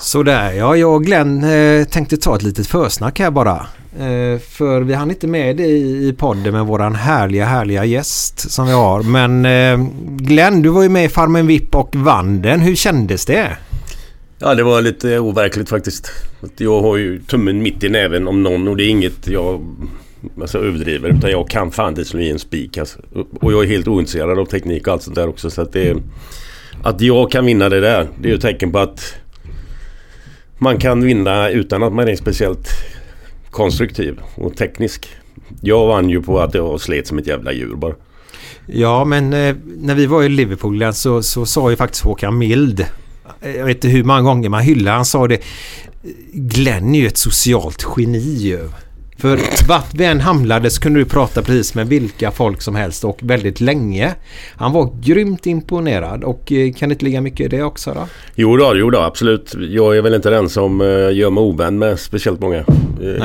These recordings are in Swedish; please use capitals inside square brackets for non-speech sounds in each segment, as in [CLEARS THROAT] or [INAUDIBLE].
Sådär, ja jag och Glenn eh, tänkte ta ett litet försnack här bara. Eh, för vi hann inte med i, i podden med våran härliga, härliga gäst som vi har. Men eh, Glenn, du var ju med i Farmen VIP och vann den. Hur kändes det? Ja, det var lite overkligt faktiskt. Jag har ju tummen mitt i näven om någon och det är inget jag alltså, överdriver. Utan jag kan fan inte slå i en spik. Alltså. Och jag är helt ointresserad av teknik och allt sånt där också. Så att, det, att jag kan vinna det där, det är ju ett tecken på att man kan vinna utan att man är speciellt konstruktiv och teknisk. Jag vann ju på att jag slet som ett jävla djur bara. Ja, men eh, när vi var i Liverpool så, så sa ju faktiskt Håkan Mild eh, jag vet inte hur många gånger man hyllar han sa det. Glenn är ju ett socialt geni ju. För vart vi än hamnade så kunde du prata precis med vilka folk som helst och väldigt länge. Han var grymt imponerad och eh, kan det inte ligga mycket i det också då? Jo då, jo då absolut. Jag är väl inte den som uh, gör mig ovän med speciellt många. Uh,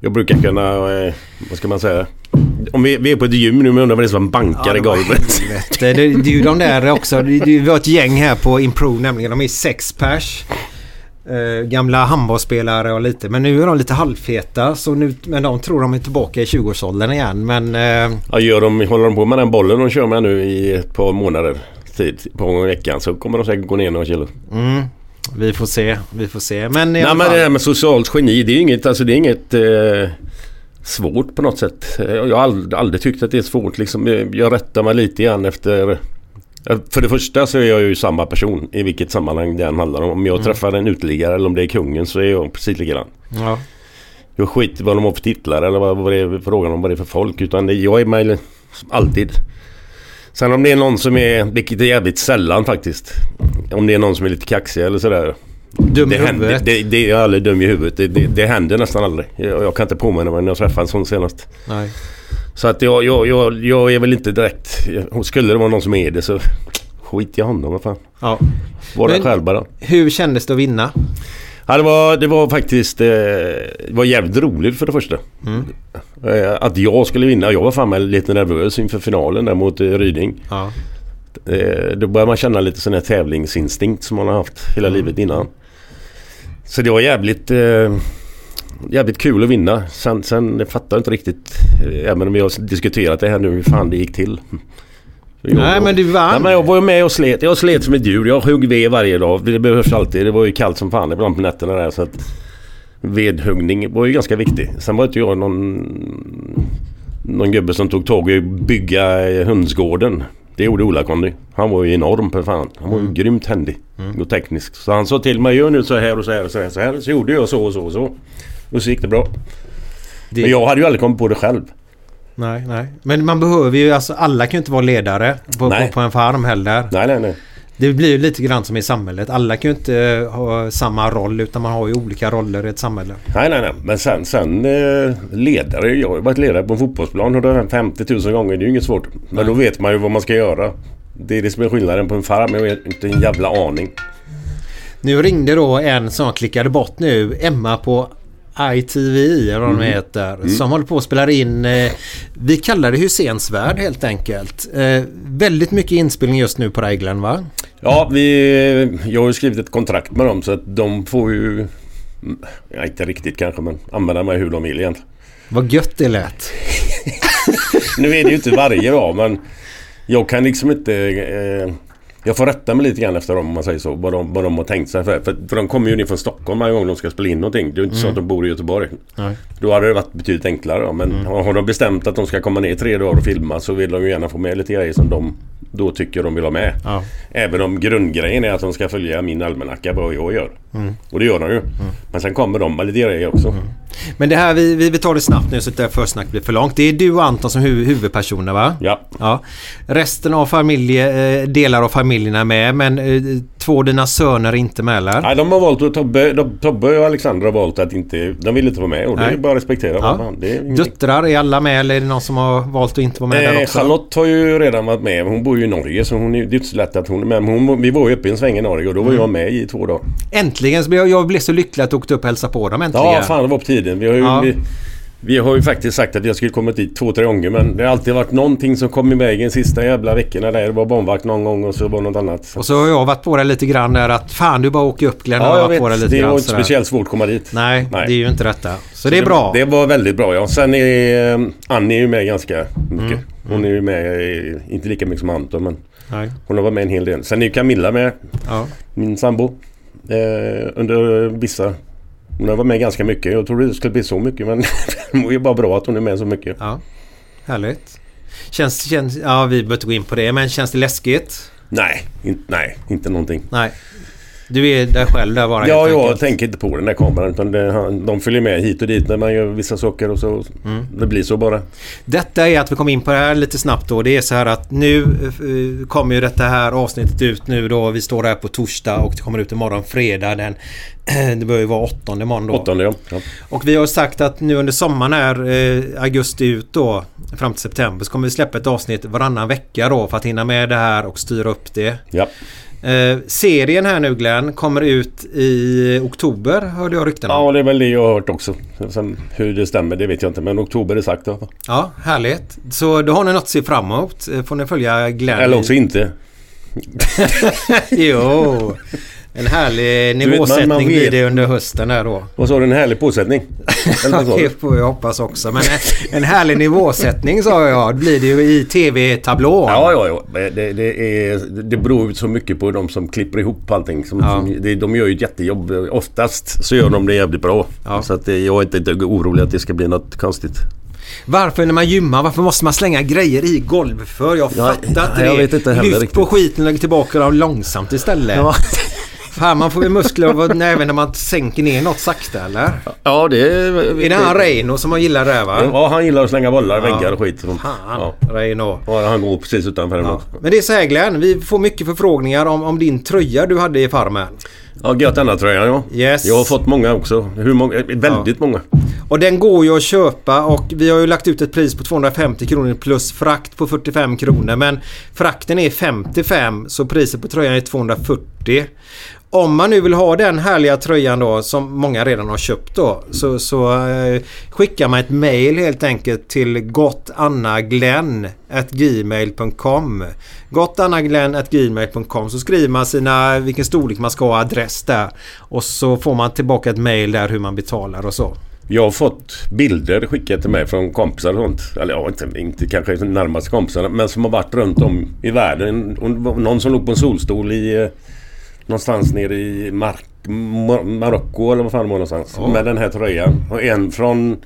jag brukar kunna, vad ska man säga? Om vi, vi är på ett gym nu, men undrar vad det är som bankar ja, i golvet. Det, det, är ju de där också. Det, det var ett gäng här på Improve nämligen. De är sex pers. Uh, gamla handbollsspelare och lite. Men nu är de lite halvfeta. Så nu, men de tror de är tillbaka i 20-årsåldern igen. Men... Uh, ja, gör de, håller de på med den bollen de kör med nu i ett par månader tid på veckan så kommer de säkert gå ner några kilo. Mm. Vi får se. Vi får se. Men Nej men det här med socialt geni det är inget, alltså det är inget uh, svårt på något sätt. Jag har aldrig, aldrig tyckt att det är svårt liksom. Jag rättar mig lite grann efter för det första så är jag ju samma person i vilket sammanhang det än handlar om. Om jag mm. träffar en uteliggare eller om det är kungen så är jag precis likadan. Ja. Jag skiter vad de har för titlar eller vad, vad det är frågan om vad det är för folk. Utan det, jag är mig alltid. Sen om det är någon som är, vilket är jävligt sällan faktiskt. Om det är någon som är lite kaxig eller sådär. Dum det i huvudet? Det, det, är aldrig dum i huvudet. Det, det, det händer nästan aldrig. Jag, jag kan inte påminna mig när jag träffade en sån senast. Nej. Så att jag, jag, jag, jag är väl inte direkt... Skulle det vara någon som är det så skit i honom. Vad fan. Ja. Var det själv bara. Hur kändes det att vinna? Ja, det, var, det var faktiskt... Eh, det var jävligt roligt för det första. Mm. Eh, att jag skulle vinna. Jag var fan lite nervös inför finalen där mot eh, Ryding. Ja. Då börjar man känna lite sån här tävlingsinstinkt som man har haft hela mm. livet innan. Så det var jävligt... Jävligt kul att vinna. Sen, sen fattar jag inte riktigt, även om vi har diskuterat det här nu, hur fan det gick till. Jag, Nej men du vann. Ja, men jag var med och slet. Jag slet som ett djur. Jag högg ved varje dag. Det behövs alltid. Det var ju kallt som fan ibland på nätterna där. Så att vedhuggning var ju ganska viktig. Sen var inte jag någon, någon gubbe som tog tag i att bygga hönsgården. Det gjorde Ola Conny. Han var ju enorm för fan. Han var ju mm. grymt händig mm. och teknisk. Så han sa till mig gör nu så här och så här och så här. Så, här. så gjorde jag så och så och så. Och så gick det bra. Det... Men jag hade ju aldrig kommit på det själv. Nej, nej. Men man behöver ju alltså alla kan ju inte vara ledare på, på, på en farm heller. Nej, nej, nej. Det blir ju lite grann som i samhället. Alla kan ju inte eh, ha samma roll utan man har ju olika roller i ett samhälle. Nej, nej, nej. Men sen, sen eh, ledare. Jag har varit ledare på en fotbollsplan 150 000 gånger. Det är ju inget svårt. Men nej. då vet man ju vad man ska göra. Det är det som är skillnaden på en farm. Jag har inte en jävla aning. Nu ringde då en som klickade bort nu. Emma på ITV eller vad de heter. Som håller på att spela in, eh, vi kallar det Hyséns värld helt enkelt. Eh, väldigt mycket inspelning just nu på Raglan va? Ja, vi, jag har ju skrivit ett kontrakt med dem så att de får ju... Ja, inte riktigt kanske men använda mig hur de vill egentligen. Vad gött det lät. [LAUGHS] Nu är det ju inte varje dag men jag kan liksom inte... Eh, jag får rätta mig lite grann efter dem om man säger så. Vad de, vad de har tänkt sig. För, för, för de kommer ju ner från Stockholm varje gång de ska spela in någonting. Det är ju inte så att de bor i Göteborg. Nej. Då hade det varit betydligt enklare. Då. Men har de bestämt att de ska komma ner tre dagar och filma så vill de ju gärna få med lite grejer som de då tycker de vill ha med. Ja. Även om grundgrejen är att de ska följa min almanacka vad jag gör. Och det gör de ju. Men sen kommer de med lite grejer också. Men det här, vi, vi, tar det snabbt nu så att det här försnacket blir för långt. Det är du och Anton som hu huvudpersoner va? Ja. Ja. Resten av familje, eh, delar av familjen är med men eh, två av dina söner är inte med eller? Nej, de har valt att Tobbe, de, Tobbe och Alexandra har valt att inte... De vill inte vara med och det Nej. är bara att respektera. Ja. Det är inget- Döttrar, är alla med eller är det någon som har valt att inte vara med där Eh, också? Charlotte har ju redan varit med. Hon bor ju i Norge så hon är, det är inte så lätt att hon är med. Men hon, vi var ju uppe i en sväng i Norge och då var Mm. jag med i två dagar. Äntligen så jag, jag blev så lycklig att jag åkte upp och hälsade på dem äntligen. Ja, fan det var på tiden. Vi har ju, Ja. vi, vi har ju faktiskt sagt att jag skulle komma dit två, tre gånger men det har alltid varit någonting som kom i vägen sista jävla veckorna där. Det var barnvakt någon gång och så var det något annat. Och så har jag varit på det lite grann där att fan du bara åker upp Glenn. ja, jag vet. på det lite Det var inte sådär. speciellt svårt att komma dit. Nej, Nej. det är ju inte detta. Så det är bra. Det var väldigt bra ja. Sen är eh, Annie är ju med ganska mycket. Mm. Hon är ju med, inte lika mycket som Anton men Nej. hon har varit med en hel del. Sen är ju Camilla med, Ja. min sambo. Eh, under vissa... Hon har varit med ganska mycket. Jag trodde det skulle bli så mycket men [LAUGHS] det ju bara bra att hon är med så mycket. ja. Härligt. Känns, känns, ja vi behöver inte gå in på det men känns det läskigt? Nej, in, nej, inte någonting. Nej. Du är där själv där bara Ja, jag enkelt. tänker inte på den där kameran utan det, de följer med hit och dit när man gör vissa saker och så. Mm. Det blir så bara. Detta är att vi kommer in på det här lite snabbt då. Det är så här att nu eh, kommer ju detta här avsnittet ut nu då. Vi står här på torsdag och det kommer ut imorgon fredag den... [CLEARS THROAT] Det bör ju vara åttonde imorgon då. Åttonde ja. ja. Och vi har sagt att nu under sommaren är eh, augusti ut då fram till september så kommer vi släppa ett avsnitt varannan vecka då för att hinna med det här och styra upp det. ja. Eh, serien här nu Glenn kommer ut i oktober hörde jag rykten om. Ja, det är väl det jag har hört också. Sen hur det stämmer det vet jag inte men oktober är sagt i alla fall. Ja, härligt. Så då har ni något att se fram emot. Eh, Får ni följa Glenn. Eller i- också inte. [LAUGHS] jo. En härlig man- nivåsättning man vet- blir det under hösten här då. Vad sa du? En härlig påsättning? [LAUGHS] Det får jag hoppas också. Men en, en härlig nivåsättning sa jag. blir det ju i tv-tablån. Ja, ja, ja. Det, det, är, det beror så mycket på de som klipper ihop allting. Som, Ja. som, det, de gör ju ett jättejobb. Oftast så gör de det jävligt bra. Ja. Så att det, jag är inte ett dugg orolig att det ska bli något konstigt. Varför när man gymmar, varför måste man slänga grejer i golv för? Jag Ja, fattar inte jag det. vet inte Lyft riktigt. på skiten och lägg tillbaka dem långsamt istället. [LAUGHS] Fan, man får ju muskler av näven när man sänker ner något sakta eller? Ja, det Är det han Reino som man gillar det här va? Ja, han gillar att slänga bollar, Ja. väggar och skit. Fan, Ja. Reino. Ja, han går precis utanför. Ja. Men det är så här Glenn, vi får mycket förfrågningar om, om din tröja du hade i Farmen. Ja, gött denna tröjan ja. Yes. Jag har fått många också. Hur många? Väldigt många. Och den går ju att köpa och vi har ju lagt ut ett pris på 250 kronor plus frakt på 45 kronor. Men frakten är 55 så priset på tröjan är 240. Om man nu vill ha den härliga tröjan då som många redan har köpt då så, så eh, skickar man ett mail helt enkelt till gottannaglenn.gmail.com gottannaglenn.gmail.com så skriver man sina vilken storlek man ska ha adress där och så får man tillbaka ett mail där hur man betalar och så. Jag har fått bilder skickade till mig från kompisar och sånt. Eller ja, inte, inte kanske närmaste kompisarna. Men som har varit runt om i världen. Någon som låg på en solstol i... eh, Någonstans nere i Mar- Mar- Marocko eller vad fan det var någonstans. Med den här tröjan. Och en från...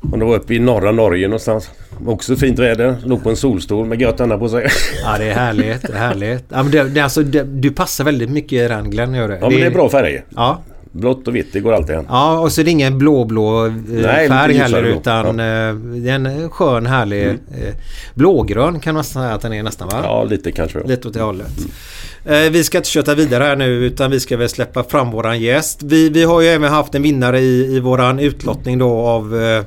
Om det var uppe i norra Norge någonstans. Också fint väder. Låg på en solstol med gött Anna på sig. [LAUGHS] Ja det är härligt. Det är härligt. Ja, men det, det, alltså, det, du passar väldigt mycket i den Glenn gör det. Ja men det är bra färger. Ja. Blått och vitt, det går alltid hem. Ja och så är det ingen blåblå eh, Nej, färg heller blå. utan eh, det är en skön härlig eh, blågrön kan man säga att den är nästan va? Ja, lite kanske. Lite åt det hållet. Eh, vi ska inte köta vidare här nu utan vi ska väl släppa fram våran gäst. Vi, vi har ju även haft en vinnare i, i våran utlottning då av, eh,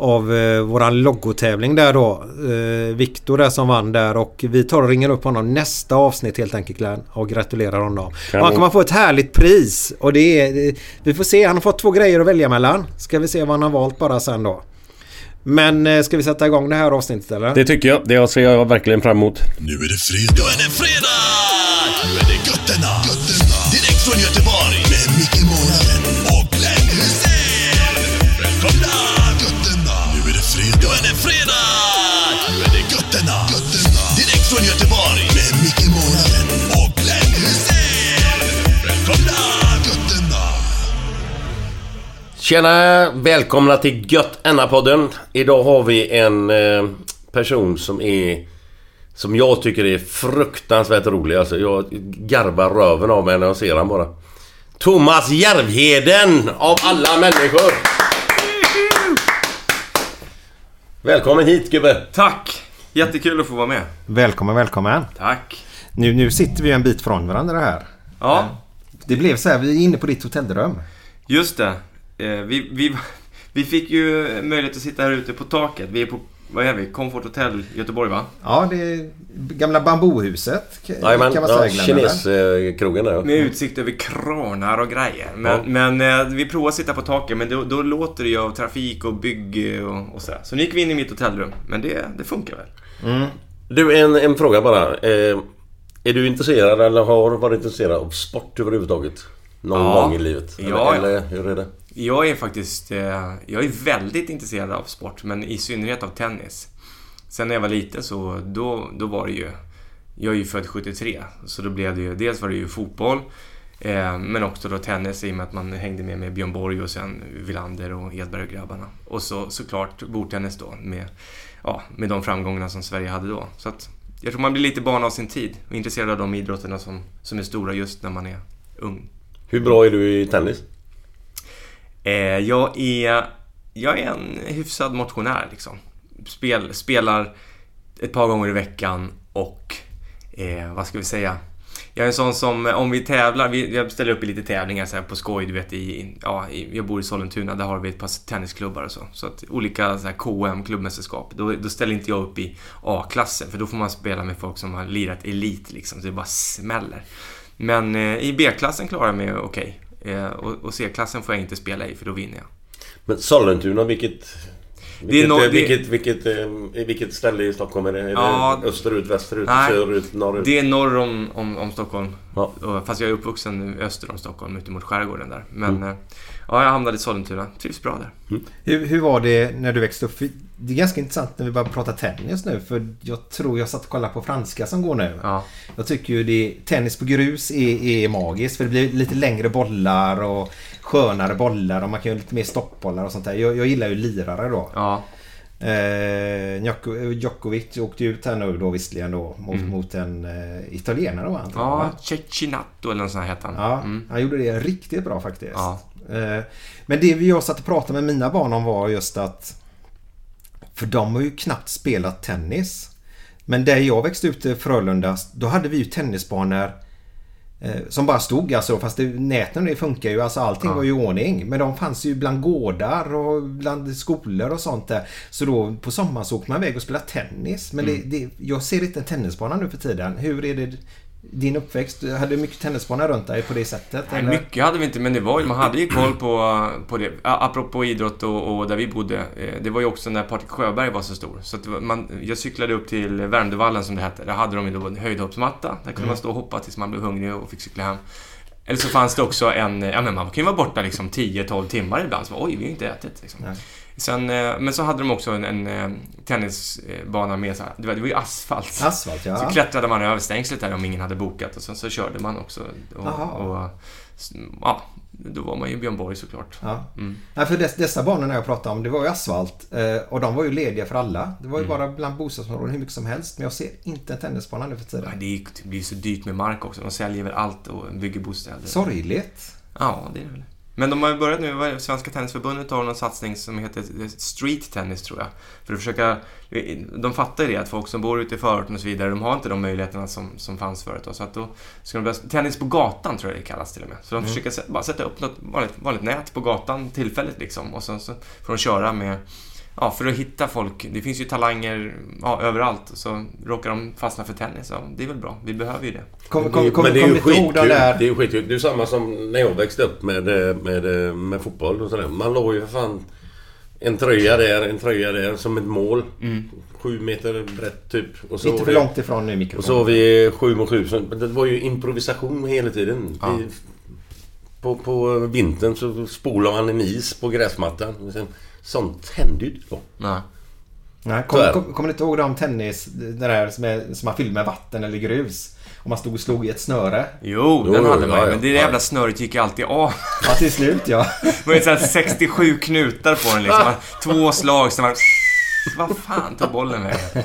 av eh, våran logotävling där då. Eh, Viktor där som vann där och vi tar och ringer upp honom nästa avsnitt helt enkelt Glenn och gratulerar honom. Och han kommer få ett härligt pris och det är... eh, Vi får se, han har fått två grejer att välja mellan. Ska vi se vad han har valt bara sen då. Men eh, ska vi sätta igång det här avsnittet eller? Det tycker jag. Det ser jag verkligen fram emot. Nu är det fredag. Nu är det fredag! Tjena! Välkomna till Gött Enna-podden. Idag har vi en eh, person som är... Som jag tycker är fruktansvärt rolig. Alltså jag garvar röven av mig när jag ser han bara. Thomas Järvheden av alla människor! Välkommen hit gubbe! Tack! Jättekul att få vara med. Välkommen, välkommen. Tack. Nu, nu sitter vi en bit från varandra här. Ja, Det blev så här, vi är inne på ditt hotellrum. just det. Eh, Vi, vi, [LAUGHS] vi fick ju möjlighet att sitta här ute på taket. Vi är på, vad är vi? Comfort Hotel Göteborg va? Ja, det är gamla bambuhuset kan man ja, säga eller? kineskrogen där ja. Med utsikt över kranar och grejer. Men, men eh, vi provade att sitta på taket men då, då låter det ju av trafik och bygg och, och sådär. Så nu gick vi in i mitt hotellrum. Men det, det funkar väl? Du, en, en fråga bara. Eh, är du intresserad eller har varit intresserad av sport överhuvudtaget? Någon Ja. gång i livet? Eller, Ja, ja. eller hur är det? Jag är faktiskt eh, jag är väldigt intresserad av sport, men i synnerhet av tennis. Sen när jag var liten så då, då var det ju... Jag är ju född 73, så då blev det ju... Dels var det ju fotboll, eh, men också då tennis i och med att man hängde med med Björn Borg och sen Villander och Edberg och grabbarna. Och så såklart bordtennis då med, ja, med de framgångarna som Sverige hade då. Så att jag tror man blir lite barn av sin tid och intresserad av de idrotterna som, som är stora just när man är ung. Hur bra är du i tennis? Eh, jag, är, jag är en hyfsad motionär liksom. Spel, spelar ett par gånger i veckan och eh, vad ska vi säga? Jag är en sån som, om vi tävlar, vi, jag ställer upp i lite tävlingar så här på skoj, du vet i, ja, i, jag bor i Sollentuna, där har vi ett par tennisklubbar och så. Så att olika så här KM, klubbmästerskap, då, då ställer inte jag upp i A-klassen, för då får man spela med folk som har lirat elit liksom, så det bara smäller. Men eh, i B-klassen klarar jag mig okej. Eh, och och C-klassen får jag inte spela i, för då vinner jag. Men Sollentuna, vilket... Det är Vilket, no- eh, det- vilket, vilket, eh, i vilket ställe i Stockholm är det? Är Ja, det österut, västerut, nej. söderut, norrut? Det är norr om, om, om Stockholm. Ja. Fast jag är uppvuxen öster om Stockholm, ute mot skärgården där. Men eh, ja, jag hamnade i Sollentuna. Trivs bra där. Hur, hur var det när du växte upp? Det är ganska intressant när vi börjar prata tennis nu för jag tror jag satt och kollade på franska som går nu. Ja. Jag tycker ju det, tennis på grus är, är magiskt för det blir lite längre bollar och skönare bollar och man kan göra lite mer stoppbollar och sånt där. Jag, jag gillar ju lirare då. Ja. Eh, Djoko- Djokovic åkte ut här nu då visserligen då mot, mot en eh, italienare va? Mm. Ja, va? Cecchinato eller något sånt hette han. Ja, Mm. han gjorde det riktigt bra faktiskt. Ja. Eh, Men det vi jag satt och pratade med mina barn om var just att för de har ju knappt spelat tennis. Men där jag växte upp i Frölunda, då hade vi ju tennisbanor eh, som bara stod alltså. Fast det, näten det funkar ju. Alltså allting var ju i ordning. Men de fanns ju bland gårdar och bland skolor och sånt där. Så då på sommaren så åkte man iväg och spelade tennis. Men Mm. det, det, jag ser inte en tennisbana nu för tiden. Hur är det din uppväxt? Du hade mycket tennisbanor runt dig på det sättet? Nej, eller? mycket hade vi inte, men det var man hade ju koll på, på det. Apropå idrott och, och där vi bodde. eh, Det var ju också när Patrik Sjöberg var så stor. Så var- man, jag cyklade upp till Värmdövallen som det hette. Där hade de ju då en höjdhoppsmatta. Där kunde man stå och hoppa tills man blev hungrig och fick cykla hem. Eller så fanns det också en... Ja, men man kan ju vara borta liksom 10-12 timmar ibland. Så, Oj, vi har ju inte ätit. Liksom. Sen, eh, men så hade de också en, en eh, tennisbana med så här, det var, det var ju asfalt. Asfalt ja. Så klättrade man över stängslet där om ingen hade bokat och sen så körde man också. Och, och, ja, då var man ju Björn Borg såklart. Ja. Mm. Nej, för dess, dessa banorna jag pratade om, det var ju asfalt. Eh, och de var ju lediga för alla. Det var Mm. ju bara bland bostadsområden hur mycket som helst. Men jag ser inte en tennisbana nu för tiden. Ja, det, är- det blir så dyrt med mark också. De säljer väl allt och bygger bostäder. Sorgligt. Ja, det är det väl. Men de har ju börjat nu? Svenska Tennisförbundet har någon satsning som heter Street Tennis tror jag. För att försöka, de fattar ju det att folk som bor ute i förorten och så vidare, de har inte de möjligheterna som, som fanns förut. Då. Så att då ska de börja, tennis på gatan tror jag det kallas till och med. Så de försöker sä- bara sätta upp något vanligt, vanligt nät på gatan tillfälligt liksom. Och sen så får de köra med ja, för att hitta folk. Det finns ju talanger ja, överallt. Så råkar de fastna för tennis, ja, det är väl bra. Vi behöver ju det. Kom, kom, kom, Men det är ju skitkul. där... Det är ju skitkul. Det är samma som när jag växte upp med, med, med fotboll och sådär. Man låg ju för fan en tröja där, en tröja där som ett mål. Sju meter brett typ. Och så Inte var för långt ifrån nu Och mikrofonen. så har vi sju mot sju. Så Det var ju improvisation hela tiden. Ja. Vi, på, på vintern så spolar man en is på gräsmattan. Och sen, sånt hände ju inte då. Nej. Nej, är kom, kom, kommer ni inte ihåg de tennis... Det där som, är, som man fyllde med vatten eller grus? Och man stod och slog i ett snöre. Jo, Jo, den jo, hade man ja, ja. Men det där jävla snöret gick ju alltid av. Ja, till slut ja. Det var ju såhär 67 knutar på den liksom. Två slag, sen var Vad fan tog bollen vägen?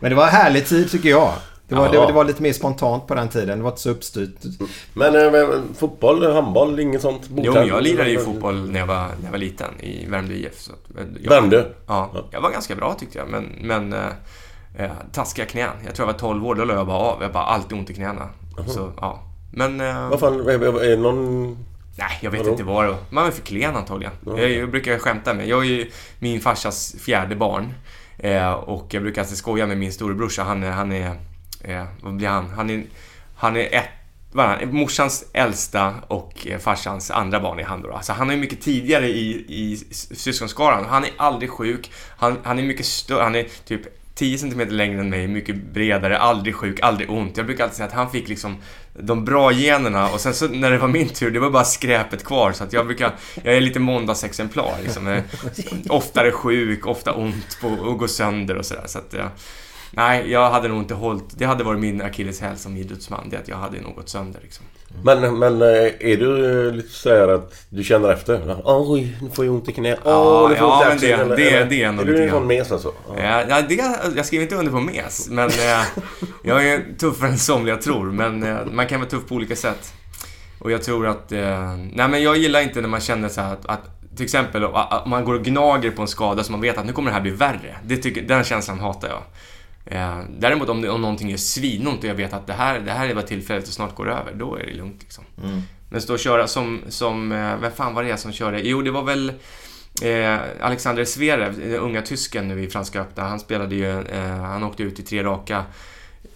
Men det var en härlig tid tycker jag. Det var, det, det var lite mer spontant på den tiden. Det var inte så uppstyrt. Men, eh, men fotboll, handboll, inget sånt? Jo, jag lirade ju fotboll när jag var, när jag var liten i Värmdö IF. Så jag, Värmdö? Ja, jag var ganska bra tyckte jag. Men, men eh, eh, taskiga knän. Jag tror jag var 12 år, då la jag bara av. Jag bara alltid ont i knäna. Så, ja. Men... Eh, Vad fan, är, det någon... Nej, jag vet Vadå? inte vad det var. Man var för klen antagligen. Jag, jag brukar skämta med. Jag är ju min farsas fjärde barn. Eh, och jag brukar alltid skoja med min storebrorsa. Han är... Han är eh, vad blir han? Han är, han är ett... Vad är han? Morsans äldsta och eh, farsans andra barn är han då. Alltså han är mycket tidigare i, i syskonskaran. Han är aldrig sjuk. Han, han är mycket större. Han är typ 10 cm längre än mig, mycket bredare, aldrig sjuk, aldrig ont. Jag brukar alltid säga att han fick liksom de bra generna och sen så när det var min tur, det var bara skräpet kvar. Så att jag brukar, jag är lite måndagsexemplar liksom. Eh, oftare sjuk, ofta ont på och går sönder och sådär. Så att jag, nej, jag hade nog inte hållit, det hade varit min akilleshäl som idrottsman, det att jag hade nog gått sönder liksom. Men, men eh, är du eh, lite såhär att du känner efter? Oj, nu får jag ont i knät. Åh, Ja, nu får jag ja, ont i det- axeln, det- eller- det är nog Är du lite en sån grann. mes alltså? Ja. Ja, det, jag skriver inte under på mes, men eh, jag är tuffare än somliga tror. Men man kan vara tuff på olika sätt. Och jag tror att... Nej, men jag gillar inte när man känner så att, att till exempel om man går och gnager på en skada så man vet att nu kommer det här bli värre. Det tycker, den känslan hatar jag. Eh, däremot om, om någonting är svinont och jag vet att det här, det här är bara tillfälligt och snart går det över, då är det lugnt liksom. Men stå och köra som, som eh, vem fan var det som körde? Jo, det var väl eh, Alexander Zverev, unga tysken nu i Franska öppna. Han spelade ju, eh, han åkte ut i tre raka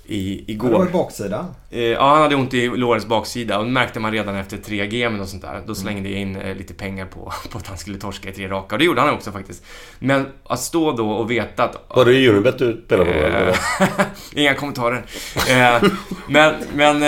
i, Det var ju igår. baksidan. Eh, ja, han hade ont i lårens baksida och det märkte man redan efter tre gamen och sånt där. Då slängde jag in eh, lite pengar på, [LAUGHS] på att han skulle torska i tre raka och det gjorde han också faktiskt. Men att stå då och veta att Var det Unibet du spelade på? Eh, [LAUGHS] Inga kommentarer. Men, men...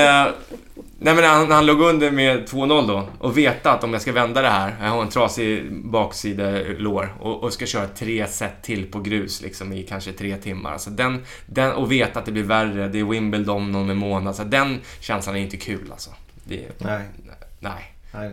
Nej men han, han låg under med 2-0 då och veta att om jag ska vända det här, jag har en trasig baksidelår och, och ska köra tre set till på grus liksom i kanske tre timmar. Alltså den, den, och veta att det blir värre, det är Wimbledon om en månad. Alltså den känslan är inte kul alltså. Det, Nej. nej. Nej.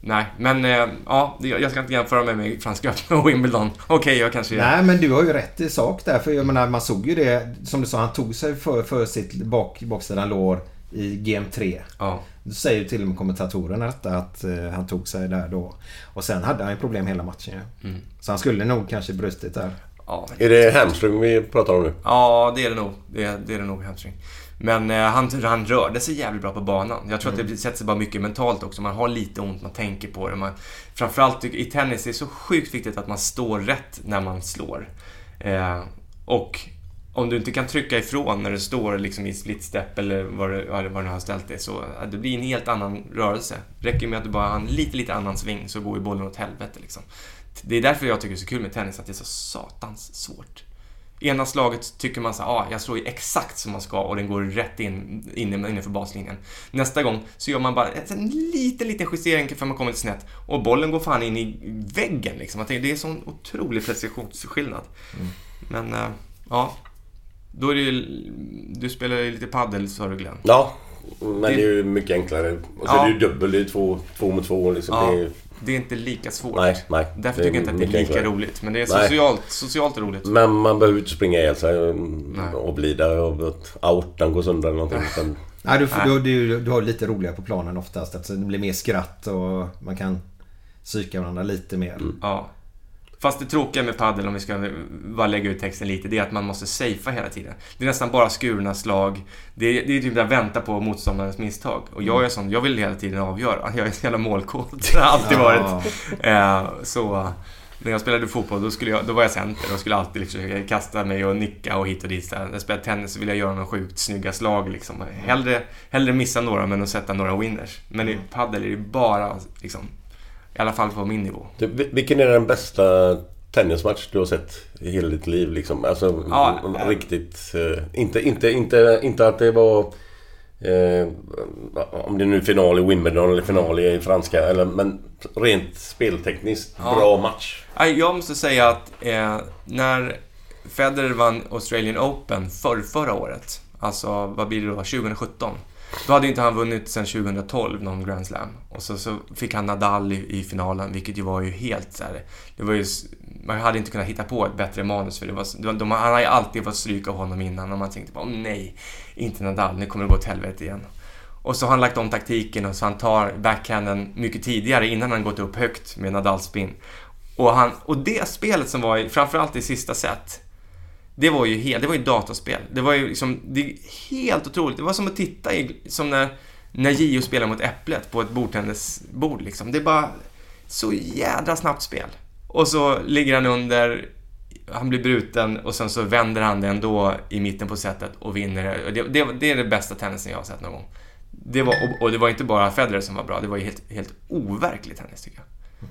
Nej, men eh, ja, jag ska inte jämföra mig med Franska öppna och Wimbledon. Okej, jag kanske... Nej, men du har ju rätt i sak där. För jag menar, man såg ju det. Som du sa, han tog sig för, för sitt bak, baksidan lår i Game 3. Ja. Då säger ju till och med kommentatorerna detta att eh, han tog sig där då. Och sen hade han ju problem hela matchen ju. Mm. Så han skulle nog kanske brustit där. ja Är det hamstring vi pratar om nu? Ja, det är det nog. Det är det, är det nog, hamstring. Men eh, han, han rörde sig jävligt bra på banan. Jag tror att det sätter sig bara mycket mentalt också. Man har lite ont, man tänker på det. Man, framförallt i tennis är det så sjukt viktigt att man står rätt när man slår. Eh, och om du inte kan trycka ifrån när du står liksom i split step eller vad du, vad du vad du har ställt dig så det blir en helt annan rörelse. räcker med att du bara har en lite, lite annan sving så går ju bollen åt helvete liksom. Det är därför jag tycker det är så kul med tennis, att det är så satans svårt. Ena slaget tycker man så här, ah, jag slår ju exakt som man ska och den går rätt in, in innanför baslinjen. Nästa gång så gör man bara en liten, liten justering för man kommer lite snett och bollen går fan in i väggen liksom. Tänker, det är sån otrolig precisionsskillnad. Men, eh, ja. Då är det ju, du spelar ju lite paddel sa du Glenn. Ja, men det, Det- är ju mycket enklare. Och så Ja. är det ju dubbel, det är två, två mot två liksom. Ja, Det är, det är inte lika svårt. nej, nej. Därför Det tycker jag inte att det är lika enklare. roligt. Men det är Nej. socialt, socialt roligt. Men man behöver inte springa ihjäl sig Nej. och lida av att aortan går sönder eller någonting. Utan, Nej, du, får, du, du, du har lite roligare på planen oftast. Alltså, det blir mer skratt och man kan psyka varandra lite mer. Ja. Fast det tråkiga med padel, om vi ska bara lägga ut texten lite, det är att man måste safea hela tiden. Det är nästan bara skurna slag. Det är, det är typ att vänta på motståndarens misstag. Och jag är sån, jag vill hela tiden avgöra. [LAUGHS] Jag är en jävla målkåt. Det har alltid varit. Eh, så, när jag spelade fotboll, då, skulle jag, då var jag center och skulle alltid liksom kasta mig och nicka och hit och dit. När jag spelade tennis så ville jag göra några sjukt snygga slag liksom. Hellre, hellre missa några men att sätta några winners. Men i padel är det bara liksom, i alla fall på min nivå. Du, vil- vilken är den bästa tennismatch du har sett i hela ditt liv? Liksom? Alltså Ja, äh. riktigt... eh, inte, inte, inte, inte att det var... Eh, om det nu är final i Wimbledon eller final i franska. Eller, men rent speltekniskt, Ja. bra match. Jag måste säga att eh, när Federer vann Australian Open för förra året, alltså vad blir det då, 2017? Då hade inte han vunnit sedan 2012 någon Grand Slam. Och så, så fick han Nadal i, i finalen, vilket ju var ju helt så här, det var ju, Man hade inte kunnat hitta på ett bättre manus för det var, de, de, han har ju alltid fått stryka honom innan och man tänkte bara, nej, inte Nadal, nu kommer det gå åt helvete igen. Och så har han lagt om taktiken och så han tar backhanden mycket tidigare innan han gått upp högt med Nadals spin. Och, han, och det spelet som var, i- framförallt i sista set, det var ju helt, det var ju datorspel. Det var ju liksom, det är helt otroligt. Det var som att titta i, som när, när Gio spelar mot Äpplet på ett bordtennisbord liksom. Det är bara så jädra snabbt spel. Och så ligger han under, han blir bruten och sen så vänder han det ändå i mitten på setet och vinner. Det, det, det är det bästa tennisen jag har sett någon gång. Det var, och, och det var inte bara Federer som var bra, det var ju helt, helt overklig tennis tycker jag.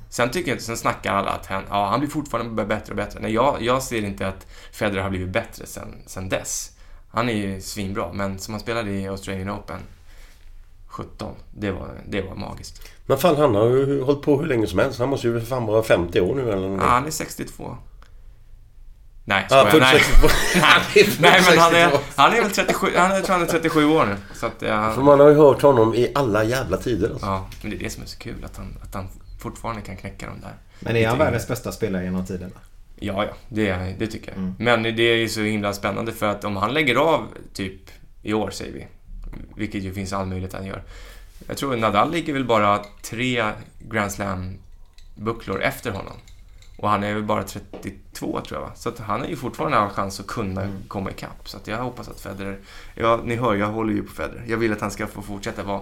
Sen tycker jag inte, sen snackar alla att han, ja, han blir fortfarande bättre och bättre. Nej, jag, jag ser inte att Federer har blivit bättre sen, sen dess. Han är ju svinbra, men som han spelade i Australian Open 17, det var, det var magiskt. Men fan, han har ju hållit på hur länge som helst. Han måste ju för fan vara 50 år nu eller Ja, han är 62. Nej, Ja, skojar. fullt Nej. 62. [LAUGHS] Han är fullt Nej, men han är, 62. han är väl 37, han är, jag tror han är 37 år nu. Så att, ja, För man har ju hört honom i alla jävla tider. Alltså. ja, men det är det som är så kul, att han, att han fortfarande kan knäcka de där. Men är han världens bästa spelare genom tiderna? Ja, ja, det, det tycker jag. Mm. Men det är ju så himla spännande för att om han lägger av typ i år, säger vi, vilket ju finns all möjlighet att han gör. Jag tror Nadal ligger väl bara tre Grand Slam-bucklor efter honom. Och han är väl bara 32 tror jag va? Så att han har ju fortfarande all chans att kunna Mm. komma ikapp. Så att jag hoppas att Federer... Ja, ni hör, jag håller ju på Federer. Jag vill att han ska få fortsätta vara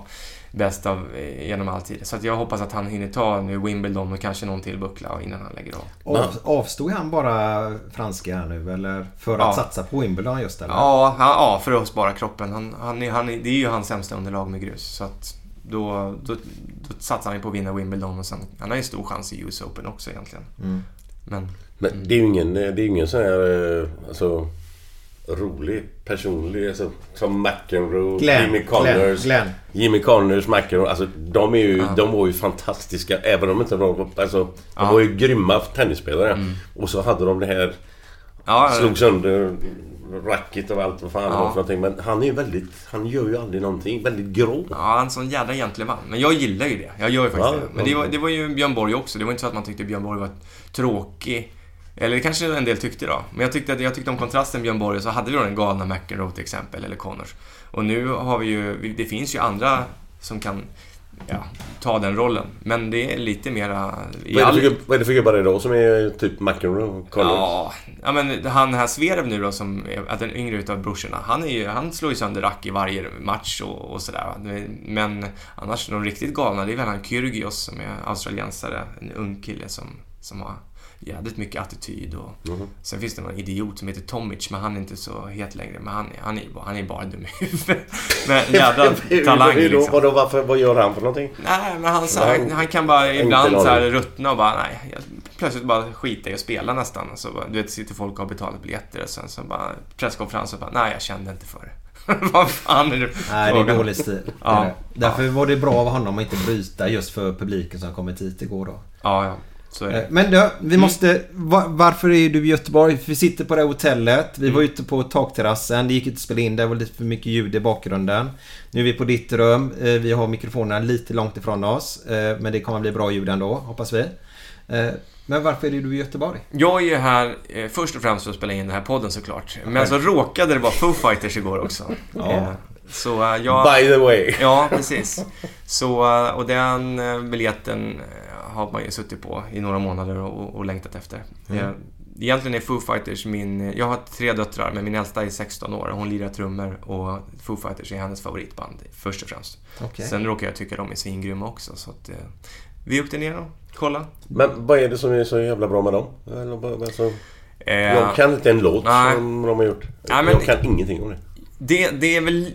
bäst av, eh, genom all tid. Så att jag hoppas att han hinner ta nu Wimbledon och kanske någon till buckla innan han lägger av. Av, avstod han bara franska här nu eller? För att Ja. satsa på Wimbledon just eller? Ja, han, ja, för att spara kroppen. Han, han, är- han, det är ju hans sämsta underlag med grus. Så att då, då, då satsar han på att vinna Wimbledon och sen... Han har ju stor chans i US Open också egentligen. Mm. Men... Men det är ju ingen, det är ingen sån här eh, alltså, rolig, personlig, alltså, som McEnroe, Glenn, Jimmy Connors. Glenn, Glenn. Jimmy Connors, McEnroe, alltså de är ju, Ja. de var ju fantastiska även om inte de var, alltså, de Ja. Mm. var ju grymma tennisspelare. Och så hade de det här, Ja, slog sönder racket och allt vad fan Ja. för någonting. Men han är ju väldigt, han gör ju aldrig någonting, väldigt grå. Ja, han är en sån jädra gentleman. Men jag gillar ju det. Jag gör ju faktiskt Ja, det. Men det var, det var ju Björn Borg också. Det var inte så att man tyckte Björn Borg var tråkig. Eller det kanske en del tyckte då. Men jag tyckte, att, jag tyckte om kontrasten Björn Borg så hade vi då den galna McEnroe till exempel, eller Connors. Och nu har vi ju, det finns ju andra som kan ja, ta den rollen. Men det är lite mera... Vad är, all- för, vad är det för gubbar idag som är typ McEnroe och Connors? Ja, ja, men han här Zverev nu då som är att den yngre utav brorsorna. Han, är ju, han slår ju sönder rack i varje match och, och sådär. Men annars de riktigt galna, det är väl han Kyrgios som är australiensare. En ung kille som, som har jävligt mycket attityd och Mhm. sen finns det någon idiot som heter Tomic men han är inte så het längre. Men han, är- han, är, han är bara dum i huvudet. [LAUGHS] Men jävla [LAUGHS] talang hur då? liksom. Vadå, varför, vad gör han för någonting? Nej, men han, så här, han kan bara ibland så här ruttna och bara nej. Jag, plötsligt bara skita i att spela nästan. Så du vet, sitter folk och har betalat biljetter och sen så bara presskonferens och bara nej, jag kände inte för det. [LAUGHS] Vad fan är det Nej, det är dålig stil. Ja. Därför var det bra av honom att inte bryta just för publiken som kommit hit igår då. Ja, ja. Så är det. Eh, Men du, vi måste... va- Varför är du i Göteborg? Vi sitter på det här hotellet. Vi var ute på takterrassen. Det gick inte att spela in. Det var lite för mycket ljud i bakgrunden. Nu är vi på ditt rum. Eh, Vi har mikrofonerna lite långt ifrån oss. Eh, Men det kommer att bli bra ljud ändå, hoppas vi. Men varför är du i Göteborg? Jag är ju här eh, först och främst för att spela in den här podden såklart. Men så råkade det vara Foo Fighters igår också. [LAUGHS] Ja. Eh, Så eh, jag... By the way. Ja, precis. Så, och den biljetten har man ju suttit på i några månader och, och längtat efter. Eh, Egentligen är Foo Fighters min... Jag har tre döttrar, men min äldsta är 16 år. Hon lirar trummor och Foo Fighters är hennes favoritband, först och främst. Okej. Sen råkar jag tycka de är svingrymma också, så att... eh, vi åkte ner och kollade. Men vad är det som är så jävla bra med dem? Alltså, jag kan inte en låt nej. som de har gjort. Nej, men- jag kan ingenting om det. Det, det är väl...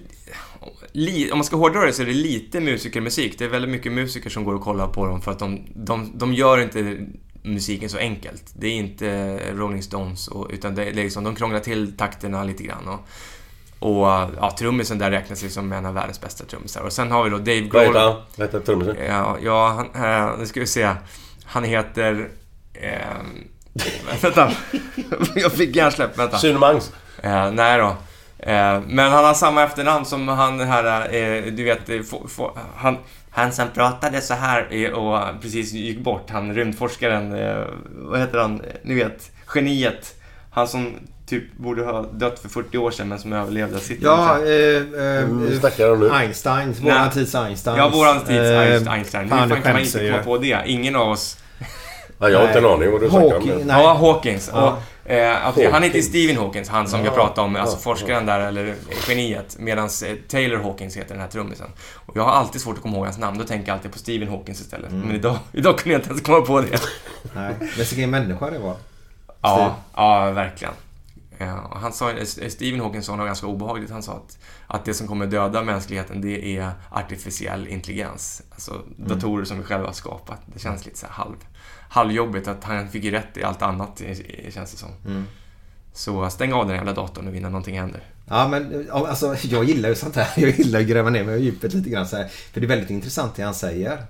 Li, om man ska hårdra det så är det lite musikermusik. Det är väldigt mycket musiker som går och kollar på dem för att de, de, de gör inte musiken så enkelt. Det är inte Rolling Stones, och, utan det, det är liksom, de krånglar till takterna lite grann. Och, och ja, trummisen där räknas liksom en av världens bästa trummisar. Och sen har vi då Dave Vad heter Grohl. han? Vad heter trummisen? Ja, ja han, eh, nu ska vi se. Han heter... Eh, [LAUGHS] vänta. Jag fick hjärnsläpp, vänta. Sune Mangs. Eh, nej då. Eh, men han har samma efternamn som han här, eh, du vet, eh, han, han som pratade så här eh, och precis gick bort, han rymdforskaren, eh, vad heter han, ni vet, geniet. Han som typ borde ha dött för 40 år sedan men som överlevde. Sitter Ja, eh, eh, Mm, de nu? Einstein. Nej. Våran tids Einstein. Ja, våran tids Einstein. Einstein. Hur fan, kan man inte komma på det? Ingen av oss. Ja, jag har inte en Nej. aning vad du snackar om. Nej. Ja, Hawkins. Ja. Och, eh, att- han heter. Stephen Hawkins, han som Ja, jag pratade om, alltså ja, forskaren där, eller geniet. Medan eh, Taylor Hawkins heter den här trummisen. Och jag har alltid svårt att komma ihåg hans namn, då tänker jag alltid på Stephen Hawkins istället. Mm. Men idag, idag kunde jag inte ens komma på det. [LAUGHS] Nej, men vilken människa det var. Ja, ja verkligen. Ja, och han sa, eh, Stephen Hawking sa något ganska obehagligt. Han sa att, att det som kommer döda mänskligheten, det är artificiell intelligens. Alltså datorer som vi själva har skapat. Det känns lite så halv, halvjobbigt att han fick ju rätt i allt annat, känns det som. Så stäng av den jävla datorn nu innan någonting händer. Ja, men alltså, jag gillar ju sånt här. [LAUGHS] Jag gillar att gräva ner mig i djupet lite grann så här. För det är väldigt intressant det han säger.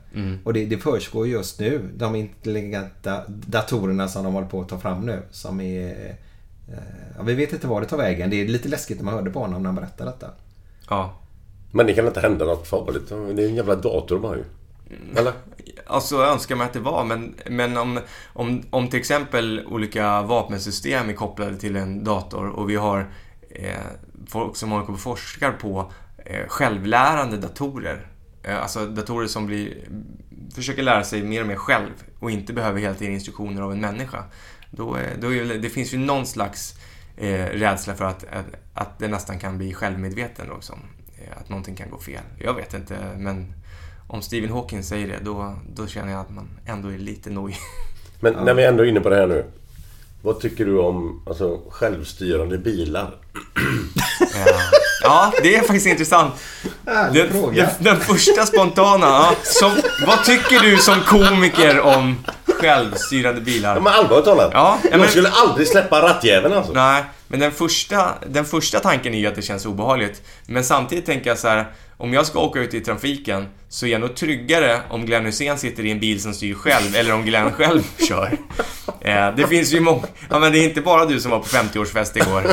Och det, det försiggår just nu. De intelligenta datorerna som de håller på att ta fram nu. Som är... eh, Ja, vi vet inte var det tar vägen. Det är lite läskigt när man hörde på honom när han berättade detta. Ja. Men det kan inte hända något farligt. Det är en jävla dator bara ju. Mm. Eller? Alltså önskar man att det var, men, men om, om, om till exempel olika vapensystem är kopplade till en dator och vi har eh, folk som håller på och forskar på eh, självlärande datorer. Eh, alltså datorer som blir, försöker lära sig mer och mer själv och inte behöver hela tiden instruktioner av en människa. Då, eh, då är, det finns ju någon slags eh, rädsla för att, att, att det nästan kan bli självmedveten också. Eh, att någonting kan gå fel. Jag vet inte, men om Stephen Hawking säger det, då, då känner jag att man ändå är lite nojig. Men när vi ändå är inne på det här nu. Vad tycker du om alltså, självstyrande bilar? Ja. ja, det är faktiskt intressant. Ärlig Den, fråga. den, den första spontana. Ja, som, vad tycker du som komiker om självstyrande bilar? Ja, men allvarligt talat. Ja, ja, jag men- skulle aldrig släppa rattjäveln alltså. Nej, men den första, den första tanken är ju att det känns obehagligt. Men samtidigt tänker jag så här, om jag ska åka ut i trafiken så är jag nog tryggare om Glenn Hussein sitter i en bil som styr själv eller om Glenn själv [LAUGHS] kör. Eh, det finns ju många... Ja, men det är inte bara du som var på 50-årsfest igår.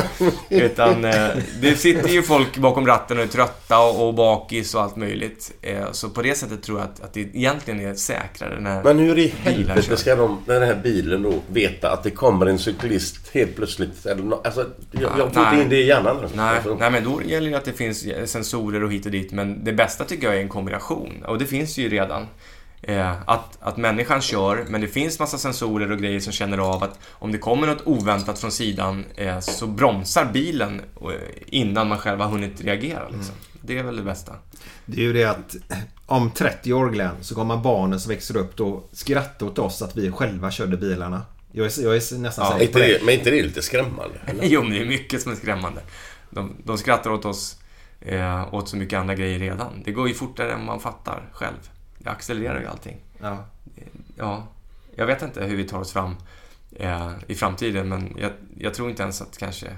[LAUGHS] Utan eh, det sitter ju folk bakom ratten och är trötta och, och bakis och allt möjligt. Eh, så på det sättet tror jag att, att det egentligen är säkrare när Men hur i helvete ska de, den här bilen då veta att det kommer en cyklist helt plötsligt? Eller nå- alltså, jag, jag får inte nej. in det i hjärnan. Nej, Alltså, nej, men då gäller det att det finns sensorer och hit och dit. Men det bästa tycker jag är en kombination. Och det finns ju redan. Eh, att, att människan kör, men det finns massa sensorer och grejer som känner av att om det kommer något oväntat från sidan eh, så bromsar bilen eh, innan man själv har hunnit reagera. Liksom. Det är väl det bästa. Det är ju det att om 30 år Glenn så kommer barnen som växer upp då skratta åt oss att vi själva körde bilarna. Jag är, jag är nästan Ja, är säker inte på det. men är inte det lite skrämmande? Eller? [LAUGHS] Jo, men det är mycket som är skrämmande. De, de skrattar åt oss, eh, åt så mycket andra grejer redan. Det går ju fortare än man fattar själv. Det accelererar ju allting. Ja. Ja, jag vet inte hur vi tar oss fram eh, i framtiden, men jag, jag tror inte ens att kanske...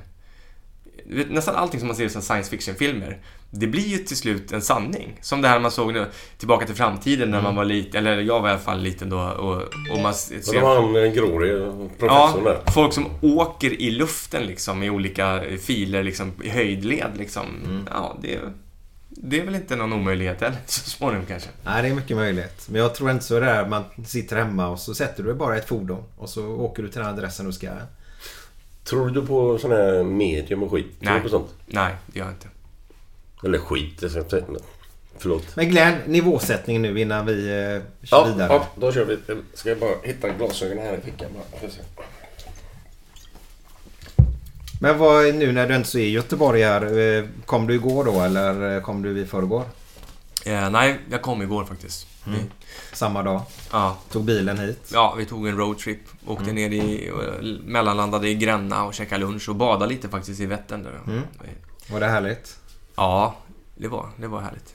Vet, nästan allting som man ser som science fiction-filmer, det blir ju till slut en sanning. Som det här man såg nu, Tillbaka till framtiden när man var liten, eller jag var i alla fall liten då, och, och man ser... de har en grårig professor Ja, där. folk som åker i luften liksom i olika filer, liksom i höjdled liksom. Ja, det, det är väl inte någon omöjlighet heller, [LAUGHS] så småningom kanske. Nej, det är mycket möjligt. Men jag tror inte så det är. Man sitter hemma och så sätter du bara ett fordon. Och så åker du till den adressen du ska. Tror du på sån här medium och skit? Tror Nej. du på sånt? Nej, det gör jag inte. Eller skit, det ska jag säga. Förlåt. Men Glenn, nivåsättning nu innan vi eh, kör Ja, vidare. ja, då kör vi. Ska jag bara hitta glasögonen här i fickan bara. Men vad, nu när du inte så är i Göteborg här. eh, Kom du igår då eller eh, kom du i förrgår? Eh, nej, jag kom igår faktiskt. Mm. Samma dag. ja, Tog bilen hit. ja, vi tog en roadtrip. Åkte Mm. ner i, och mellanlandade i Gränna och käkade lunch och badade lite faktiskt i Vättern. Där. Mm. Var det härligt? Ja, det var, det var härligt.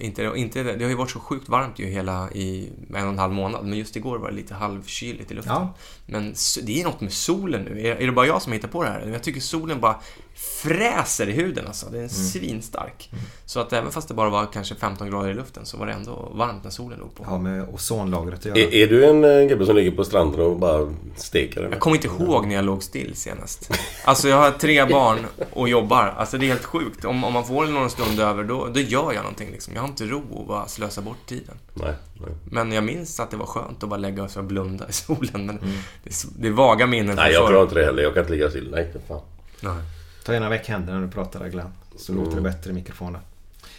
Inte, inte, det har ju varit så sjukt varmt ju hela i en och en halv månad, men just igår var det lite halvkyligt i luften. Ja. Men det är något med solen nu. Är, är det bara jag som hittar på det här? Jag tycker solen bara fräser i huden alltså. Den är Mm. svinstark. Så att även fast det bara var kanske 15 grader i luften så var det ändå varmt när solen låg på. Har med ozonlagret att göra. Är, är du en eh, gubbe som ligger på stranden och bara steker? eller? Jag kommer inte ihåg när jag låg still senast. Alltså jag har tre barn och jobbar. Alltså det är helt sjukt. Om, om man får någon stund över, då, då gör jag någonting liksom. Jag har inte ro att bara slösa bort tiden. Nej, nej. Men jag minns att det var skönt att bara lägga sig och blunda i solen. Men det, är, det är vaga minnen nej, jag klarar inte det heller. Jag kan inte ligga still. Nej, för fan. Nej. Ta gärna väck händerna när du pratar där Glenn. Så Mm. låter det bättre i mikrofonen.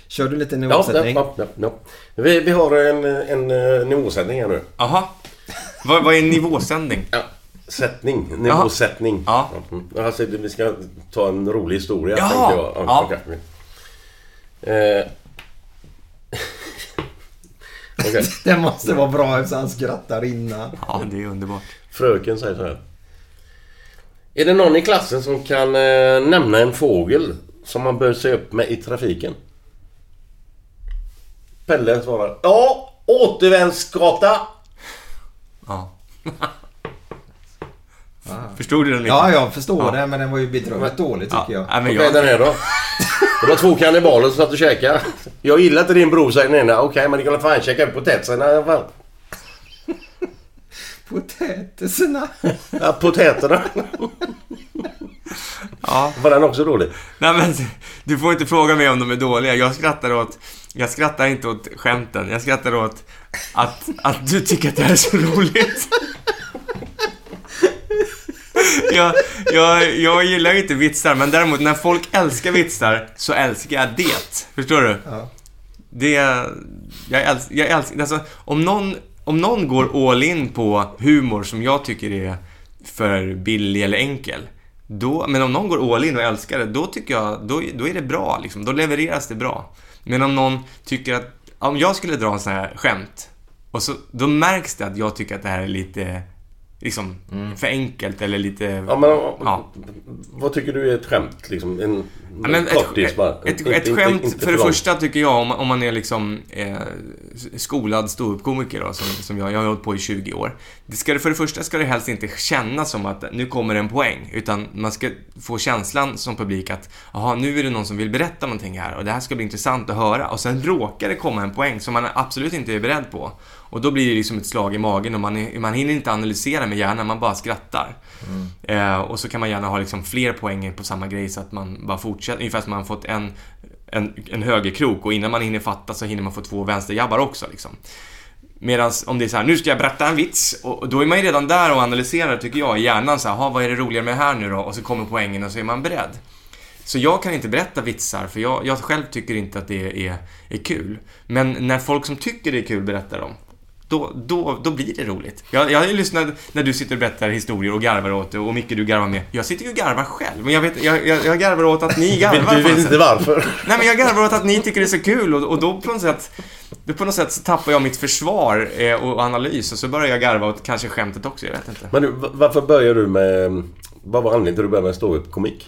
Kör du lite Ja, nivåsättning? ja, ja, ja. Vi, vi har en, en, eh, nivåsättning här nu. Aha. Vad, vad är nivåsändning? Ja. Sättning. Nivåsättning. Ja. Mm. Alltså, det- vi ska ta en rolig historia. Jaha. tänkte jag. Ja. okej. Eh. [LAUGHS] Okej. Det måste vara bra eftersom han skrattar innan. Ja, det är underbart. Fröken säger så här. Är det någon i klassen som kan eh, nämna en fågel som man bör se upp med i trafiken? Pelle svarar. Ja, återvändsgata. Ja. [LAUGHS] Förstod du den lite? Ja, jag förstår Ja. det, men den var ju bedrövligt dålig tycker jag. Ja, men Okej, jag, den här då. Det var två kannibaler som satt och käkade. Jag gillar inte din bror, säger den ena. Okej, men ni kan väl fan käka upp potäterna i alla fall. Potäterna. Ja, potäterna. ja. Var den också dålig? Nej men, du får inte fråga mig om de är dåliga. Jag skrattar åt... Jag skrattar inte åt skämten. Jag skrattar åt att, att du tycker att det här är så roligt. Jag, jag, jag gillar ju inte vitsar, men däremot när folk älskar vitsar så älskar jag det. Förstår du? Ja. Det... Jag älskar... Jag älskar alltså, om någon, om någon går all in på humor som jag tycker är för billig eller enkel. Då, men om någon går all in och älskar det, då tycker jag, då, då är det bra liksom. Då levereras det bra. Men om någon tycker att, om jag skulle dra en sån här skämt, och så, då märks det att jag tycker att det här är lite, liksom, för enkelt eller lite... Ja, men, Ja. Vad tycker du är ett skämt? Liksom, en Ja, men ett, kortis bara. ett, ett, Inte- ett inte- skämt, inte för det långt. första tycker jag, om, om man är liksom eh, skolad ståuppkomiker då, som, som jag, jag har hållit på i 20 år. Det ska, det- för det första ska det helst inte kännas som att nu kommer en poäng, utan man ska få känslan som publik att jaha, nu är det någon som vill berätta någonting här och det här ska bli intressant att höra. Och sen råkar det komma en poäng som man absolut inte är beredd på. Och då blir det liksom ett slag i magen och man, man hinner inte analysera med hjärnan, man bara skrattar. Eh, och så kan man gärna ha liksom fler poäng på samma grej så att man bara fortsätter, ungefär som man fått en, en, en högerkrok och innan man hinner fatta så hinner man få två vänsterjabbar också liksom. Medan om det är så här, nu ska jag berätta en vits och då är man ju redan där och analyserar tycker jag i hjärnan så här, "Ha, vad är det roliga med det här nu då? Och så kommer poängen och så är man beredd. Så jag kan inte berätta vitsar för jag, jag själv tycker inte att det är, är kul. Men när folk som tycker det är kul berättar dem, då, då, då blir det roligt. Jag, jag har ju lyssnat när du sitter och berättar historier och garvar åt det och Micke du garvar med. Jag sitter ju och garvar själv, men jag, vet, jag, jag, jag garvar åt att ni garvar. Du vet inte varför. Nej men jag garvar åt att ni tycker det är så kul och, och då på något sätt då på något sätt så tappar jag mitt försvar eh, och analys och så börjar jag garva åt kanske skämtet också, jag vet inte. Men du, varför började du med... Vad var anledningen till att du började med ståuppkomik?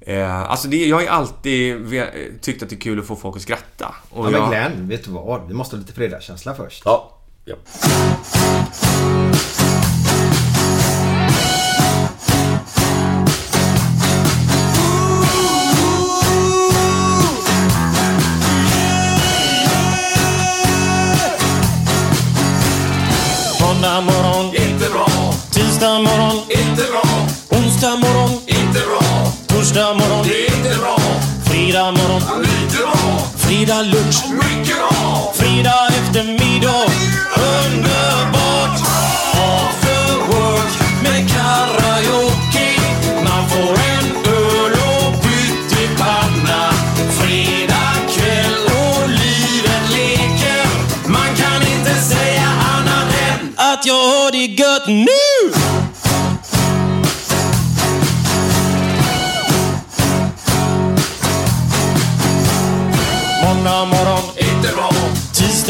Eh, alltså det, jag har ju alltid tyckt att det är kul att få folk att skratta. Och Ja, men jag, Glenn, vet du vad? Vi måste ha lite fredagskänsla först. Ja. Ja. Måndag morgon, inte bra. Tisdag morgon, inte bra. Onsdag morgon, inte bra. Torsdag morgon, det är inte bra. Fredag morgon, lite bra. Fredag lunch. Fredag eftermiddag, underbart. After work med karaoke. Man får en öl och pyttipanna. Fredag kväll och livet leker. Man kan inte säga annat än att jag har det gött nu!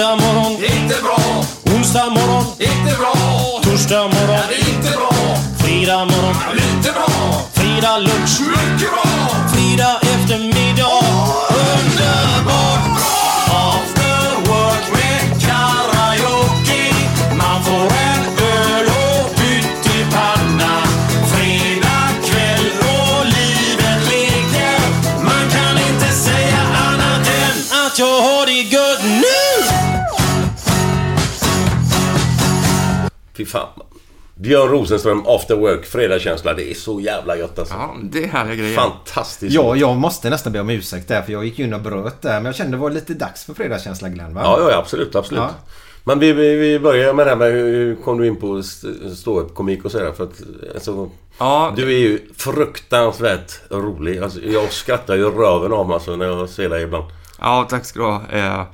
Tisdag morgon, Inte bra, onsdag morgon, inte bra, torsdag morgon, det inte bra, fredag morgon, lite bra, fredag lunch, mycket bra, fredag eftermiddag. Underbart! Fy fan. Björn Rosenström, After Work, fredagskänsla. Det är så jävla gött alltså. Ja, det är härliga grejer. Fantastiskt. Ja, jag måste nästan be om ursäkt där för jag gick ju in och bröt där. Men jag kände det var lite dags för fredagskänsla Glenn va? Ja, ja, absolut, absolut. Ja. Men vi, vi, vi börjar med det här med hur kom du in på st- ståuppkomik och sådär? För att alltså, Ja, du är ju fruktansvärt rolig. Alltså, jag skrattar ju röven av mig alltså, när jag ser dig ibland. Ja, tack ska du ha.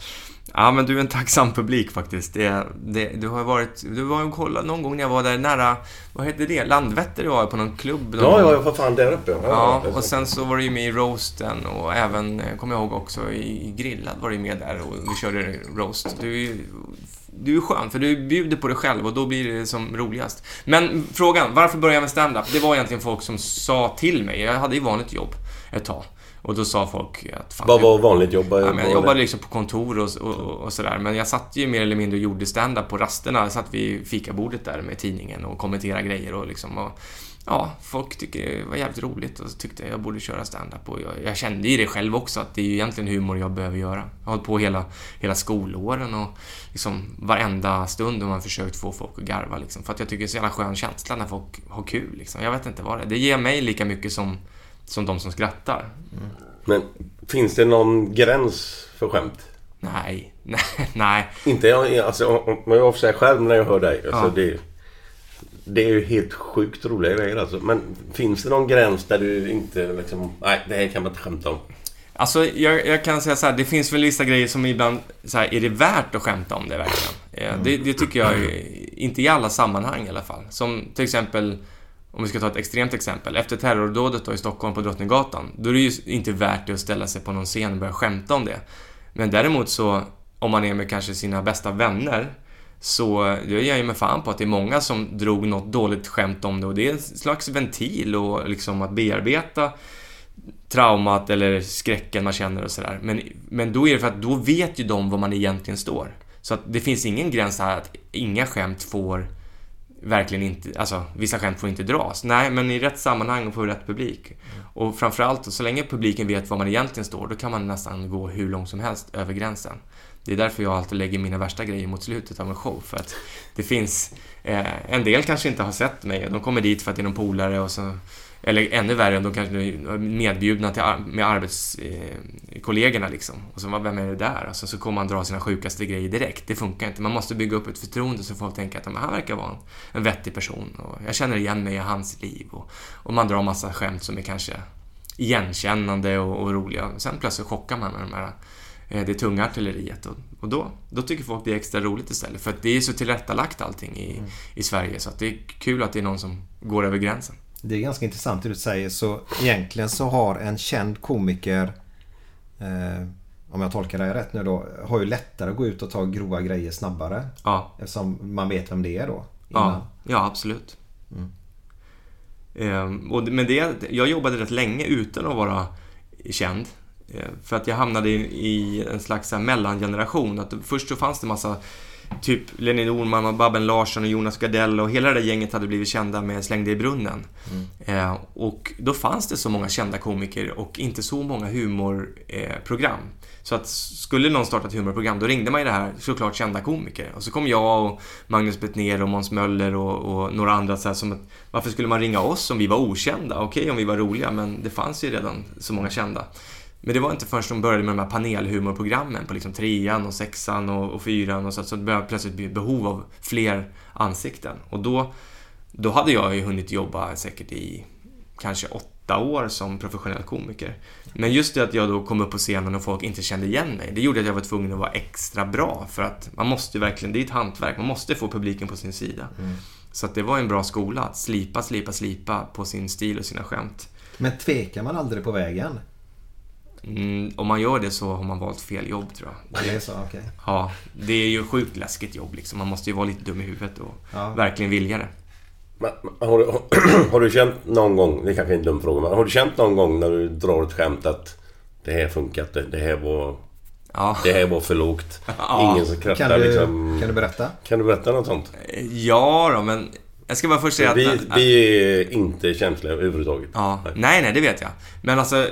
Ja, men du är en tacksam publik faktiskt. Det, det, du har varit... Du var ju och kollade någon gång när jag var där nära... Vad hette det? Landvetter var jag på någon klubb. någon Ja, ja, ja, för fan där uppe. Ja, är och sen så var du ju med i roasten och även, eh, kommer jag ihåg också, i Grillad var du med där och vi körde roast. Du du är skön, för du bjuder på dig själv och då blir det som roligast. Men frågan, varför började jag med stand-up? Det var egentligen folk som sa till mig, jag hade ju vanligt jobb ett tag. Och då sa folk att... Fan, Vad var vanligt jobb? Ja, jag jobbade liksom på kontor och, och, och sådär. Men jag satt ju mer eller mindre och gjorde stand-up på rasterna. Jag satt vid fikabordet där med tidningen och kommenterade grejer och liksom... Och, ja, folk tycker det var jävligt roligt och tyckte jag borde köra stand-up. Och jag, jag kände ju det själv också, att det är ju egentligen humor jag behöver göra. Jag har hållit på hela, hela skolåren och liksom varenda stund har man försökt få folk att garva liksom. För att jag tycker det är så jävla skön känsla när folk har kul liksom. Jag vet inte vad det är. Det ger mig lika mycket som, som de som skrattar. Men finns det någon gräns för skämt? Nej, [LAUGHS] nej, nej. Inte jag, alltså, om om jag får säga själv när jag hör dig. Alltså, Ja. det, det är ju helt sjukt roliga grejer alltså. Men finns det någon gräns där du inte liksom... Nej, det här kan man inte skämta om. Alltså, jag, jag kan säga så här, det finns väl vissa grejer som ibland, så här, är det värt att skämta om det verkligen? Eh, Det, det tycker jag, är- inte i alla sammanhang i alla fall. Som till exempel, om vi ska ta ett extremt exempel, efter terrordådet då i Stockholm på Drottninggatan, då är det ju inte värt det att ställa sig på någon scen och börja skämta om det. Men däremot så, om man är med kanske sina bästa vänner, så jag ger ju mig fan på att det är många som drog något dåligt skämt om det och det är en slags ventil och liksom att bearbeta traumat eller skräcken man känner och sådär. Men, men då är det för att då vet ju de var man egentligen står. Så att det finns ingen gräns här att inga skämt får verkligen inte, alltså vissa skämt får inte dras. Nej, men i rätt sammanhang och på rätt publik. Och framförallt, så länge publiken vet var man egentligen står, då kan man nästan gå hur långt som helst över gränsen. Det är därför jag alltid lägger mina värsta grejer mot slutet av en show, för att det finns... Eh, en del kanske inte har sett mig, de kommer dit för att det är någon polare och så... Eller ännu värre, de kanske är medbjudna till, med arbetskollegorna liksom. Och så, vem är det där? Och så, så kommer man dra sina sjukaste grejer direkt. Det funkar inte. Man måste bygga upp ett förtroende så folk tänker att "Men han verkar vara en, en vettig person. Och jag känner igen mig i hans liv. Och, och man drar massa skämt som är kanske igenkännande och, och roliga. Sen plötsligt chockar man med de här, eh, det tunga artilleriet. Och, och då, då tycker folk det är extra roligt istället. För att det är så tillrättalagt allting i, i Sverige. Så att det är kul att det är någon som går över gränsen. Det är ganska intressant det du säger. Så egentligen så har en känd komiker eh, om jag tolkar det rätt nu då, har ju lättare att gå ut och ta grova grejer snabbare. Ja. Eftersom man vet vem det är då. innan. Ja, ja absolut. Ehm, och det- men det, jag jobbade rätt länge utan att vara känd. Ehm, för att jag hamnade i, i en slags mellangeneration. Att först så fanns det massa Typ Lenin Norman och Babben Larsson och Jonas Gardell och hela det där gänget hade blivit kända med Släng dig i brunnen. Eh, och då fanns det så många kända komiker och inte så många humorprogram. Program. så att skulle någon starta ett humorprogram, då ringde man ju det här såklart kända komiker. Och så kom jag och Magnus Bettner och Måns Möller och, och några andra så här som att, varför skulle man ringa oss om vi var okända? Okej om vi var roliga, men det fanns ju redan så många kända. Men det var inte förrän de började med de här panelhumorprogrammen på liksom trean och sexan och, och fyran och så, så det började plötsligt bli behov av fler ansikten. Och då, då hade jag ju hunnit jobba säkert i kanske åtta år som professionell komiker. Men just det att jag då kom upp på scenen och folk inte kände igen mig, det gjorde att jag var tvungen att vara extra bra för att man måste ju verkligen, det är ett hantverk, man måste få publiken på sin sida. Så att det var en bra skola att slipa, slipa, slipa på sin stil och sina skämt. Men tvekar man aldrig på vägen? Mm, om man gör det så har man valt fel jobb tror jag. Det är så, okej. Ja, det är ju sjukt läskigt jobb liksom. Man måste ju vara lite dum i huvudet och Ja. verkligen vilja det. Men, men har, du, [CLEARS THROAT] har du känt någon gång, det är kanske är en dum fråga, men har du känt någon gång när du drar ett skämt att det här funkat, det, det här var... Ja. Det här var för lågt. [LAUGHS] Ja. Ingen som skrattar Kan du, liksom. kan du berätta? Kan du berätta något sånt? Ja då, men jag ska bara först säga att... Vi, vi är inte känsliga överhuvudtaget. Ja, nej, nej, det vet jag. Men alltså,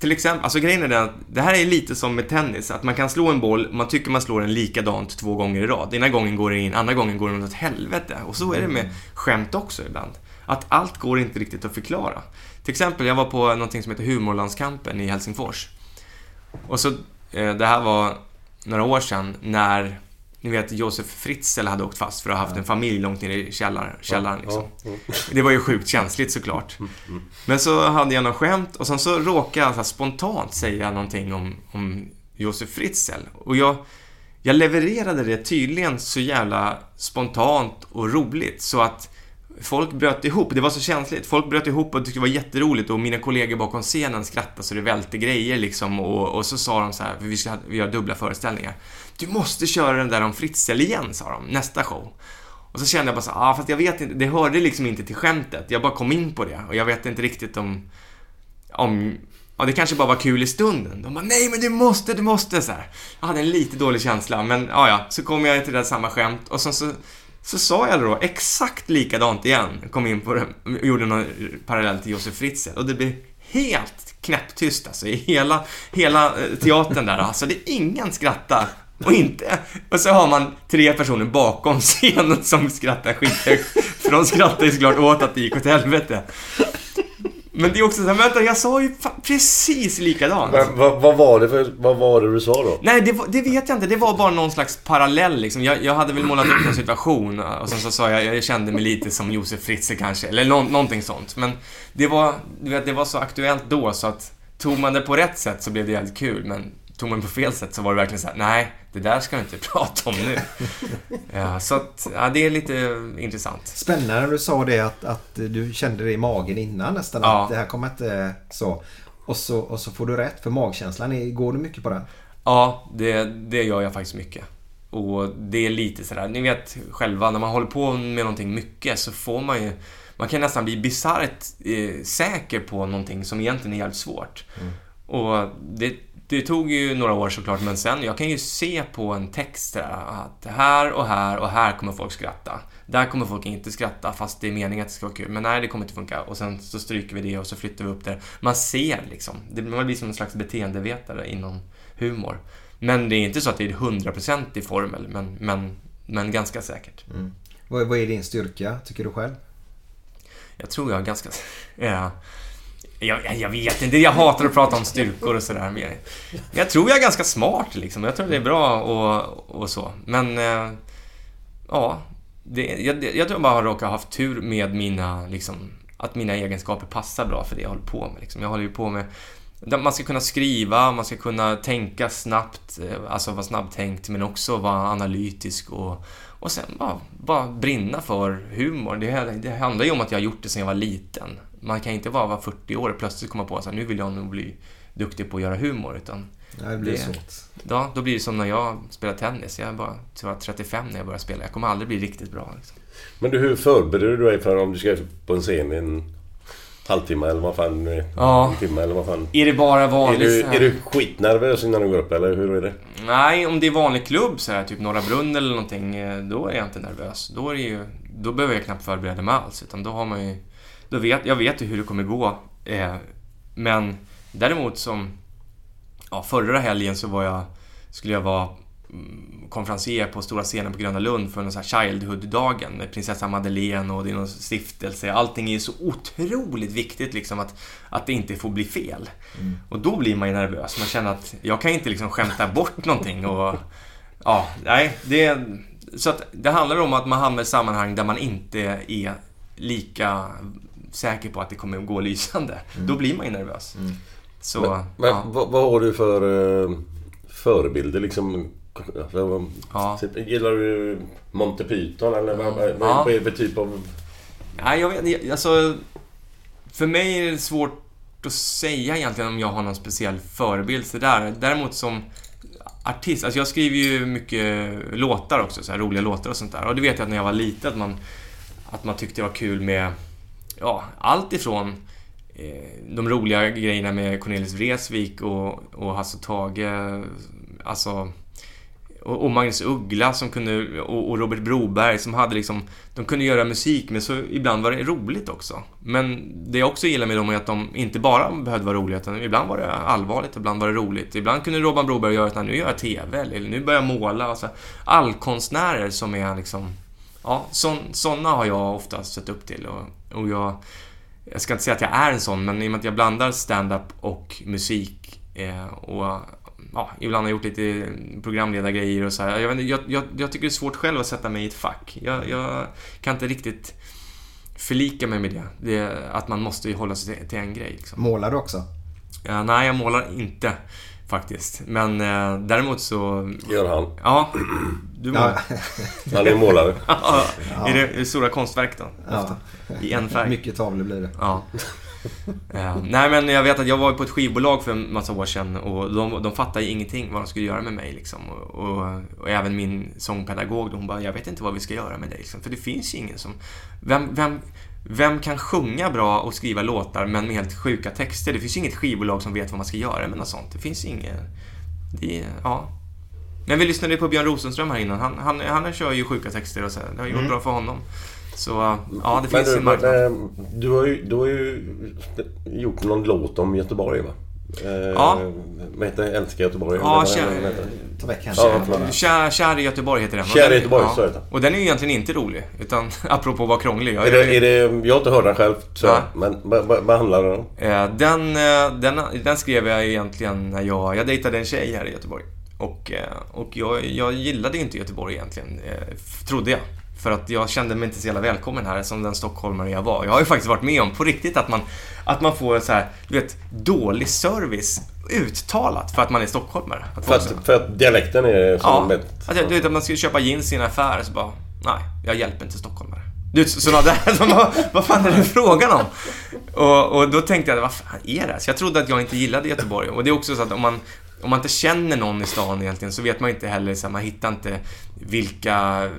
till exempel, alltså grejen är den att det här är lite som med tennis, att man kan slå en boll, man tycker man slår den likadant två gånger i rad. Ena gången går den in, andra gången går den åt helvete. Och så är det med skämt också ibland. Att allt går inte riktigt att förklara. Till exempel, jag var på någonting som heter Humorlandskampen i Helsingfors. Och så, eh, det här var några år sedan när, ni vet, Josef Fritzl hade åkt fast för att ha haft en familj långt ner i källaren. källaren liksom. Det var ju sjukt känsligt såklart. Men så hade jag något skämt och sen så råkade jag så spontant säga någonting om, om Josef Fritzl. Och jag, jag levererade det tydligen så jävla spontant och roligt så att folk bröt ihop. Det var så känsligt. Folk bröt ihop och tyckte det var jätteroligt och mina kollegor bakom scenen skrattade så det välte grejer liksom och, och så sa de så här, för vi ska vi gör dubbla föreställningar. Du måste köra den där om Fritzl igen, sa de, nästa show. Och så kände jag bara så ah, fast jag vet inte, det hörde liksom inte till skämtet. Jag bara kom in på det och jag vet inte riktigt om, om Ja, det kanske bara var kul i stunden. De bara, nej men du måste, du måste så här. Jag hade en lite dålig känsla, men ja, ja. Så kom jag till det där samma skämt och sen så, så sa jag då exakt likadant igen. Kom in på det, gjorde någon parallell till Josef Fritzl och det blev helt knäpptyst alltså i hela, hela eh, teatern där. Alltså det är ingen skrattar. Och inte... Och så har man tre personer bakom [LAUGHS] scenen som skrattar skithögt. För de skrattar ju såklart åt att det gick åt helvete. Men det är också så här, vänta, jag sa ju precis likadant. Men vad, vad, var det för, vad var det du sa då? Nej, det, var, det vet jag inte. Det var bara någon slags parallell liksom. Jag, jag hade väl målat upp en situation och sen så sa jag, jag kände mig lite som Josef Fritzl kanske, eller nå, någonting sånt. Men det var, du vet, det var så aktuellt då så att tog man det på rätt sätt så blev det jävligt kul, men tog man på fel sätt så var det verkligen så här: nej, det där ska du inte [LAUGHS] prata om nu. ja, så att, ja, det är lite intressant. Spännande när du sa det att, att du kände det i magen innan nästan. Ja. Att det här kommer inte så. Och, så. och så får du rätt för magkänslan. är- Går du mycket på den? Ja, det, det gör jag faktiskt mycket. Och det är lite sådär, ni vet själva, när man håller på med någonting mycket så får man ju... Man kan nästan bli bisarrt eh, säker på någonting som egentligen är jävligt svårt. Och det, det tog ju några år såklart, men sen, jag kan ju se på en text där, att här och här och här kommer folk skratta. Där kommer folk inte skratta, fast det är meningen att det ska vara kul. Men nej, det kommer inte funka. Och sen så stryker vi det och så flyttar vi upp det. Man ser liksom. Det, blir som en slags beteendevetare inom humor. Men det är inte så att det är 100% formel, men, men, men ganska säkert. Vad, vad är din styrka, tycker du själv? Jag tror jag är ganska... [LAUGHS] Ja. Jag, jag vet inte, jag hatar att prata om styrkor och sådär. Men jag, jag tror jag är ganska smart liksom. Jag tror det är bra och, och så. Men... eh, Ja. Det, jag, jag tror bara har råkar ha haft tur med mina, liksom... Att mina egenskaper passar bra för det jag håller på med. Liksom. Jag håller ju på med... Man ska kunna skriva, man ska kunna tänka snabbt, eh, alltså vara snabbtänkt, men också vara analytisk och, och sen bara, bara brinna för humor. Det, det handlar ju om att jag har gjort det sedan jag var liten. Man kan inte bara vara 40 år och plötsligt komma på att nu vill jag nog bli duktig på att göra humor, utan Nej, det blir Det- svårt. ja, då blir det som när jag spelar tennis. Jag är bara jag var 35 när jag började spela. Jag kommer aldrig bli riktigt bra. Liksom. Men du, hur förbereder du dig för om du ska på en scen i en halvtimme eller vad fan? Ja. En timme eller vad fan? Är det bara Är vanlig du, är du skitnervös innan du går upp eller hur är det? Nej, om det är vanlig klubb, så här, typ Norra Brunn eller någonting, eh, då är jag inte nervös. Då, är det ju, då behöver jag knappt förbereda mig alls, utan då har man ju... Då vet, jag vet ju hur det kommer gå. Eh, men däremot som... Ja, förra helgen så var jag... Skulle jag vara mm, konferencier på stora scenen på Gröna Lund för någon sån här Childhood-dagen med prinsessa Madeleine och det är någon stiftelse. Allting är ju så otroligt viktigt liksom att, att det inte får bli fel. Och då blir man ju nervös. Man känner att jag kan inte liksom skämta bort någonting och... Ja, nej, det... Så att det handlar om att man hamnar i sammanhang där man inte är lika säker på att det kommer att gå lysande. Då blir man ju nervös. Så, Men, men ja. vad, vad har du för uh, förebilder liksom? Ja. typ, gillar du Monty Python eller vad, vad, Ja. vad är det för typ av... Nej, jag vet Alltså... För mig är det svårt att säga egentligen om jag har någon speciell förebild så där. Däremot som artist, alltså jag skriver ju mycket låtar också, så här roliga låtar och sånt där. Och det vet jag att när jag var liten att man, att man tyckte det var kul med, ja, allt ifrån eh, de roliga grejerna med Cornelis Vreeswijk och, och Hasse och Tage, alltså och, och Magnus Uggla som kunde, och, och Robert Broberg som hade liksom, de kunde göra musik men så ibland var det roligt också. Men det jag också gillar med dem är att de inte bara behövde vara roliga utan ibland var det allvarligt, ibland var det roligt. Ibland kunde Robban Broberg göra att nu gör jag TV eller nu börjar jag måla. Alltså, allkonstnärer som är liksom, ja, sådana har jag ofta sett upp till och, och jag, jag ska inte säga att jag är en sån, men i och med att jag blandar stand-up och musik eh, och ja, ibland har jag gjort lite programledargrejer och så här. Jag, jag, jag, jag, tycker det är svårt själv att sätta mig i ett fack. Jag, jag kan inte riktigt förlika mig med det. det att man måste hålla sig till, till en grej. Liksom. Målar du också? Ja, nej, jag målar inte faktiskt. Men eh, däremot så... Gör han? Ja, du målar. [LAUGHS] Ja. han är målare. ja, Är det stora konstverk då? Ja. I en färg? Mycket tavlor blir det. Ja. Uh, nej men jag vet att jag var på ett skivbolag för en massa år sedan och de, de fattade ingenting vad de skulle göra med mig liksom. Och, och, och även min sångpedagog, hon bara, jag vet inte vad vi ska göra med dig liksom. För det finns ju ingen som... Vem, vem, vem kan sjunga bra och skriva låtar men med helt sjuka texter? Det finns ju inget skivbolag som vet vad man ska göra med något sånt. Det finns inget... Det, ja. Men vi lyssnade på Björn Rosenström här innan. Han, han, han kör ju sjuka texter och så. Det har ju gått mm. bra för honom. Så ja, det men finns du, en marknad. Men, eh, du, har ju, du har ju gjort någon låt om Göteborg va? Eh, ja. Vad heter Älskar Göteborg? Ja, kär, ta väck kär, kär i Göteborg heter den. Kär i Göteborg, ja. så heter Och den är ju egentligen inte rolig. Utan [LAUGHS] apropå att vara krånglig. Jag, är det, är det, jag har inte hört den själv, så, ja. men vad, vad handlar den om? Eh, den, den, den skrev jag egentligen när jag, jag dejtade en tjej här i Göteborg. Och, och jag, jag gillade inte Göteborg egentligen, trodde jag. För att jag kände mig inte så jävla välkommen här som den stockholmare jag var. Jag har ju faktiskt varit med om på riktigt att man, att man får så här, du vet, dålig service uttalat för att man är stockholmare. Att för, att, för att dialekten är som ja, att, du vet att man ska köpa jeans i en affär så bara, nej, jag hjälper inte stockholmare. Du vet, sådana där, [LAUGHS] som, vad, vad fan är det frågan om? Och, och då tänkte jag, vad fan är det? Så jag trodde att jag inte gillade Göteborg. Och det är också så att om man, om man inte känner någon i stan egentligen så vet man inte heller, så här, man hittar inte vilka,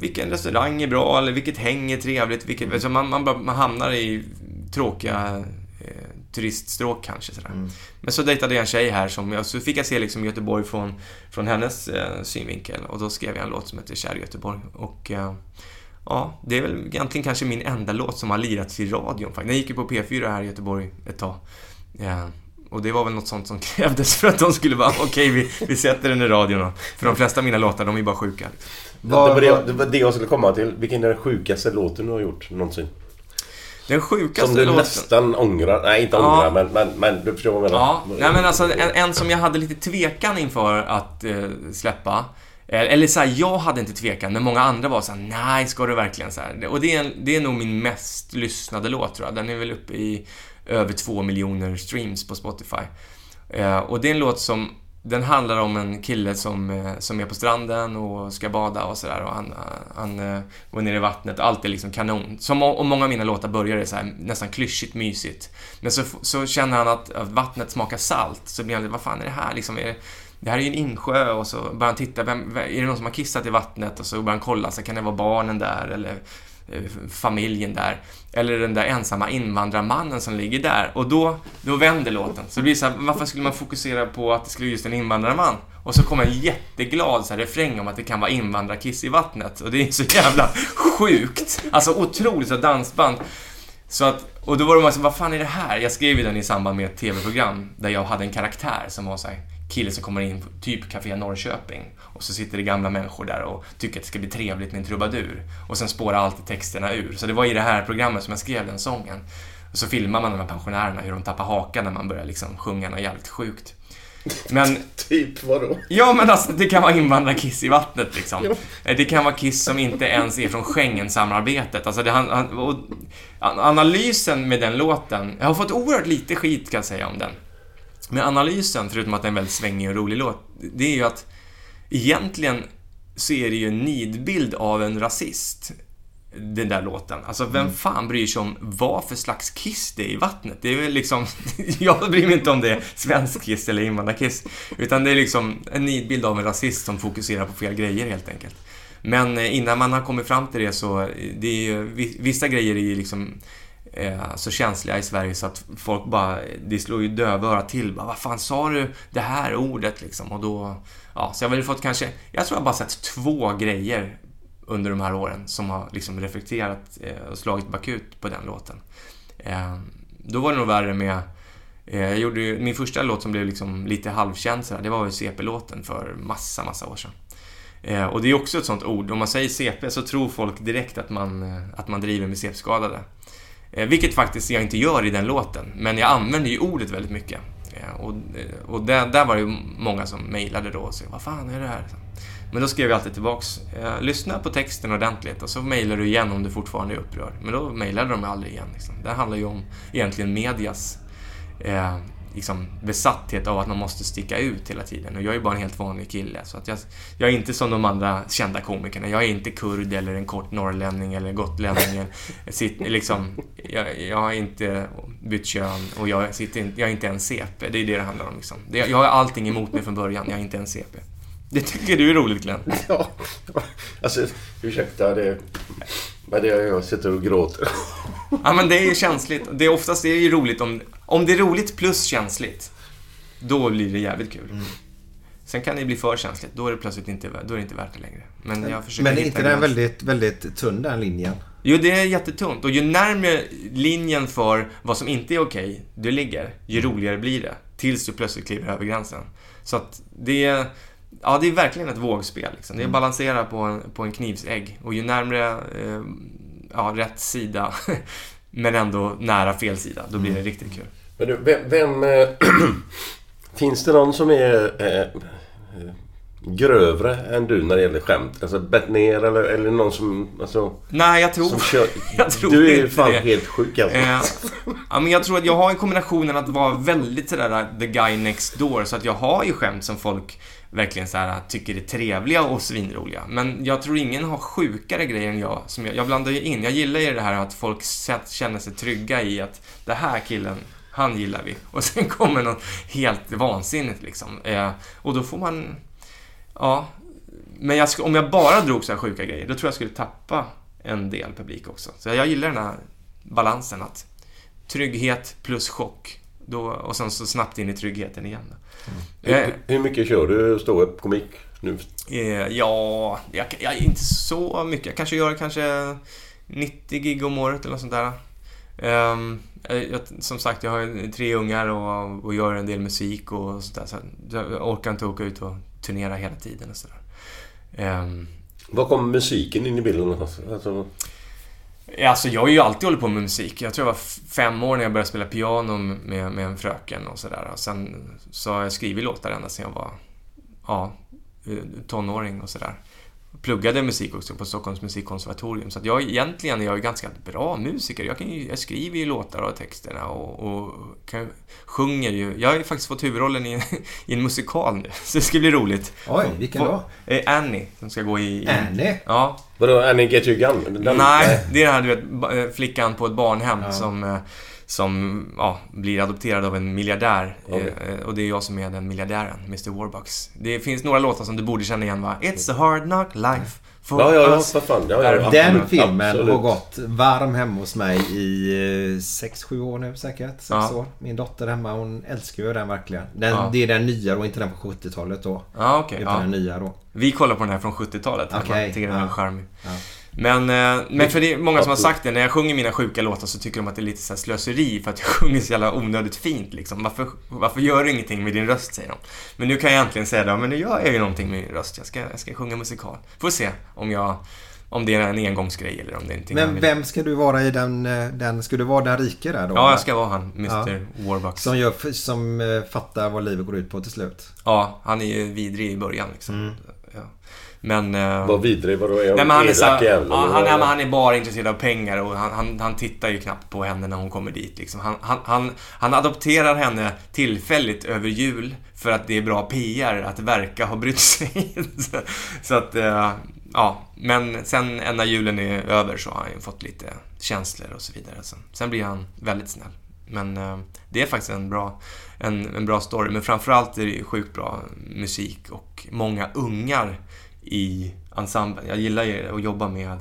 vilken restaurang är bra eller vilket häng är trevligt. Vilket, alltså man, man, man hamnar i tråkiga eh, turiststråk kanske. Sådär. Mm. Men så dejtade jag en tjej här som, så fick jag se liksom Göteborg från, från hennes eh, synvinkel och då skrev jag en låt som heter Kär Göteborg. Och eh, ja, det är väl egentligen kanske min enda låt som har lirats i radion. Den gick ju på P4 här i Göteborg ett tag. Ja. Och det var väl något sånt som [LAUGHS] krävdes för att de skulle vara okej, okay, vi, vi sätter den i radion För de flesta av mina låtar, de är bara sjuka. Var, det, var det, det var det jag skulle komma till. Vilken är den sjukaste låten du har gjort någonsin? Den sjukaste Som du låten... nästan ångrar. Nej, inte ångrar, ja. men, men, men du förstår vad jag menar. Ja, nej men alltså en, en, som jag hade lite tvekan inför att eh, släppa. Eh, eller så här, jag hade inte tvekan, men många andra var så här, nej, ska du verkligen så här? Och det är, det är nog min mest lyssnade låt tror jag. Den är väl uppe i över två miljoner streams på Spotify. Eh, och det är en låt som den handlar om en kille som, eh, som är på stranden och ska bada och sådär och han, han eh, går ner i vattnet och allt är liksom kanon. Som och många av mina låtar börjar det så här, nästan klyschigt mysigt. Men så, så känner han att, att vattnet smakar salt, så blir han lite, vad fan är det här liksom? Är det, det här är ju en insjö och så börjar han titta, vem, är det någon som har kissat i vattnet? Och så börjar han kolla, så kan det vara barnen där eller Eh, Eh, familjen där. Eller den där ensamma invandrarmannen som ligger där. Och då, då vänder låten. Så det blir så här, varför skulle man fokusera på att det skulle just en invandrarman? Och så kommer en jätteglad så här, refräng om att det kan vara invandrarkiss i vattnet. Och det är så jävla sjukt. Alltså otroligt så dansband. Så att, och då var de alltså, vad fan är det här? Jag skrev ju den i samband med ett TV-program där jag hade en karaktär som var såhär kille som kommer in på typ Café Norrköping och så sitter det gamla människor där och tycker att det ska bli trevligt med en trubadur. Och sen spårar alltid texterna ur. Så det var i det här programmet som jag skrev den sången. Och så filmar man de här pensionärerna hur de tappar hakan när man börjar liksom sjunga något jävligt sjukt. Men... [LAUGHS] typ vadå? Ja, men alltså det kan vara invandrarkiss i vattnet liksom. Jo. Det kan vara kiss som inte ens är från Schengen-samarbetet. Alltså det, han, och, analysen med den låten, jag har fått oerhört lite skit kan jag säga om den. Men analysen, förutom att det är en väldigt svängig och rolig låt, det är ju att egentligen så är det ju en nidbild av en rasist. den där låten. Alltså vem Mm. fan bryr sig om vad för slags kiss det är i vattnet? Det är väl liksom, [LAUGHS] jag bryr mig inte om det är svensk kiss eller invandrarkiss. Utan det är liksom en nidbild av en rasist som fokuserar på fel grejer helt enkelt. Men eh, innan man har kommit fram till det så, eh, det är ju, vi- vissa grejer är ju liksom eh, så känsliga i Sverige så att folk bara, det slår ju dövörat till. Bara, vad fan sa du det här ordet liksom? Och då, ja, så jag har väl fått kanske, jag tror jag bara sett två grejer under de här åren som har liksom reflekterat eh, och slagit bakut på den låten. Eh, då var det nog värre med eh, jag gjorde ju, min första låt som blev liksom lite halvkänd sådär, det var ju CP-låten för massa, massa år sedan. Eh, och det är också ett sånt ord, om man säger CP så tror folk direkt att man, eh, att man driver med CP-skadade. Eh, vilket faktiskt jag inte gör i den låten, men jag använder ju ordet väldigt mycket. Och och där, där var det ju många som mejlade då och sa vad fan är det här? Men då skrev jag alltid tillbaks, eh, lyssna på texten ordentligt och så mejlar du igen om du fortfarande är upprörd. Men då mejlade de aldrig igen. Liksom. Det handlar ju om egentligen medias eh, liksom besatthet av att man måste sticka ut hela tiden. Och jag är bara en helt vanlig kille. Så att jag, jag är inte som de andra kända komikerna. Jag är inte kurd eller en kort norrlänning eller gotlänning. [LAUGHS] Sitter, liksom, jag, jag har inte bytt kön och jag, sitter, jag är inte en CP. Det är det det handlar om. Liksom. Jag har allting emot mig från början. Jag är inte en CP. Det tycker du är roligt Glenn? [LAUGHS] Ja, alltså ursäkta det... Men det jag sitter och gråter. [LAUGHS] Ja, men det är ju känsligt. Det är oftast det är ju roligt om... Om det är roligt plus känsligt, då blir det jävligt kul. Mm. Sen kan det bli för känsligt. Då är det plötsligt inte, då är det inte värt det längre. Men jag försöker Men är inte en den gräns. väldigt, väldigt tunn den linjen? Jo, det är jättetunt. Och ju närmare linjen för vad som inte är okej du ligger, ju roligare blir det. Tills du plötsligt kliver över gränsen. Så att det är... Ja, det är verkligen ett vågspel. Liksom. Det är att balansera på en, på en knivsägg. Och ju närmare eh, ja, rätt sida, [LAUGHS] men ändå nära fel sida, då blir det riktigt kul. Men du, vem... vem eh, [CLEARS THROAT] finns det någon som är eh, grövre än du när det gäller skämt? Alltså Bettner eller, eller någon som... Alltså, Nej, jag tror, som kör, [LAUGHS] jag tror du är ju fan det. helt sjuk alltså. Eh, ja, men jag tror att jag har en kombinationen att vara väldigt sådär the guy next door. Så att jag har ju skämt som folk verkligen så här, tycker är trevliga och svinroliga. Men jag tror ingen har sjukare grejer än jag. Som jag, jag blandar ju in. Jag gillar ju det här att folk sett- känner sig trygga i att det här killen, han gillar vi. Och sen [LAUGHS] kommer något helt vansinnigt liksom. Eh, och då får man, ja. Men jag, om jag bara drog så här sjuka grejer, då tror jag jag skulle tappa en del publik också. Så jag gillar den här balansen att trygghet plus chock. Då, och sen så snabbt in i tryggheten igen. Då. Eh, Hur, hur mycket kör du ståupp komik nu? Eh, ja, jag, jag, inte så mycket. Jag kanske gör kanske 90 gig om året eller något sånt där. Ehm, jag, som sagt, jag har tre ungar och, och gör en del musik och sånt där. Så jag orkar inte åka ut och turnera hela tiden och sådär. Um, Var kommer musiken in i bilden? Alltså, Alltså jag har ju alltid hållit på med musik. Jag tror jag var fem år när jag började spela piano med, med en fröken och sådär. Sen så har jag skrivit låtar ända sedan jag var ja, tonåring och sådär. Pluggade musik också på Stockholms musikkonservatorium. Så att jag egentligen är jag ganska bra musiker. Jag, kan ju, jag skriver ju låtar och texterna och, och kan, sjunger ju. Jag har ju faktiskt fått huvudrollen i, [LAUGHS] i en musikal nu. [LAUGHS] Så det ska bli roligt. Oj, vilken då? Eh, Annie, som ska gå i... i Annie? Ja, vadå, Annie Get You Gun? Den- Nej, det är den här du vet, eh, flickan på ett barnhem Ja. som, eh, som ja, blir adopterad av en miljardär. Okej. Eh, Och det är jag som är den miljardären, Mr Warbucks. Det finns några låtar som du borde känna igen va? It's a hard knock life for Ja, ja, ja, us. vad fan. Ja, Där- ja, Den filmen Absolut. har gått varm hemma hos mig i 6-7 år nu säkert. Sex Ja. år. Min dotter hemma hon älskar ju den verkligen. Den, Ja. Det är den nya då, inte den på 70-talet då. Ja, okej. Utan ja. den nya då. Vi kollar på den här från 70-talet. hemma. Okej, Tycker den är ja. charmig. Ja. Men, eh, men för det är många som har sagt det, när jag sjunger mina sjuka låtar så tycker de att det är lite så slöseri för att jag [LAUGHS] sjunger så jävla onödigt fint liksom. Varför, varför gör du ingenting med din röst, säger de. Men nu kan jag äntligen säga det, men nu gör jag ju någonting med min röst. Jag ska, jag ska sjunga musikal. Får se om jag, om det är en engångsgrej eller om det är någonting Men vem ska du vara i den, eh, den ska du vara den rike där då? Ja, jag ska vara han, Mr Warbucks. Som, gör, som eh, fattar vad livet går ut på till slut. Ja, han är ju vidrig i början liksom. Mm. Ja. Men... eh, Vad vidrig, vadå? Är Nej, men han, är så, elak ja, eller han, men han är bara intresserad av pengar och han, han, han tittar ju knappt på henne när hon kommer dit. Liksom. Han, han, han, han adopterar henne tillfälligt över jul för att det är bra PR att verka ha brytt sig. [LAUGHS] så, så att, eh, ja, men sen när julen är över så har han ju fått lite känslor och så vidare. Sen, sen blir han väldigt snäll. Men eh, det är faktiskt en bra, en, en bra story. Men framförallt är det ju sjukt bra musik och många ungar i ensemblen. Jag gillar ju att jobba med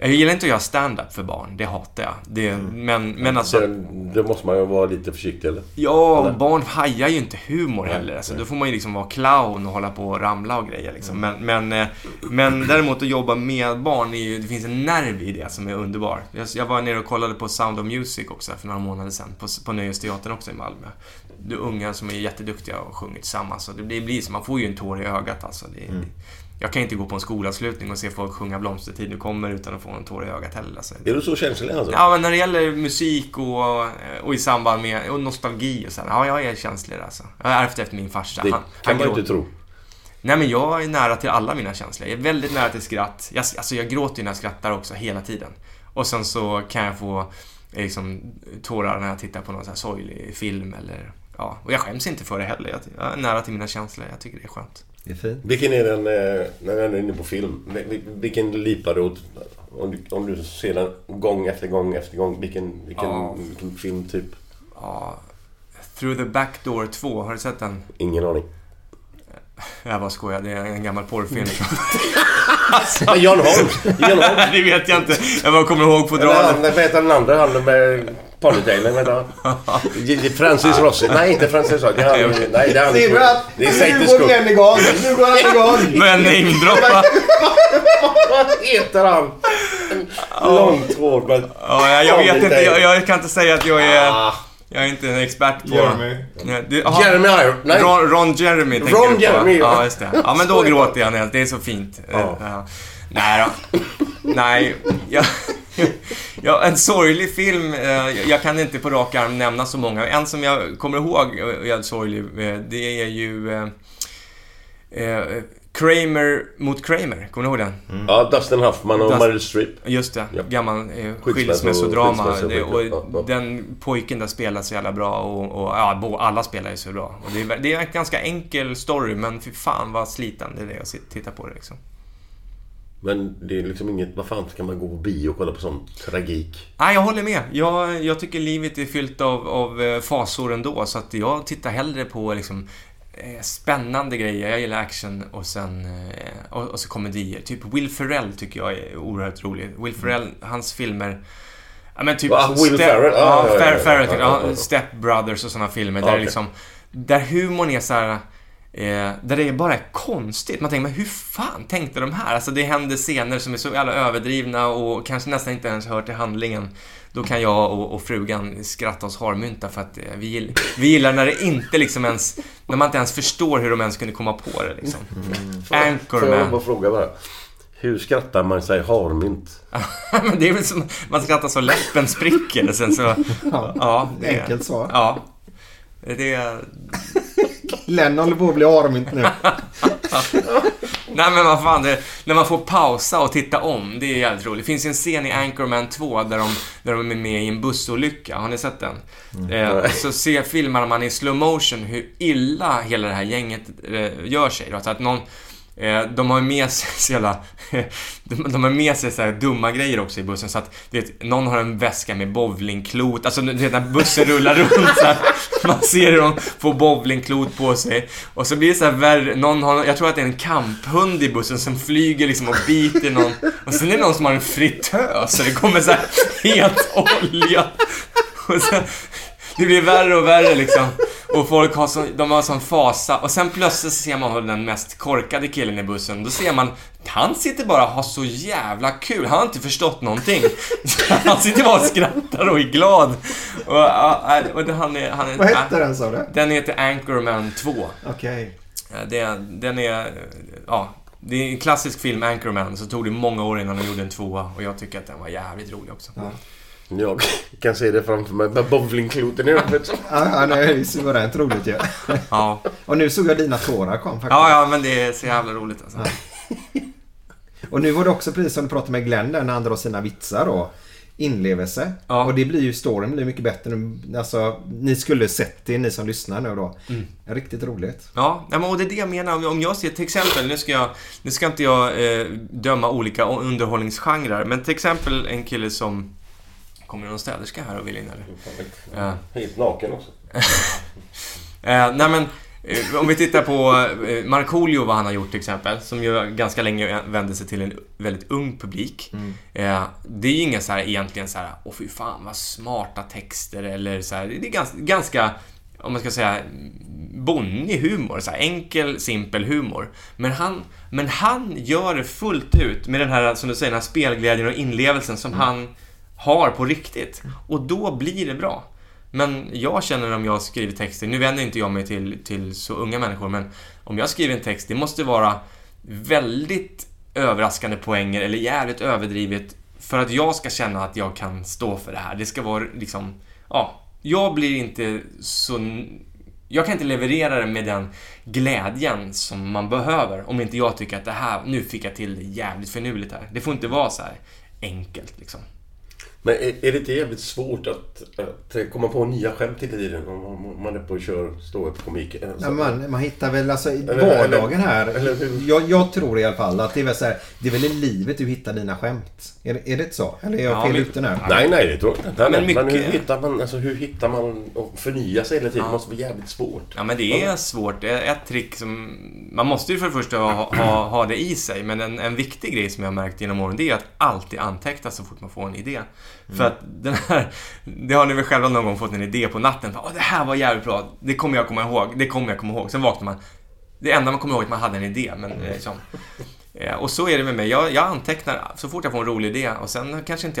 jag gillar inte att göra stand-up för barn, det hatar jag. Det, men, men alltså... Det, det måste man ju vara lite försiktig eller? Ja, Eller? barn hajar ju inte humor Nej, heller. Alltså, nej. då får man ju liksom vara clown och hålla på och ramla och grejer. Liksom. Men, men, eh, men däremot att jobba med barn, är ju, det finns en nerv i det som är underbar. Jag, jag var nere och kollade på Sound of Music också för några månader sedan, på, på Nöjesteatern också i Malmö. Det är unga som är jätteduktiga och sjunger tillsammans. Och det blir, blir så, man får ju en tår i ögat alltså. Det, Mm. Jag kan inte gå på en skolavslutning och se folk sjunga Blomstertid nu kommer utan att få en tår i ögat heller. Alltså. Är du så känslig alltså? Ja, men när det gäller musik och, och i samband med och nostalgi och så. här, Ja, jag är känslig alltså. Jag har ärvt efter min farsa. det Han- kan han man gråter. inte tro. Nej, men jag är nära till alla mina känslor. Jag är väldigt nära till skratt. Jag, alltså, jag gråter ju när jag skrattar också, hela tiden. Och sen så kan jag få eh, liksom, tårar när jag tittar på någon så här sorglig film eller... Ja, och jag skäms inte för det heller. Jag, jag är nära till mina känslor. Jag tycker det är skönt. Det är fint. Vilken är den, eh, när vi är inne på film, vil- vilken lipar du åt? Om du, om du ser den gång efter gång efter gång, vilken, vilken, Ja. vilken film typ? Ja, Through the Back Door 2, har du sett den? Ingen aning. [LAUGHS] Jag bara skojar, det är en gammal porrfilm. [LAUGHS] [LAUGHS] Ja, Jan Holm! Jan Holm! det vet jag inte. Jag bara kommer ihåg fodralet. han, vad heter den andra? Han med ponytailen, han? Francis Rossi. Nej, inte Francis Rossi. Det är han, nej, det är han. Ser du att Det är nu går. Glenn igång? Nu går han igång! Men namedroppa. [LAUGHS] Vad heter han? Långt hår med... Ja, jag, jag vet inte. Jag, jag kan inte säga att jag är... Ah, Jag är inte en expert på... Jeremy. Ja, du, aha, Jeremy Iron. Nej. Ron, Ron Jeremy tänker Ron du på. Jeremy, ja. Ja, just det. Ja, men då gråter jag. när- Det är så fint. Ja. Ja. Nej då. Nej. Jag, ja, en sorglig film. eh, jag- kan inte på rak arm nämna så många. En som jag kommer ihåg eh, är sorglig. eh, Det är ju... Kramer mot Kramer. Kommer du ihåg den? Ja, Dustin Hoffman och Dust- Meryl Streep. Just det, Ja. gammal eh, Skilsmässo- skilsmässodrama. Och den pojken där spelar så jävla bra och, och ja, alla spelar ju så bra. Och det, är, det är en ganska enkel story, men fy fan vad slitande det är att titta på det liksom. Men det är liksom inget... Vad fan ska man gå på bio och kolla på sån tragik? Nej, jag håller med. Jag, jag tycker livet är fyllt av, av eh, fasor ändå, så att jag tittar hellre på liksom eh, spännande grejer. Jag gillar action och sen eh, och, och så komedier. Typ Will Ferrell tycker jag är oerhört rolig. Will Ferrell, hans filmer Ja men typ... Will Ferrell? Ja, Ja, ja, ja, Fer- ja, Ferrell. ja, Ja. Step Brothers och sådana filmer. Där okej. liksom... Där humorn är så här... Eh, där det är bara är konstigt. Man tänker, men hur fan tänkte de här? Alltså det händer scener som är så jävla överdrivna och kanske nästan inte ens hör till handlingen. Då kan jag och, och frugan skratta oss harmynta för att eh, vi, gill, vi gillar när det inte liksom ens... När man inte ens förstår hur de ens kunde komma på det liksom. Får jag Anchorman. bara fråga bara? Hur skrattar man sig harmynt? [LAUGHS] Men det är väl som... Man skrattar så läppen spricker sen så... [LAUGHS] Ja, det, Enkelt svar. Ja. Det är... Glenn håller på att bli armynt nu. [LAUGHS] Nej men vad fan, det, när man får pausa och titta om, det är jävligt roligt. Det finns en scen i Anchorman 2 där de, där de är med i en bussolycka. Har ni sett den? Eh, så ser, filmar man i slow motion hur illa hela det här gänget eh, gör sig. Då. Så att någon, Eh, de har med sig [LAUGHS] så jävla, [LAUGHS] de, har med sig så här dumma grejer också i bussen. Så att, du vet, någon har en väska med bowlingklot. Alltså, du vet, när bussen rullar runt så här, [LAUGHS] Man ser hur de får bowlingklot på sig. Och så blir det så här värre. Någon har, jag tror att det är en kamphund i bussen som flyger liksom och biter någon. Och sen är det någon som har en fritös så det kommer så här het olja. Och så, det blir värre och värre liksom. Och folk har sån, de har sån fasa. Och sen plötsligt så ser man den mest korkade killen i bussen. Då ser man, han sitter bara och har så jävla kul. Han har inte förstått någonting. [LAUGHS] Han sitter bara och skrattar och är glad. Och, och det, han är, han är, Vad hette den sa du? Den heter Anchorman 2. Okej. Ja, Det, den är, ja, det är en klassisk film, Anchorman, så tog det många år innan de gjorde en tvåa och jag tycker att den var jävligt rolig också. Ja. Jag kan se det framför mig med bowlingkloten i huvudet. Ja, ja, det är ju suveränt roligt ju. Ja. Och nu såg jag dina tårar kom faktiskt. ja, ja, men det är så jävla roligt alltså. Och nu var det också precis som du pratade med Glenn där när han drar sina vitsar då. inlevelse. Ja. Och det blir ju, storyn blir mycket bättre. nu. Alltså, ni skulle sett det, ni som lyssnar nu då. Mm. Riktigt roligt. Ja, men och det är det jag menar. Om- Om jag ser till exempel, nu ska, jag, nu ska inte jag eh, döma olika underhållningsgenrer, men till exempel en kille som... Kommer det någon städerska här och vill in eller? Ja. Helt naken också. [LAUGHS] Eh, nej men, eh, om vi tittar på eh, Markoolio, vad han har gjort till exempel, som ju ganska länge vände sig till en väldigt ung publik. Eh, det är ju inga så här egentligen så här, åh fy fan vad smarta texter eller så här, det är ganska, ganska om man ska säga bonnig humor, så här, enkel, simpel humor. Men han, men han gör det fullt ut med den här, som du säger, den här spelglädjen och inlevelsen som han har på riktigt. Och då blir det bra. Men jag känner om jag skriver texter, nu vänder inte jag mig till, till så unga människor, men om jag skriver en text, det måste vara väldigt överraskande poänger eller jävligt överdrivet för att jag ska känna att jag kan stå för det här. Det ska vara liksom, ja, jag blir inte så... Jag kan inte leverera det med den glädjen som man behöver om inte jag tycker att det här, nu fick jag till det jävligt finurligt här. Det får inte vara så här enkelt liksom. Men är, är det inte jävligt svårt att, att komma på nya skämt hela tiden om, man är på och kör ståuppkomik? Ja, man, man hittar väl alltså i Eller- vardagen här. eller hur? jag, jag tror i alla fall att det är väl så här, Det är väl i livet du hittar dina skämt. Är, det- är det inte så? Eller är jag Ja, fel men- ute nu? Nej, nej, det tror jag inte. Men men, men hur mycket- hittar man, alltså, hur hittar man och förnya sig hela tiden? Ja. Det måste vara jävligt svårt. Ja, men det är svårt. Det är ett trick som... Man måste ju för det första ha, ha, ha det i sig, men en, en viktig grej som jag har märkt genom åren, det är att alltid anteckna så fort man får en idé. För att den här... Det har ni väl själva någon gång fått en idé på natten. Åh, det här var jävligt bra. Det kommer jag komma ihåg. Det kommer jag komma ihåg. Sen vaknar man. Det enda man kommer ihåg är att man hade en idé, men eh, liksom... Eh, och så är det med mig. Jag, jag antecknar så fort jag får en rolig idé och sen kanske inte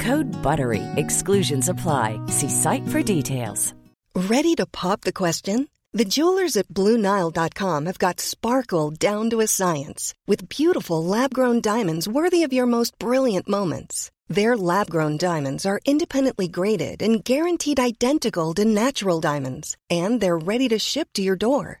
Code BUTTERY. Exclusions apply. See site for details. Ready to pop the question? The jewelers at BlueNile.com have got sparkle down to a science with beautiful lab grown diamonds worthy of your most brilliant moments. Their lab grown diamonds are independently graded and guaranteed identical to natural diamonds, and they're ready to ship to your door.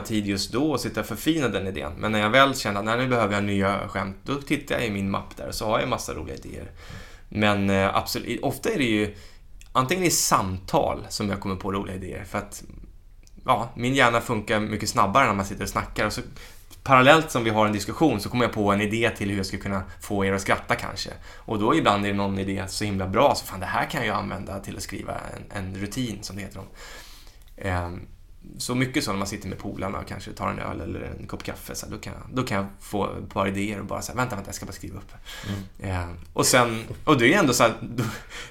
tid just då och sitta och förfina den idén. Men när jag väl känner att nu behöver jag nya skämt, då tittar jag i min mapp där och så har jag massa roliga idéer. Men eh, absolut, ofta är det ju antingen i samtal som jag kommer på roliga idéer för att ja, min hjärna funkar mycket snabbare när man sitter och snackar och så parallellt som vi har en diskussion så kommer jag på en idé till hur jag ska kunna få er att skratta kanske. Och då ibland är det någon idé så himla bra så fan det här kan jag använda till att skriva en, en rutin som det heter. Om. Ehm, så mycket så när man sitter med polarna och kanske tar en öl eller en kopp kaffe, så här, då, kan jag, då kan jag få ett par idéer och bara säga vänta, vänta, jag ska bara skriva upp. Eh, och sen, och det är ändå så här, då,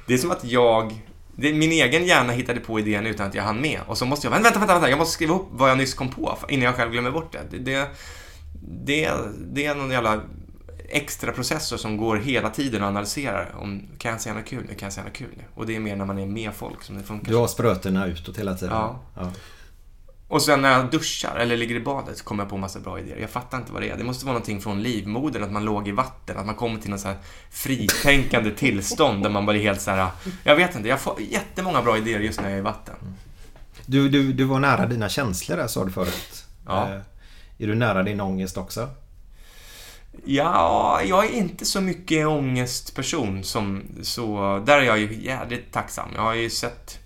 det är som att jag, det, min egen hjärna hittade på idén utan att jag hann med. Och så måste jag, vänta, vänta, vänta, jag måste skriva upp vad jag nyss kom på innan jag själv glömmer bort det. Det, det, det, det är någon jävla extra processor som går hela tiden och analyserar om kan jag säga något kul nu, kan jag säga något kul nu? Och det är mer när man är med folk som det funkar. Du har sprötena utåt hela tiden. Ja. ja. Och sen när jag duschar eller ligger i badet kommer jag på massa bra idéer. Jag fattar inte vad det är. Det måste vara någonting från livmodern, att man låg i vatten, att man kommer till något så här fritänkande [LAUGHS] tillstånd där man är helt så här. Jag vet inte, jag får jättemånga bra idéer just när jag är i vatten. Du, du, du var nära dina känslor där sa du förut. Ja. Eh, Är du nära din ångest också? Ja, jag är inte så mycket ångestperson som så... Där är jag ju jävligt tacksam. Jag har ju sett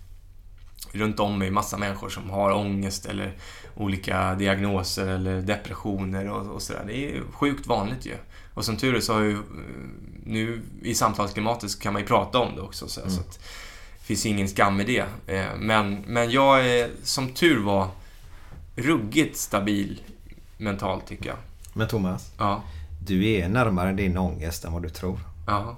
runt om mig massa människor som har ångest eller olika diagnoser eller depressioner och, och sådär. Det är sjukt vanligt ju. Och som tur är så har ju nu i samtalsklimatet så kan man ju prata om det också. Så, Mm. så att det finns ingen skam i det. Eh, Men, men jag är som tur var ruggigt stabil mentalt tycker jag. Men Thomas, Ja. du är närmare din ångest än vad du tror. Ja.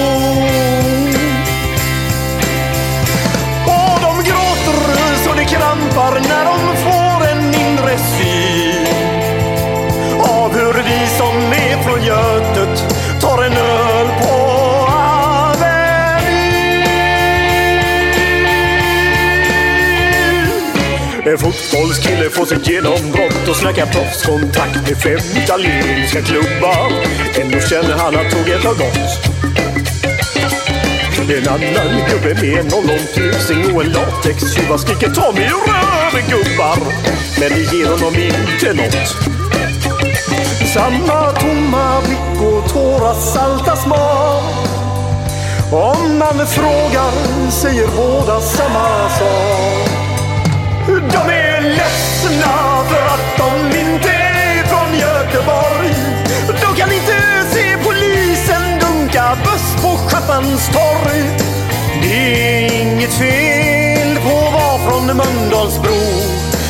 Det när de får en inre syn av hur vi som är från Götet tar en öl på En fotbollskille får sitt genombrott och snackar proffskontakt med fem italienska klubbar. Ändå känner han att tåget har gått. En annan gubbe med en ollontusing och en latextjuva skriker ta mig ur gubbar. Men det ger honom inte nåt. Samma tomma blick och tårar salta smak. Om man frågar säger båda samma sak. De är ledsna för att de inte är från Göteborg. Buss torg. Det är inget fel på att vara från Mölndalsbro.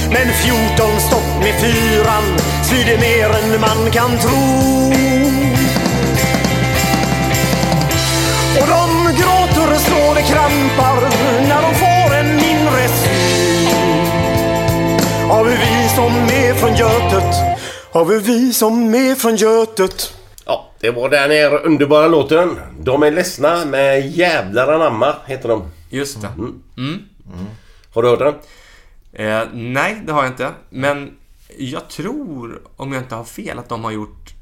Men 14 stopp med fyran svider mer än man kan tro. Och de gråter så det krampar när de får en inre syn av hur vi som är från Götet, av hur vi som är från Götet. Det var den här underbara låten. De är ledsna med Jävlar anamma heter de. Just det. Mm. Har du hört den? Eh, nej, det har jag inte. Men jag tror, om jag inte har fel, att de har gjort...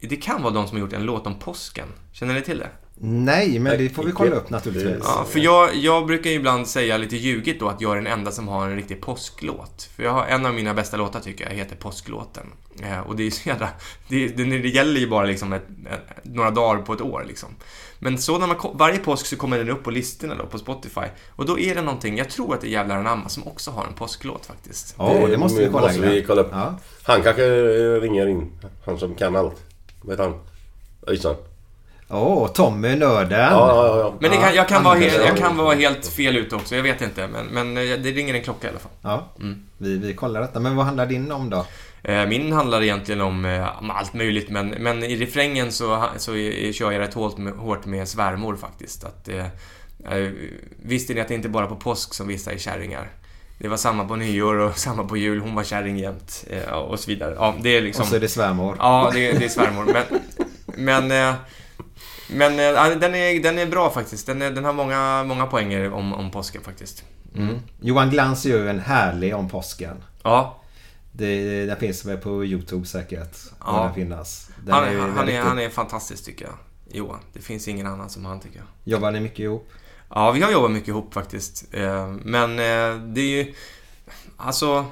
Det kan vara de som har gjort en låt om påsken. Känner ni till det? Nej, men det får vi kolla upp naturligtvis. Ja, för jag, jag brukar ju ibland säga lite ljugigt då att jag är den enda som har en riktig påsklåt. För jag har en av mina bästa låtar tycker jag heter Påsklåten. Eh, och det är så jävla... Det, det, det gäller ju bara liksom ett, några dagar på ett år liksom. Men så när man, varje påsk så kommer den upp på listorna då på Spotify. Och då är det någonting, jag tror att det är Jävlar anamma som också har en påsklåt faktiskt. det måste vi kolla måste vi kolla upp. Ja. Han kanske ringer in. Han som kan allt. Vad heter han? Öysan. Åh, Tommy nörden. Ja, ja, ja. Men det kan, jag, kan vara helt, jag kan vara helt fel ute också, jag vet inte. Men, men eh, det ringer en klocka i alla fall. Ja, Mm. vi, vi kollar detta. Men vad handlar din om då? Eh, Min handlar egentligen om eh, om allt möjligt, men, men i refrängen så, så kör jag rätt hårt med, hårt med svärmor faktiskt. Att, eh, visste ni att det inte bara på påsk som vissa är kärringar? Det var samma på nyår och [LAUGHS] samma på jul, hon var kärring jämt eh, och så vidare. Ja, det är liksom... Och så är det svärmor. Ja, det, det är svärmor. Men, men, eh, Men eh, den, är, den är bra faktiskt. Den, är, den har många, många poänger om, om påsken faktiskt. Mm. Johan Glans gör ju en härlig om påsken. Ja. Det, det finns väl på YouTube säkert. Ja. Den finnas. Den Han, är, han, väldigt är, han är fantastisk tycker jag. Johan. Det finns ingen annan som han tycker jag. Jobbar ni mycket ihop? Ja, vi har jobbat mycket ihop faktiskt. Eh, Men eh, det är ju... Alltså...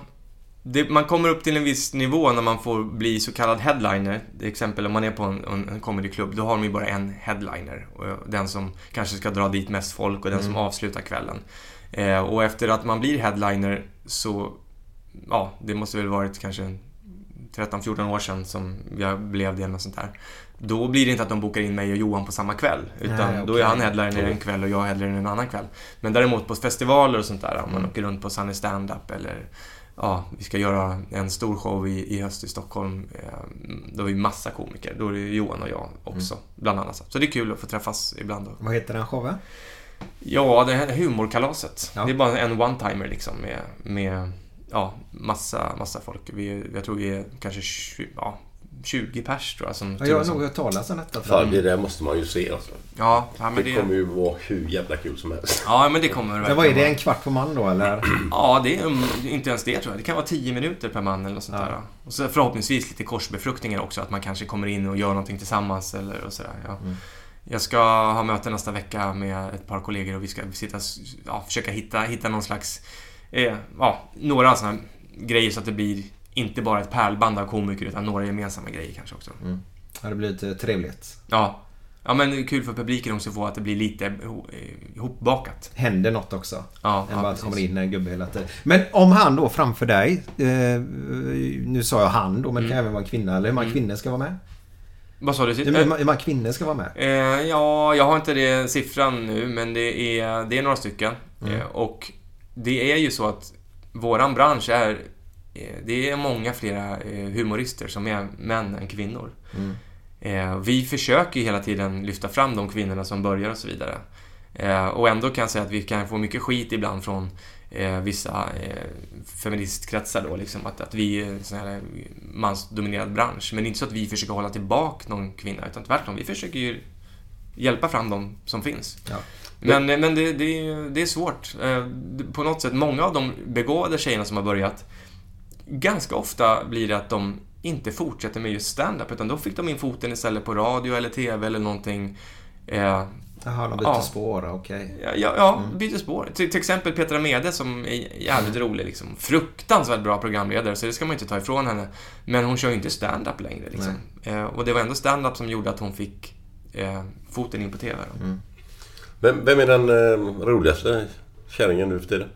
Det, man kommer upp till en viss nivå när man får bli så kallad headliner. Till exempel om man är på en, en, comedyklubb, då har de ju bara en headliner. Den som kanske ska dra dit mest folk och den som Mm. avslutar kvällen. Eh, och efter att man blir headliner så... Ja, det måste väl varit kanske 13-14 år sedan som jag blev det eller något sånt där. Då blir det inte att de bokar in mig och Johan på samma kväll. Utan Nej, då är han headliner en kväll och jag headliner en annan kväll. Men däremot på festivaler och sånt där, om man Mm. åker runt på Sunny Stand-Up eller ja, vi ska göra en stor show i, i höst i Stockholm. Eh, då är vi massa komiker. Då är det Johan och jag också, Mm. bland annat. Så det är kul att få träffas ibland. Och, Vad heter den showen? ja, det här humorkalaset. Ja. Det är bara en one-timer liksom med, med ja, massa, massa folk. Vi, jag tror vi är kanske 20, ja, 20 pers tror jag som Ja, jag har nog hört talas om detta. jag. det där måste man ju se alltså. Ja, ja, men det, det- kommer ju vara hur jävla kul som helst. Ja, men det kommer det vad är det? verkligen En kvart på man då eller? [CLEARS THROAT] Ja, det är um, inte ens det tror jag. Det kan vara 10 minuter per man eller något sånt Ja. där. Och så förhoppningsvis lite korsbefruktningar också, att man kanske kommer in och gör någonting tillsammans eller och sådär. Ja. Mm. Jag ska ha möte nästa vecka med ett par kollegor och vi ska sitta, ja, försöka hitta, hitta någon slags, eh, ja, några sådana grejer så att det blir inte bara ett pärlband av komiker utan några gemensamma grejer kanske också. Mm. Ja, det blir lite trevligt. Ja. Ja men kul för publiken också att få att det blir lite iho- eh, ihopbakat. Händer något också. Ja, Än ja, bara att kommer in en gubbe hela tiden. Men om han då framför dig. Eh, nu sa jag han då, men det kan även vara en kvinna. Eller hur många Mm. kvinnor ska vara med? Vad sa du? Hur många- hur många kvinnor ska vara med? Eh, ja, jag har inte det siffran nu, men det är, det är några stycken. Mm. Eh, och det är ju så att våran bransch är... Eh, det är många flera eh, humorister som är män än kvinnor. Mm. Eh, vi försöker hela tiden lyfta fram de kvinnorna som börjar och så vidare. Och ändå kan jag säga att vi kan få mycket skit ibland från vissa feministkretsar då, liksom att, att vi är en sån här mansdominerad bransch. Men det är inte så att vi försöker hålla tillbaka någon kvinna, utan tvärtom, vi försöker ju hjälpa fram de som finns. Ja. Men, men det, det, är- det är svårt. På något sätt, många av de begåvade tjejerna som har börjat, ganska ofta blir det att de inte fortsätter med just stand-up, utan då fick de in foten istället på radio eller TV eller någonting. Eh, Jaha, de byter ja. spår. Okej. Ja, ja, ja byter spår. Till, till exempel Petra Mede som är jävligt rolig. Liksom. Fruktansvärt bra programledare, så det ska man inte ta ifrån henne. Men hon kör ju inte stand-up längre. Liksom. Eh, och det var ändå stand-up som gjorde att hon fick eh, foten in på TV. Då. Vem, vem är den eh, roligaste kärringen nu för tiden?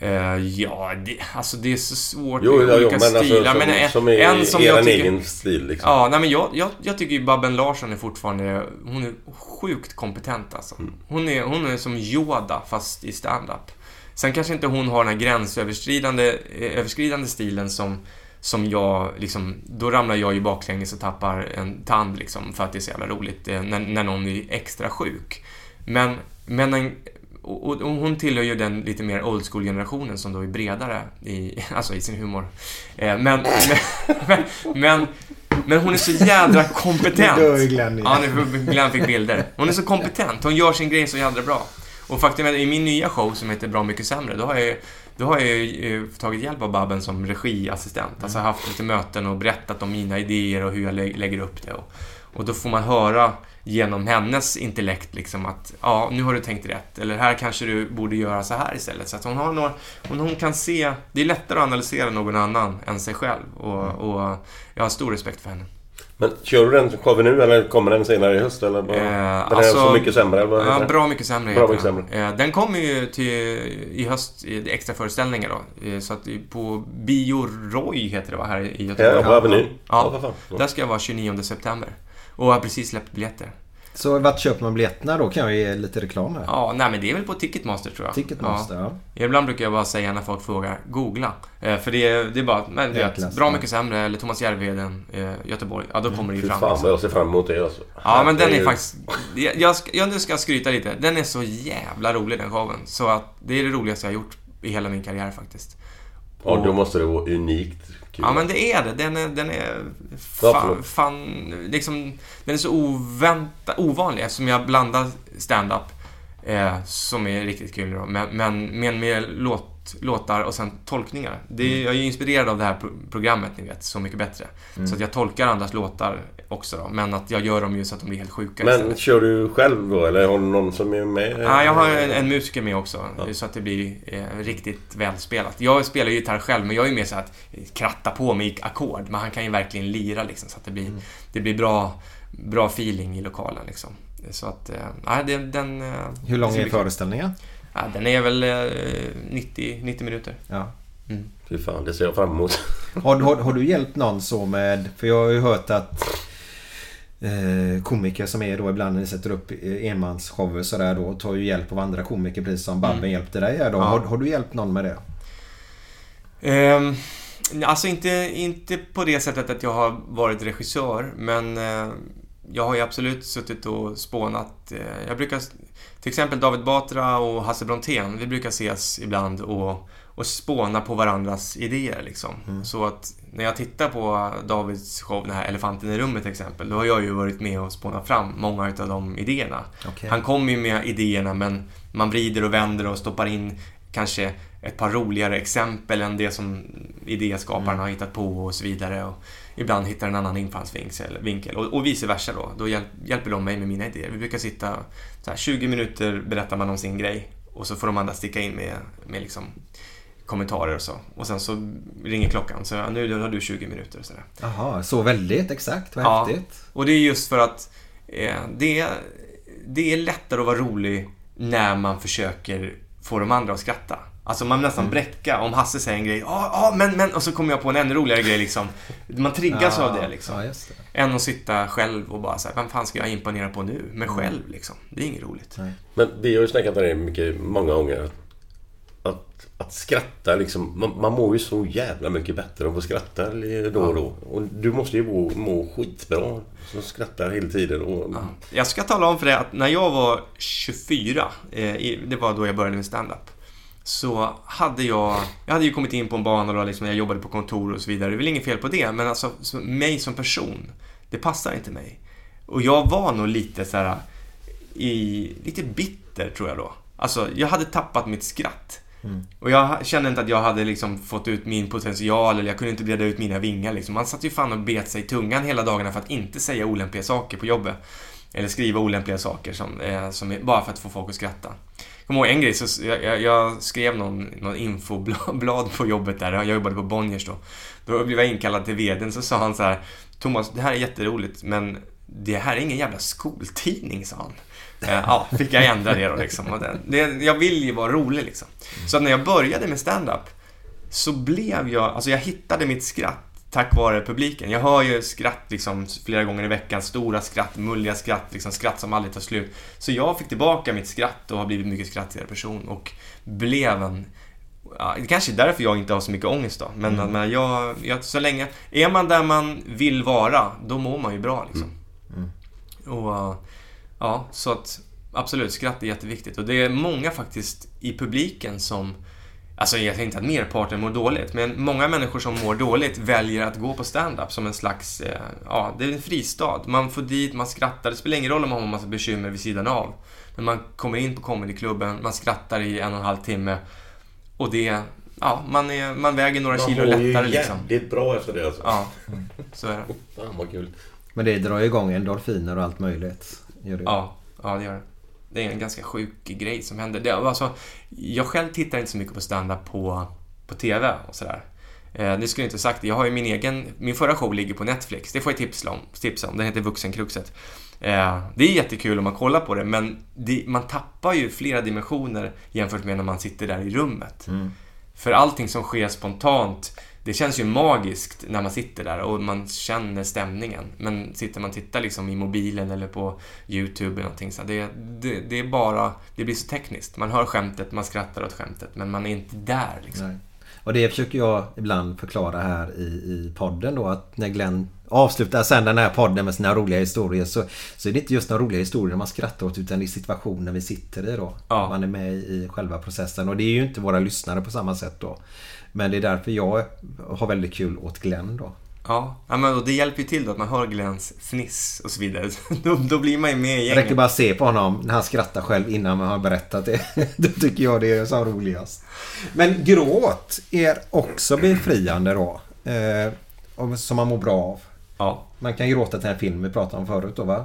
Eh, ja, det, alltså det är så svårt Jo, med ja, jo, olika men alltså, stilar. som- men en, som är en som jag tycker, egen stil, liksom. Ja, nej men jag, jag, jag tycker ju Babben Larsson är fortfarande... Hon är sjukt kompetent alltså. Mm. Hon, är, hon är som Yoda fast i stand-up. Sen kanske inte hon har den här gränsöverskridande eh, överskridande stilen som, som jag liksom... Då ramlar jag ju baklänges och tappar en tand liksom för att det är så jävla roligt eh, när, när någon är extra sjuk. Men, men en, och, och hon tillhör ju den lite mer old school-generationen som då är bredare i, [LAUGHS] alltså i sin humor. Eh, Men, men, men, men hon är så jädra kompetent. Nu Glenn. Ja, nu Glenn fick bilder. Hon är så kompetent. Hon gör sin grej så jädra bra. Och faktum är att i min nya show som heter Bra Mycket Sämre, då har jag, då har jag ju, eh, tagit hjälp av Babben som regiassistent. Alltså haft lite möten och berättat om mina idéer och hur jag lä- lägger upp det. Och, och då får man höra genom hennes intellekt liksom att ja, nu har du tänkt rätt. Eller här kanske du borde göra så här istället. Så att hon har några, hon, hon kan se, det är lättare att analysera någon annan än sig själv. Och, och jag har stor respekt för henne. Men kör du den showen nu eller kommer den senare i höst? Eller bara, Eh, den är alltså- Så mycket sämre? Eller Ja, bra mycket sämre Bra mycket den. sämre. Eh, Den kommer ju till, i höst i extra föreställningar då. Eh, Så att på Bio Roy heter det va, här i Göteborg. Ja, på Avenyn. Ja, Ja. Ja. där ska jag vara 29 september. Och har precis släppt biljetter. Så vart köper man biljetterna då? Kan jag ge lite reklam här. Ja, nej men det är väl på Ticketmaster tror jag. Ticketmaster, ja. Ibland brukar jag bara säga när folk frågar, googla. Eh, För det är, det är bara, men du vet, Bra ja. mycket sämre eller Thomas Järvheden, eh, Göteborg. Ja, då kommer det ju Fy fram. fan liksom. vad jag ser fram emot det alltså. Ja, men den är Herregud. faktiskt... Jag, jag, jag nu ska jag skryta lite. Den är så jävla rolig den showen. Så att det är det roligaste jag har gjort i hela min karriär faktiskt. Ja, då måste det vara unikt kul. Ja men det är det. Den är, den är fan, fan liksom, den är så ovänta, ovanlig eftersom jag blandar stand-up eh, som är riktigt kul då, men, men med mer låt, låtar och sen tolkningar. Det, är- Mm. Jag är ju inspirerad av det här pro- programmet, ni vet, Så mycket bättre. Mm. Så att jag tolkar andras låtar också då, men att jag gör dem ju så att de blir helt sjuka Men istället. kör du själv då eller har du någon som är med? Ja, jag har en, en musiker med också, så att det blir eh, riktigt välspelat. Jag spelar ju gitarr själv, men jag är ju mer så att kratta på med ackord. Men han kan ju verkligen lira liksom, så att det blir, Mm. det blir bra, bra feeling i lokalen liksom. Så att, eh, ja, det, den... eh, Hur lång är föreställningen? Ja, den är väl eh, 90, 90 minuter. Ja. Mm. Fy fan, det ser jag fram emot. Har, har, har du hjälpt någon så med... För jag har ju hört att eh, komiker som är då ibland när ni sätter upp eh, enmansshower sådär då tar ju hjälp av andra komiker precis som Babben Mm. hjälpte dig här då. Ja. Har, har du hjälpt någon med det? Ehm, alltså inte, inte på det sättet att jag har varit regissör, men eh, jag har ju absolut suttit och spånat. Eh, jag brukar, till exempel David Batra och Hasse Brontén, vi brukar ses ibland och, och spåna på varandras idéer liksom. Så att när jag tittar på Davids show, den här Elefanten i rummet till exempel, då har jag ju varit med och spånat fram många av de idéerna. Okej. Han kommer ju med idéerna men man vrider och vänder och stoppar in kanske ett par roligare exempel än det som idéskaparen har hittat på och så vidare. Och ibland hittar en annan infallsvinkel vinkel, och, och vice versa då. Då hjäl, hjälper de mig med mina idéer. Vi brukar sitta så här, 20 minuter berättar man om sin grej och så får de andra sticka in med, med liksom kommentarer och så. Och sen så ringer klockan så ja, nu har du 20 minuter. Jaha, så väldigt exakt. Vad Ja, häftigt. och det är just för att eh, det, är, det är lättare att vara rolig när man försöker få de andra att skratta. Alltså man nästan Mm. bräcka om Hasse säger en grej. Ja, ja, men, men. Och så kommer jag på en ännu roligare grej liksom. Man triggas Ja, av det liksom. ja, just det. Än att sitta själv och bara säga, vem fan ska jag imponera på nu? Mig Mm. själv liksom. Det är inget roligt. Men vi har ju snackat om det mycket, många gånger. Att, att, att skratta liksom. Man, man mår ju så jävla mycket bättre av att skratta då och då. Och du måste ju må, må skitbra. Som skrattar hela tiden. Och, Jag ska tala om för dig att när jag var 24, eh, det var då jag började med stand-up. Så hade jag, jag hade ju kommit in på en bana då liksom, jag jobbade på kontor och så vidare. Det är väl inget fel på det, men alltså så, mig som person, det passar inte mig. Och jag var nog lite så här i, lite bitter tror jag då. Alltså, jag hade tappat mitt skratt. Mm. Och jag kände inte att jag hade liksom fått ut min potential eller jag kunde inte breda ut mina vingar liksom. Man satt ju fan och bet sig i tungan hela dagarna för att inte säga olämpliga saker på jobbet. Eller skriva olämpliga saker som, eh, som är, bara för att få folk att skratta. Jag kommer ihåg en grej, så jag, jag, jag skrev någon, någon infoblad på jobbet där, jag jobbade på Bonniers då. Då blev jag inkallad till vdn, så sa han så här Thomas, det här är jätteroligt, men det här är ingen jävla skoltidning, sa han. Eh, Ja, fick jag ändra det då liksom. Och det, jag vill ju vara rolig liksom. Så när jag började med stand-up så blev jag, alltså jag hittade mitt skratt tack vare publiken. Jag hör ju skratt liksom flera gånger i veckan, stora skratt, mulliga skratt, liksom skratt som aldrig tar slut. Så jag fick tillbaka mitt skratt och har blivit mycket skrattigare person och blev en Ja, det kanske är därför jag inte har så mycket ångest då. Men, Mm. men jag, jag, så länge... Är man där man vill vara, då mår man ju bra liksom. Mm. Och uh, ja, så att absolut, skratt är jätteviktigt. Och det är många faktiskt i publiken som Alltså jag säger inte att merparten mår dåligt, men många människor som mår dåligt väljer att gå på stand-up som en slags, eh, ja, det är en fristad. Man får dit, man skrattar, det spelar ingen roll om man har en massa bekymmer vid sidan av. Men man kommer in på comedyklubben, man skrattar i en och en halv timme och det, ja, man, är, man väger några Man kilo mår ju lättare liksom. jävligt bra efter det alltså. Ja, så är det. Fan vad kul. Men det drar ju igång endorfiner och allt möjligt. Gör det. Ja, ja det gör det. Det är en ganska sjuk grej som händer. Det, alltså, jag själv tittar inte så mycket på stand-up på, på TV och sådär. Eh, det skulle jag inte sagt. Jag har ju min egen... Min förra show ligger på Netflix. Det får jag tipsa om. Tipsa om. Den heter Vuxenkruxet. Eh, det är jättekul om man kollar på det, men det, man tappar ju flera dimensioner jämfört med när man sitter där i rummet. För allting som sker spontant, det känns ju magiskt när man sitter där och man känner stämningen. Men sitter man och tittar liksom i mobilen eller på YouTube eller någonting så det, det, det är bara, det blir så tekniskt. Man hör skämtet, man skrattar åt skämtet, men man är inte där liksom. Nej. Och det försöker jag ibland förklara här i, i podden då att när Glenn avslutar sen den här podden med sina roliga historier så, så är det inte just några roliga historier man skrattar åt utan det är situationen vi sitter i då. Ja. Man är med i själva processen och det är ju inte våra lyssnare på samma sätt då. Men det är därför jag har väldigt kul åt Glenn då. Ja, ja men och det hjälper ju till då att man hör Glens fniss och så vidare. [LAUGHS] Då, då blir man ju med i Det gänget. räcker bara att se på honom när han skrattar själv innan man har berättat det. [LAUGHS] Då tycker jag det är så roligast. Men gråt är också befriande då. Eh, som man mår bra av. Ja. Man kan gråta till en film vi pratade om förut då va?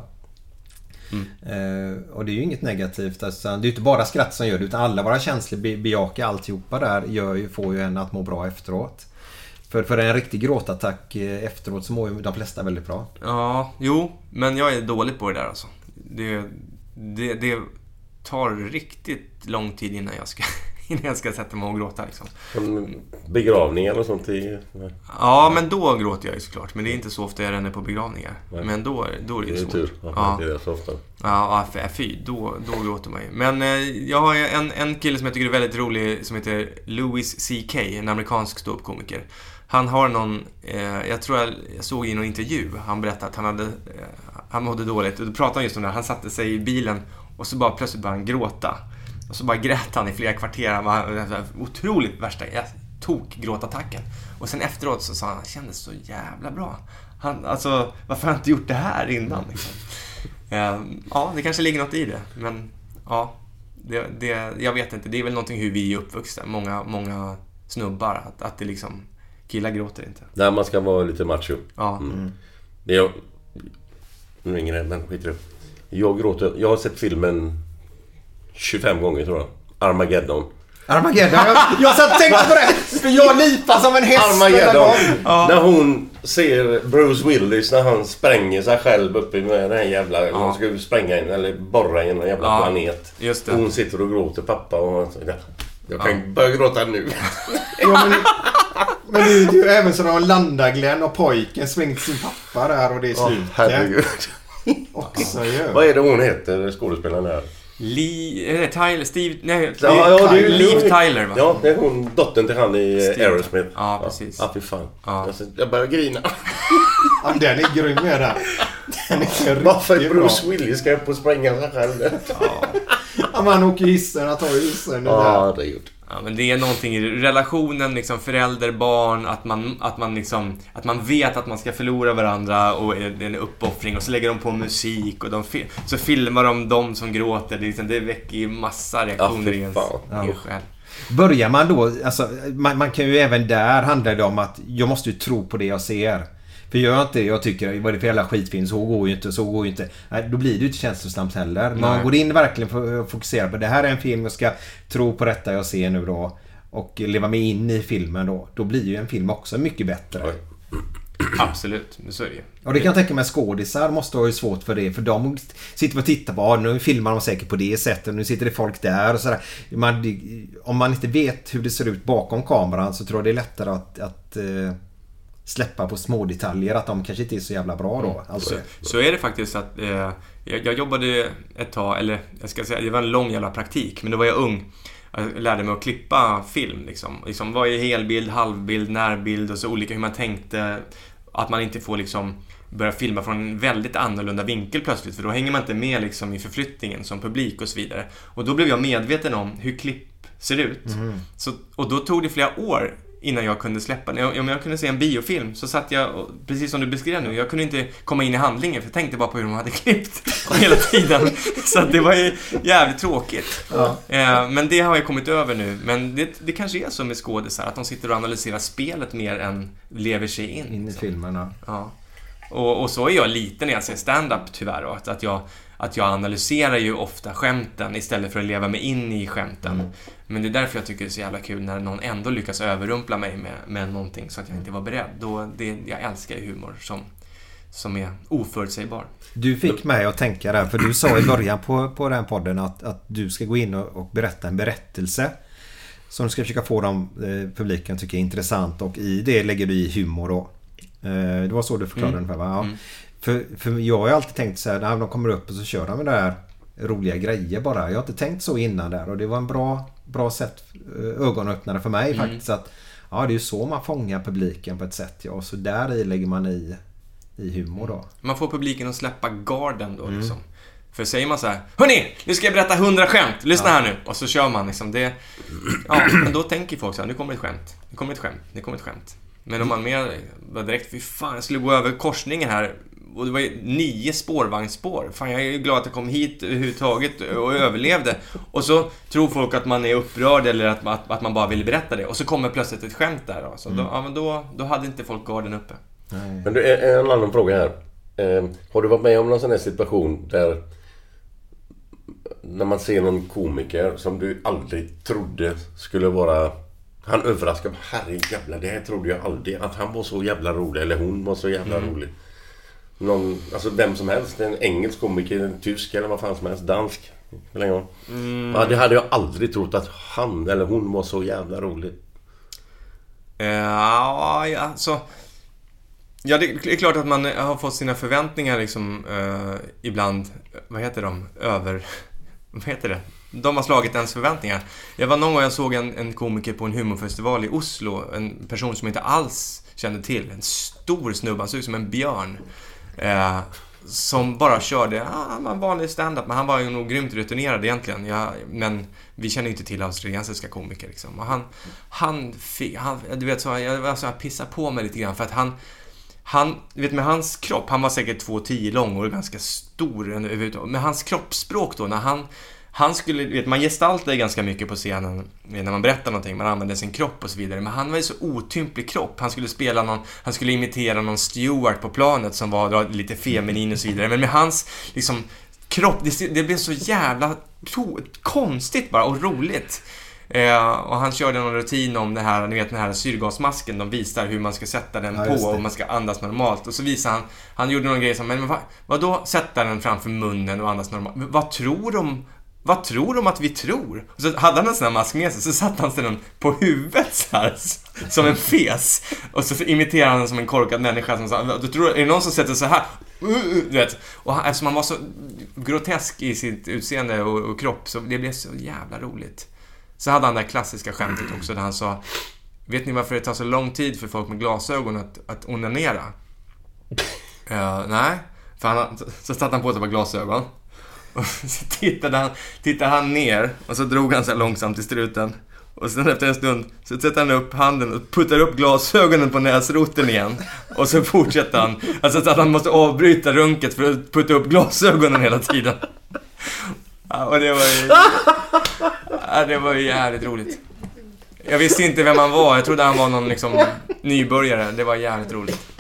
Mm. Eh, och det är ju inget negativt. Alltså, det är ju inte bara skratt som gör det utan alla våra känslor, be- bejaka alltihopa där, gör ju, får ju en att må bra efteråt. För, för en riktig gråtattack eh, efteråt så mår ju de flesta väldigt bra. Ja, jo, men jag är dålig på det där alltså. Det, det, det tar riktigt lång tid innan jag ska, innan [LAUGHS] jag ska sätta mig och gråta liksom. Som begravningar och sånt i... Ja, men då gråter jag ju såklart. Men det är inte så ofta jag ränner på begravningar. Nej. Men då, då är det Det ju är svårt. tur att Ja. inte det så ofta. Ja, ja, fy. Då, då gråter man ju. Men eh, jag har en, en kille som jag tycker är väldigt rolig som heter Louis CK, en amerikansk ståuppkomiker. Han har någon, eh, jag tror jag, jag såg i någon intervju, han berättade att han hade, eh, han mådde dåligt. Och då pratade han just om det här. Han satte sig i bilen och så bara plötsligt började han gråta. Och så bara grät han i flera kvarter. Han var otroligt värsta, jag tog gråtattacken. Och sen efteråt så sa han, det kändes så jävla bra. Han, alltså, varför har jag inte gjort det här innan? Liksom. Eh, Ja, det kanske ligger något i det. Men ja, det, det, jag vet inte. Det är väl någonting hur vi är uppvuxna. Många, många snubbar. Att, att det liksom... Killar gråter inte. Där man ska vara lite macho. Ja. Mm. Det är, nu ringer det, men skit i det. Jag gråter. Jag har sett filmen 25 gånger tror jag. Armageddon. Armageddon. Jag, jag satt och tänkte på det. För jag lipar som en häst Armageddon. gång. När hon ser Bruce Willis när han spränger sig själv uppe med den här jävla... Ja. Han ska spränga in eller borra in en jävla Ja, planet. just det. Och hon sitter och gråter pappa och... Jag kan Ja. börja gråta nu. Ja, men, men det är ju även så när de landar Glenn och pojken svänger sin pappa där och det är Åh, slut. herregud. Också. Vad är det hon heter, skådespelaren där? Lee... Är det Tyler? Steve... Nej, Ja, ja, det är ju- Liv Tyler va? Ja, det är hon, dottern till han i Steve. eh, Aerosmith. Ja, precis. Ja, fy fan. Ja. Jag, jag börjar grina. Ja, den är grym är den. Den är riktigt Varför bra. Bruce Willis ska upp och spränga sig själv? Ja, man åker hissen, han tar ju hissen. Ja, det är gjort. Ja, men det är någonting i relationen, liksom förälder, barn, att man, att man liksom, att man vet att man ska förlora varandra och det är en uppoffring och så lägger de på musik och de, fi- så filmar de dem som gråter. Det, liksom, det väcker ju massa reaktioner fy i ens Ja. själ. Börjar man då, alltså, man, man kan ju även där handla det om att jag måste ju tro på det jag ser. För gör jag inte det jag tycker, vad är det för jävla skitfilm, så går ju inte, så går ju inte. Nej, då blir det ju inte känslosamt heller. Men man går in verkligen för att fokusera på det här är en film, jag ska tro på detta jag ser nu då. Och leva mig in i filmen då. Då blir ju en film också mycket bättre. Oj. Absolut, så är det ju. Och det kan jag tänka mig skådisar måste ha ju svårt för det. För de sitter och tittar på, ah, nu filmar de säkert på det sättet. Nu sitter det folk där och sådär. Man, om man inte vet hur det ser ut bakom kameran så tror jag det är lättare att, att eh, släppa på små detaljer Att de kanske inte är så jävla bra då. Alltså, Så, så är det faktiskt att eh, jag, jag jobbade ett tag, eller jag ska säga, det var en lång jävla praktik, men då var jag ung. Jag lärde mig att klippa film liksom. liksom vad är helbild, halvbild, närbild och så olika hur man tänkte. Att man inte får liksom börja filma från en väldigt annorlunda vinkel plötsligt för då hänger man inte med liksom i förflyttningen som publik och så vidare. Och då blev jag medveten om hur klipp ser ut. Så, och då tog det flera år innan jag kunde släppa den. Om jag kunde se en biofilm så satt jag, och, precis som du beskrev nu, jag kunde inte komma in i handlingen för jag tänkte bara på hur de hade [LAUGHS] klippt hela tiden. Så det var ju jävligt tråkigt. Eh, Men det har jag kommit över nu. Men det, det kanske är så med skådisar, att de sitter och analyserar spelet mer än lever sig in. in i liksom. filmerna. Ja. Och, och så är jag lite när jag ser stand-up tyvärr. Att, jag, att jag analyserar ju ofta skämten istället för att leva mig in i skämten. Men det är därför jag tycker det är så jävla kul när någon ändå lyckas överrumpla mig med, med någonting så att jag inte var beredd. Då, det, jag älskar ju humor som, som är oförutsägbar. Du fick mig att tänka där för du sa i början på, på den podden att, att du ska gå in och, och berätta en berättelse. Som du ska försöka få dem, eh, publiken tycker är intressant och i det lägger du i humor då. Eh, det var så du förklarade Mm. ungefär va? Ja. Mm. För, för jag har ju alltid tänkt så här, när de kommer upp och så kör de med det här roliga grejer bara. Jag har inte tänkt så innan där och det var en bra, bra sätt, eh, ögonöppnare för mig Mm. faktiskt. Att, ja, det är ju så man fångar publiken på ett sätt ja. Och så där i lägger man i i humor då. Man får publiken att släppa garden då Mm. liksom. För säger man så här Hörni! Nu ska jag berätta hundra skämt! Lyssna här nu! Och så kör man liksom det. Ja, men då tänker folk så här, nu kommer ett skämt. Nu kommer ett skämt. Nu kommer ett skämt. Men om man mer direkt, fy fan, jag skulle gå över korsningen här. Och det var ju nio spårvagnsspår. Fan, jag är ju glad att jag kom hit överhuvudtaget och överlevde. Och så tror folk att man är upprörd eller att, att, att man bara vill berätta det. Och så kommer plötsligt ett skämt där då. Så då, Mm. ja, men då, då hade inte folk garden uppe. Men du, en en annan fråga här. Eh, har du varit med om någon sån här situation där när man ser någon komiker som du aldrig trodde skulle vara... Han överraskar. Herrejävlar, det här trodde jag aldrig. Att han var så jävla rolig. Eller hon var så jävla Mm. rolig. Någon, alltså vem som helst. En engelsk komiker, en tysk eller vad fan som helst. Dansk. Roll. Mm. Ja, det hade jag aldrig trott att han eller hon var så jävla rolig. Eh, Ja, ja, alltså... Ja, det är klart att man har fått sina förväntningar liksom eh, ibland, vad heter de, över... [LAUGHS] Vad heter det? De har slagit ens förväntningar. Jag var någon gång jag såg en, en komiker på en humorfestival i Oslo, en person som jag inte alls kände till. En stor snubbe, han såg ut som en björn. Eh, som bara körde, ja, han var en vanlig stand-up, men han var ju nog grymt rutinerad egentligen. Ja, men vi känner ju inte till australiensiska komiker liksom. Och han, han fick, han, du vet så, jag alltså, jag pissade på mig lite grann för att han, han, vet med hans kropp, han var säkert 2,10 lång och ganska stor överhuvudtaget. Men hans kroppsspråk då, när han, han skulle, vet, man gestaltar ganska mycket på scenen när man berättar någonting, man använder sin kropp och så vidare. Men han var ju så otymplig kropp. Han skulle spela någon, han skulle imitera någon steward på planet som var lite feminin och så vidare. Men med hans, liksom, kropp, det, det blev så jävla to, konstigt bara och roligt. Eh, och han körde någon rutin om det här, ni vet den här syrgasmasken, de visar hur man ska sätta den Ja, på och man ska andas normalt. Och så visar han, han gjorde någon grej som, men vad, vadå sätta den framför munnen och andas normalt? Men Vad tror de? Vad tror de att vi tror? Och så hade han en sån här mask med sig, så satte han sig den på huvudet så här, [LAUGHS] som en fes. Och så imiterade han den som en korkad människa som sa, du tror, är det någon som sätter så här? Uh, uh, Du vet. Och han, eftersom han var så grotesk i sitt utseende och, och kropp, så det blev så jävla roligt. Så hade han det här klassiska skämtet också där han sa Vet ni varför det tar så lång tid för folk med glasögon att, att onanera? Uh, [LAUGHS] nej, för han, så, så satte han på sig ett par glasögon. Och [LAUGHS] så tittade han, tittade han ner och så drog han sig långsamt i struten. Och sen efter en stund så sätter han upp handen och puttar upp glasögonen på näsroten igen. Och så fortsätter han. Alltså så att han måste avbryta runket för att putta upp glasögonen hela tiden. Ja, och det var ju... Ja, det var ju jävligt roligt. Jag visste inte vem han var. Jag trodde han var någon liksom nybörjare. Det var jävligt roligt.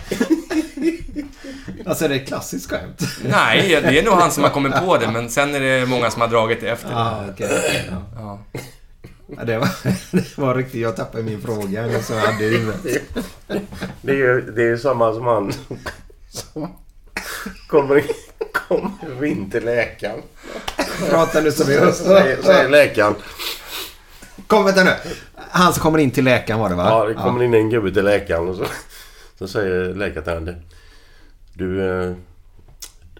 Alltså är det ett klassiskt skämt? Nej, det är nog han som har kommit på det, men sen är det många som har dragit det efter. Ah, okej. Ja. Ja. Ja, det, var, [LAUGHS] det var riktigt, jag tappade min fråga eller så hade huvudet. Det är ju det är ju samma som han som kommer in, kommer in till läkaren. Prata nu som vi Säger, säger läkaren. Kom vänta nu. Han som kommer in till läkaren var det va? Ja, det kommer in en gubbe till läkaren och så, så säger läkaren till du, eh,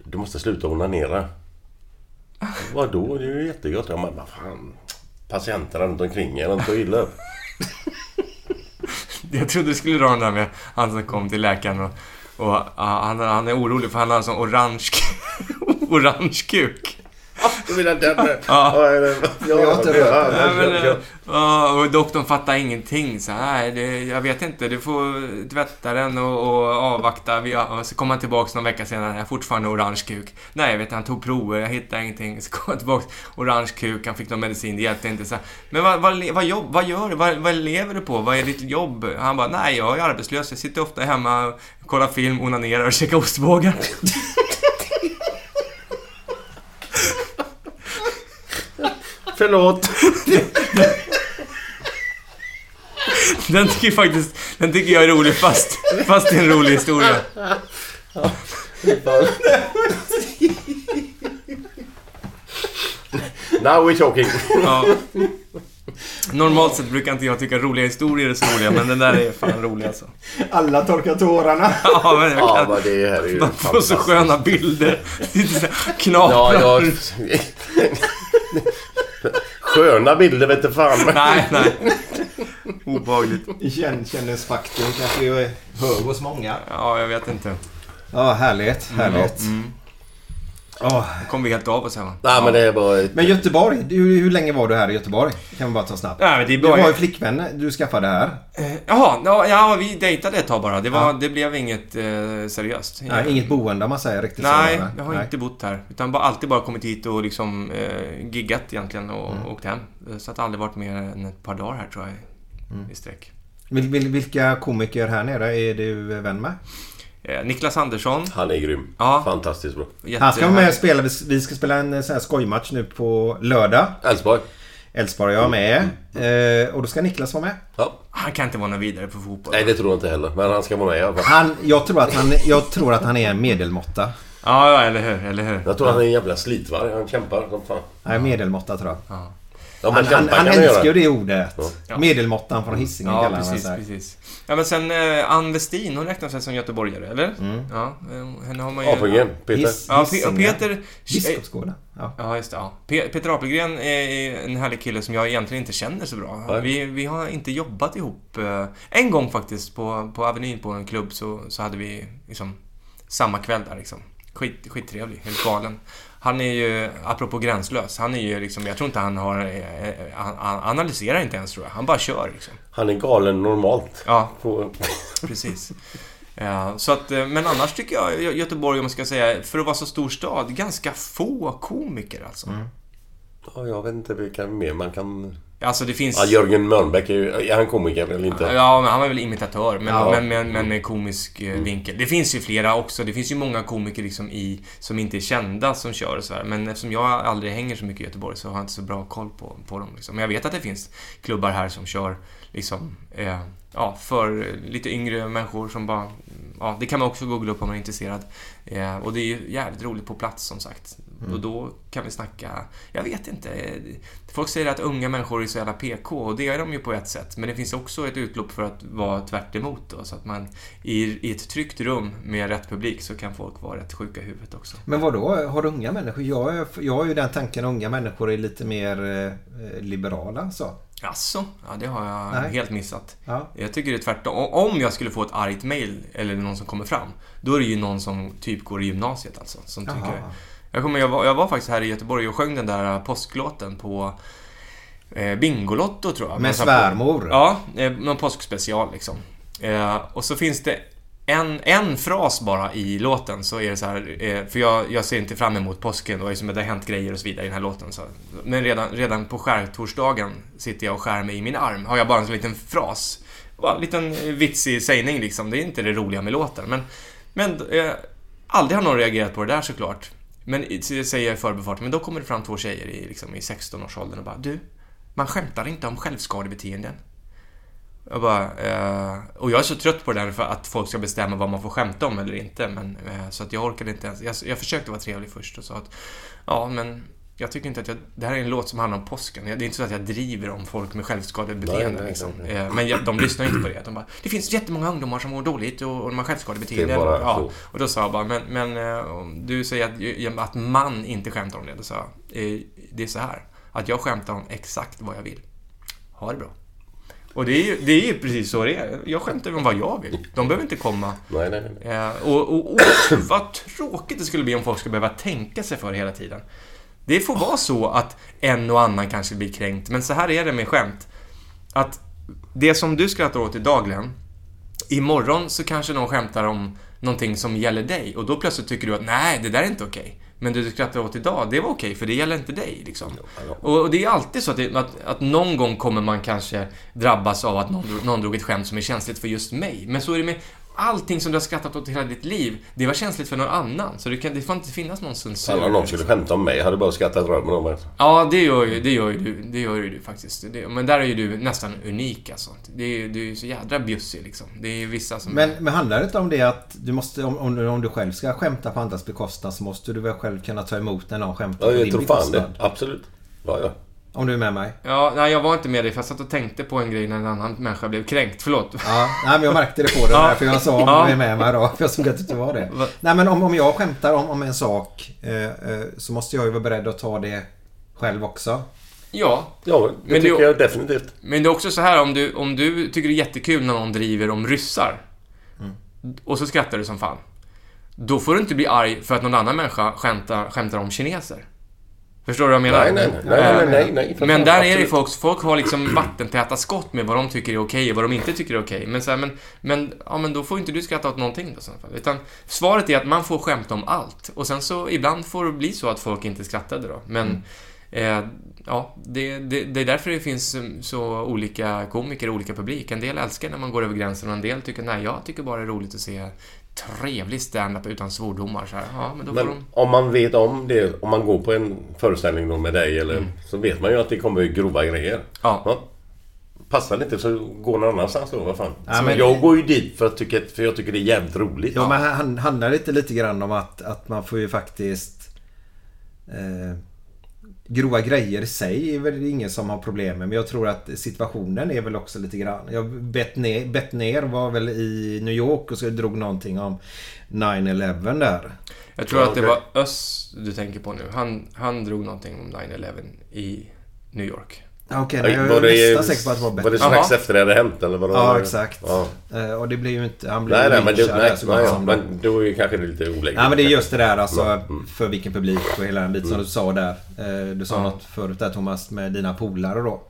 du måste sluta onanera. Vadå? Det är ju jättegott. Ja, men vad fan. Patienterna runt omkring er, de så illa upp. Jag trodde du skulle dra den där med han som kom till läkaren och, och uh, han, han är orolig för han har en sån orange, [LAUGHS] orange kuk. Du menar den? Ja. Ja, eller- ja, Jag har inte ja, och doktorn fattar ingenting. Så, nej, det, jag vet inte. Du får tvätta den och, och avvakta. Vi, och så kom han tillbaka någon vecka senare. Jag fortfarande orange kuk. Nej, jag vet. Han tog prover. Jag hittade ingenting. Så kom han tillbaka. Orange kuk. Han fick någon medicin. Det hjälpte inte. Så, men vad, vad, vad, jobb, vad gör du? Vad, vad lever du på? Vad är ditt jobb? Han bara, nej, jag är arbetslös. Jag sitter ofta hemma, kollar film, onanerar och käkar ostbågar. [LAUGHS] Förlåt. Den tycker jag faktiskt, den tycker jag är rolig fast, fast det är en rolig historia. Now we're talking. Ja. Normalt sett brukar inte jag tycka roliga historier är så roliga, men den där är fan rolig alltså. Alla torkar tårarna. Ja, men jag Ja, kan... men det här är ju Man får så sköna bilder. Sitter så här, knaprar. Ja, jag... [LAUGHS] Sköna bilder vet du fan. [LAUGHS] Nej, nej. Obehagligt. Igenkänningsfaktorn kanske är hög hos många. Ja, jag vet inte. Ja, härligt. Härligt. Mm. Åh. Nu kommer vi helt av oss här va? Nej men det är bara... ett- Men Göteborg, du, hur länge var du här i Göteborg? Kan vi bara ta snabbt. Nej, men det är Du bara- har ju flickvän du skaffade här. Eh, Jaha, ja, ja, vi dejtade ett tag bara. Det, var, Ja. det blev inget eh, seriöst. Nej, inget boende om man säger riktigt Nej, så. jag har Nej. inte bott här. Utan bara, alltid bara kommit hit och liksom eh, giggat egentligen och Mm. åkt hem. Så att det aldrig varit mer än ett par dagar här tror jag Mm. i sträck. Vil, vil, vilka komiker här nere är du vän med? Eh, Niklas Andersson. Han är grym. Ja. Fantastiskt bra. Han ska vara med och spela. vi- ska spela en eh, sån här skojmatch nu på lördag. Elfsborg. Elfsborg är jag med. Eh, och då ska Niklas vara med. Ja. Han kan inte vara någon vidare på fotboll. Nej det tror jag inte heller. Men han ska vara med i alla fall. Han, jag, tror att han, jag tror att han är en medelmåtta. Ja, ja, eller hur, eller hur. Jag tror han är en jävla slitvarg. Han kämpar som fan. Nej, medelmåtta tror jag. Ja. Ja, men han han, han älskar ju det ordet. Ja. Medelmåttan från Hisingen Ja, kallar han precis, sig. precis. Ja, men sen eh, Ann Westin, hon räknar sig som göteborgare, eller? Mm. Ja, eh, henne har man ju... Apelgren, Peter. Hiss- Ja. Peter... Biskopsgården. Ja. Ja, just det. Ja. Pe- Peter Apelgren är en härlig kille som jag egentligen inte känner så bra. Nej. Vi, vi har inte jobbat ihop. eh, En gång faktiskt på, på Avenyn på en klubb så, så hade vi liksom samma kväll där liksom. Skit, skittrevlig, helt galen. Han är ju, apropå gränslös, han är ju liksom, jag tror inte han har, eh, eh, han, analyserar inte ens tror jag. Han bara kör liksom. Han är galen normalt. Ja, [LAUGHS] precis. Ja, så att, eh, men annars tycker jag Gö- Göteborg, om man ska säga, för att vara så stor stad, ganska få komiker alltså. Ja, jag vet inte vilka mer man kan... Alltså det finns... Ja, Jörgen Mörnbäck är ju... Är han komiker eller inte? Ja, men han var väl imitatör, men, Ja. men, men, men med komisk eh, vinkel. Det finns ju flera också. Det finns ju många komiker liksom i, som inte är kända som kör och sådär. Men eftersom jag aldrig hänger så mycket i Göteborg så har jag inte så bra koll på, på dem. Liksom. Men jag vet att det finns klubbar här som kör liksom, eh, ja, för lite yngre människor som bara... Ja, det kan man också googla upp om man är intresserad. Eh, och det är ju jävligt roligt på plats som sagt. Mm. Och då kan vi snacka... Jag vet inte. Folk säger att unga människor är så jävla PK och det är de ju på ett sätt. Men det finns också ett utlopp för att vara tvärt emot då, Så att man i, i ett tryggt rum med rätt publik så kan folk vara rätt sjuka i huvudet också. Men vad då? Har unga människor... Jag, är- jag har ju den tanken att unga människor är lite mer eh, liberala så. Alltså, ja det har jag Nej. helt missat. Ja. Jag tycker det är tvärtom. Om jag skulle få ett argt mail eller någon som kommer fram, då är det ju någon som typ går i gymnasiet alltså. Som Jaha. tycker... Jag, kommer, jag, var, jag var faktiskt här i Göteborg och sjöng den där påsklåten på eh, Bingolotto tror jag. Med sån- svärmor? Ja, eh, någon påskspecial liksom. Eh, och så finns det en, en fras bara i låten så är det så här, eh, för jag, jag ser inte fram emot påsken och liksom, det har hänt grejer och så vidare i den här låten. Så. Men redan, redan på skärtorsdagen sitter jag och skär mig i min arm. Har jag bara en sån liten fras. Bara en liten eh, vitsig sägning liksom. Det är inte det roliga med låten. Men, men eh, aldrig har någon reagerat på det där såklart. Men så säger jag i förbifarten, men då kommer det fram två tjejer i, liksom, i 16-årsåldern och bara Du, man skämtar inte om självskadebeteenden. Jag bara, eh, och jag är så trött på det där för att folk ska bestämma vad man får skämta om eller inte. Men, eh, så att jag orkade inte ens. Jag, jag försökte vara trevlig först och sa att ja, men jag tycker inte att jag... Det här är en låt som handlar om påsken. Det är inte så att jag driver om folk med självskadebeteende. Nej, nej, liksom. nej. Eh, Men jag, de lyssnar inte på det. De bara, det finns jättemånga ungdomar som mår dåligt och, och de har självskadebeteende. Bara ja. Och då sa jag bara, men, men eh, du säger att, att man inte skämtar om det. Då sa jag, eh, det är så här. Att jag skämtar om exakt vad jag vill. Ha det bra. Och det är ju, det är ju precis så det är. Jag skämtar om vad jag vill. De behöver inte komma. Nej, nej, nej. Och, och, och vad tråkigt det skulle bli om folk skulle behöva tänka sig för hela tiden. Det får vara så att en och annan kanske blir kränkt, men så här är det med skämt. Att det som du skrattar åt idag, Glenn, imorgon så kanske någon skämtar om någonting som gäller dig och då plötsligt tycker du att nej, det där är inte okej. Men det du skrattar åt idag, det var okej, för det gäller inte dig. Liksom. Och, och det är alltid så att, det, att, att någon gång kommer man kanske drabbas av att någon, någon drog ett skämt som är känsligt för just mig. Men så är det med allting som du har skrattat åt hela ditt liv. Det var känsligt för någon annan. Så det, kan, det får inte finnas någon censur. Alla någon skulle skämta om mig. Jag hade bara skrattat röven om mig. Ja, det gör ju, det gör ju du. Det gör ju du faktiskt. Det, men där är ju du nästan unik alltså. Det är, du är ju så jädra bjussig liksom. Det är ju vissa som... Men, men handlar det inte om det att du måste, om, om, du- om du själv ska skämta på andras bekostnad så måste du väl själv kunna ta emot när någon skämtar Ja, på jag din tror fan bekostnad? det. Absolut. Ja, ja. Om du är med mig? Ja, nej, jag var inte med dig för jag satt och tänkte på en grej när en annan människa blev kränkt. Förlåt. Ja, nej, men jag märkte det på dig Ja. därför jag sa om Ja. du är med mig då. För jag såg att du inte var det. Va- Nej men om, om jag skämtar om, om en sak eh, eh, så måste jag ju vara beredd att ta det själv också. Ja. Ja, det Men det- tycker jag definitivt. Men det är också så här om du, om du tycker det är jättekul när någon driver om ryssar. Och så skrattar du som fan. då får du inte bli arg för att någon annan människa skämtar, skämtar om kineser. Förstår du vad jag menar? Nej, nej, nej, nej, nej, nej, för Men fan, där är det absolut. folk, folk har liksom vattentäta skott med vad de tycker är okej och vad de inte tycker är okej. Men, så här, men, men, ja, men då får inte du skratta åt någonting då, i sådana fall. Utan svaret är att man får skämta om allt. Och sen så ibland får det bli så att folk inte skrattade då. Men eh, ja, det, det, det är därför det finns så olika komiker och olika publik. En del älskar när man går över gränsen och en del tycker nej, jag tycker bara det är roligt att se trevlig stand-up utan svordomar. Så här. Ja, men då får Men de... om man vet om det, om man går på en föreställning då med dig eller Mm. så vet man ju att det kommer grova grejer. Ja. Passar det inte så gå någon annanstans då, vad fan. Ja, men- jag går ju dit för att, tycka, för jag tycker det är jävligt roligt. Ja, men han handlar lite, lite grann om att, att man får ju faktiskt... Eh, grova grejer i sig är väl ingen som har problem med. Men jag tror att situationen är väl också lite grann. Jag bett ner, bett ner var väl i New York och så drog någonting om 9-11 där. Jag tror att det var Öss du tänker på nu. Han, han drog någonting om 9-11 i New York. Ja, Okej, nej, jag var är det- nästan säker på att det var bättre. Var det strax efter det hade hänt eller vadå? Ja, exakt. Ja. Eh, Och det blir ju inte... Han blir Nej, nej, men, det, nej, så nej, som men då. är ju kanske det lite olägligt. Ja men det är just det där alltså mm. för vilken publik och hela den biten som du sa där. Eh, Du sa Ja. något förut där Thomas med dina polare då.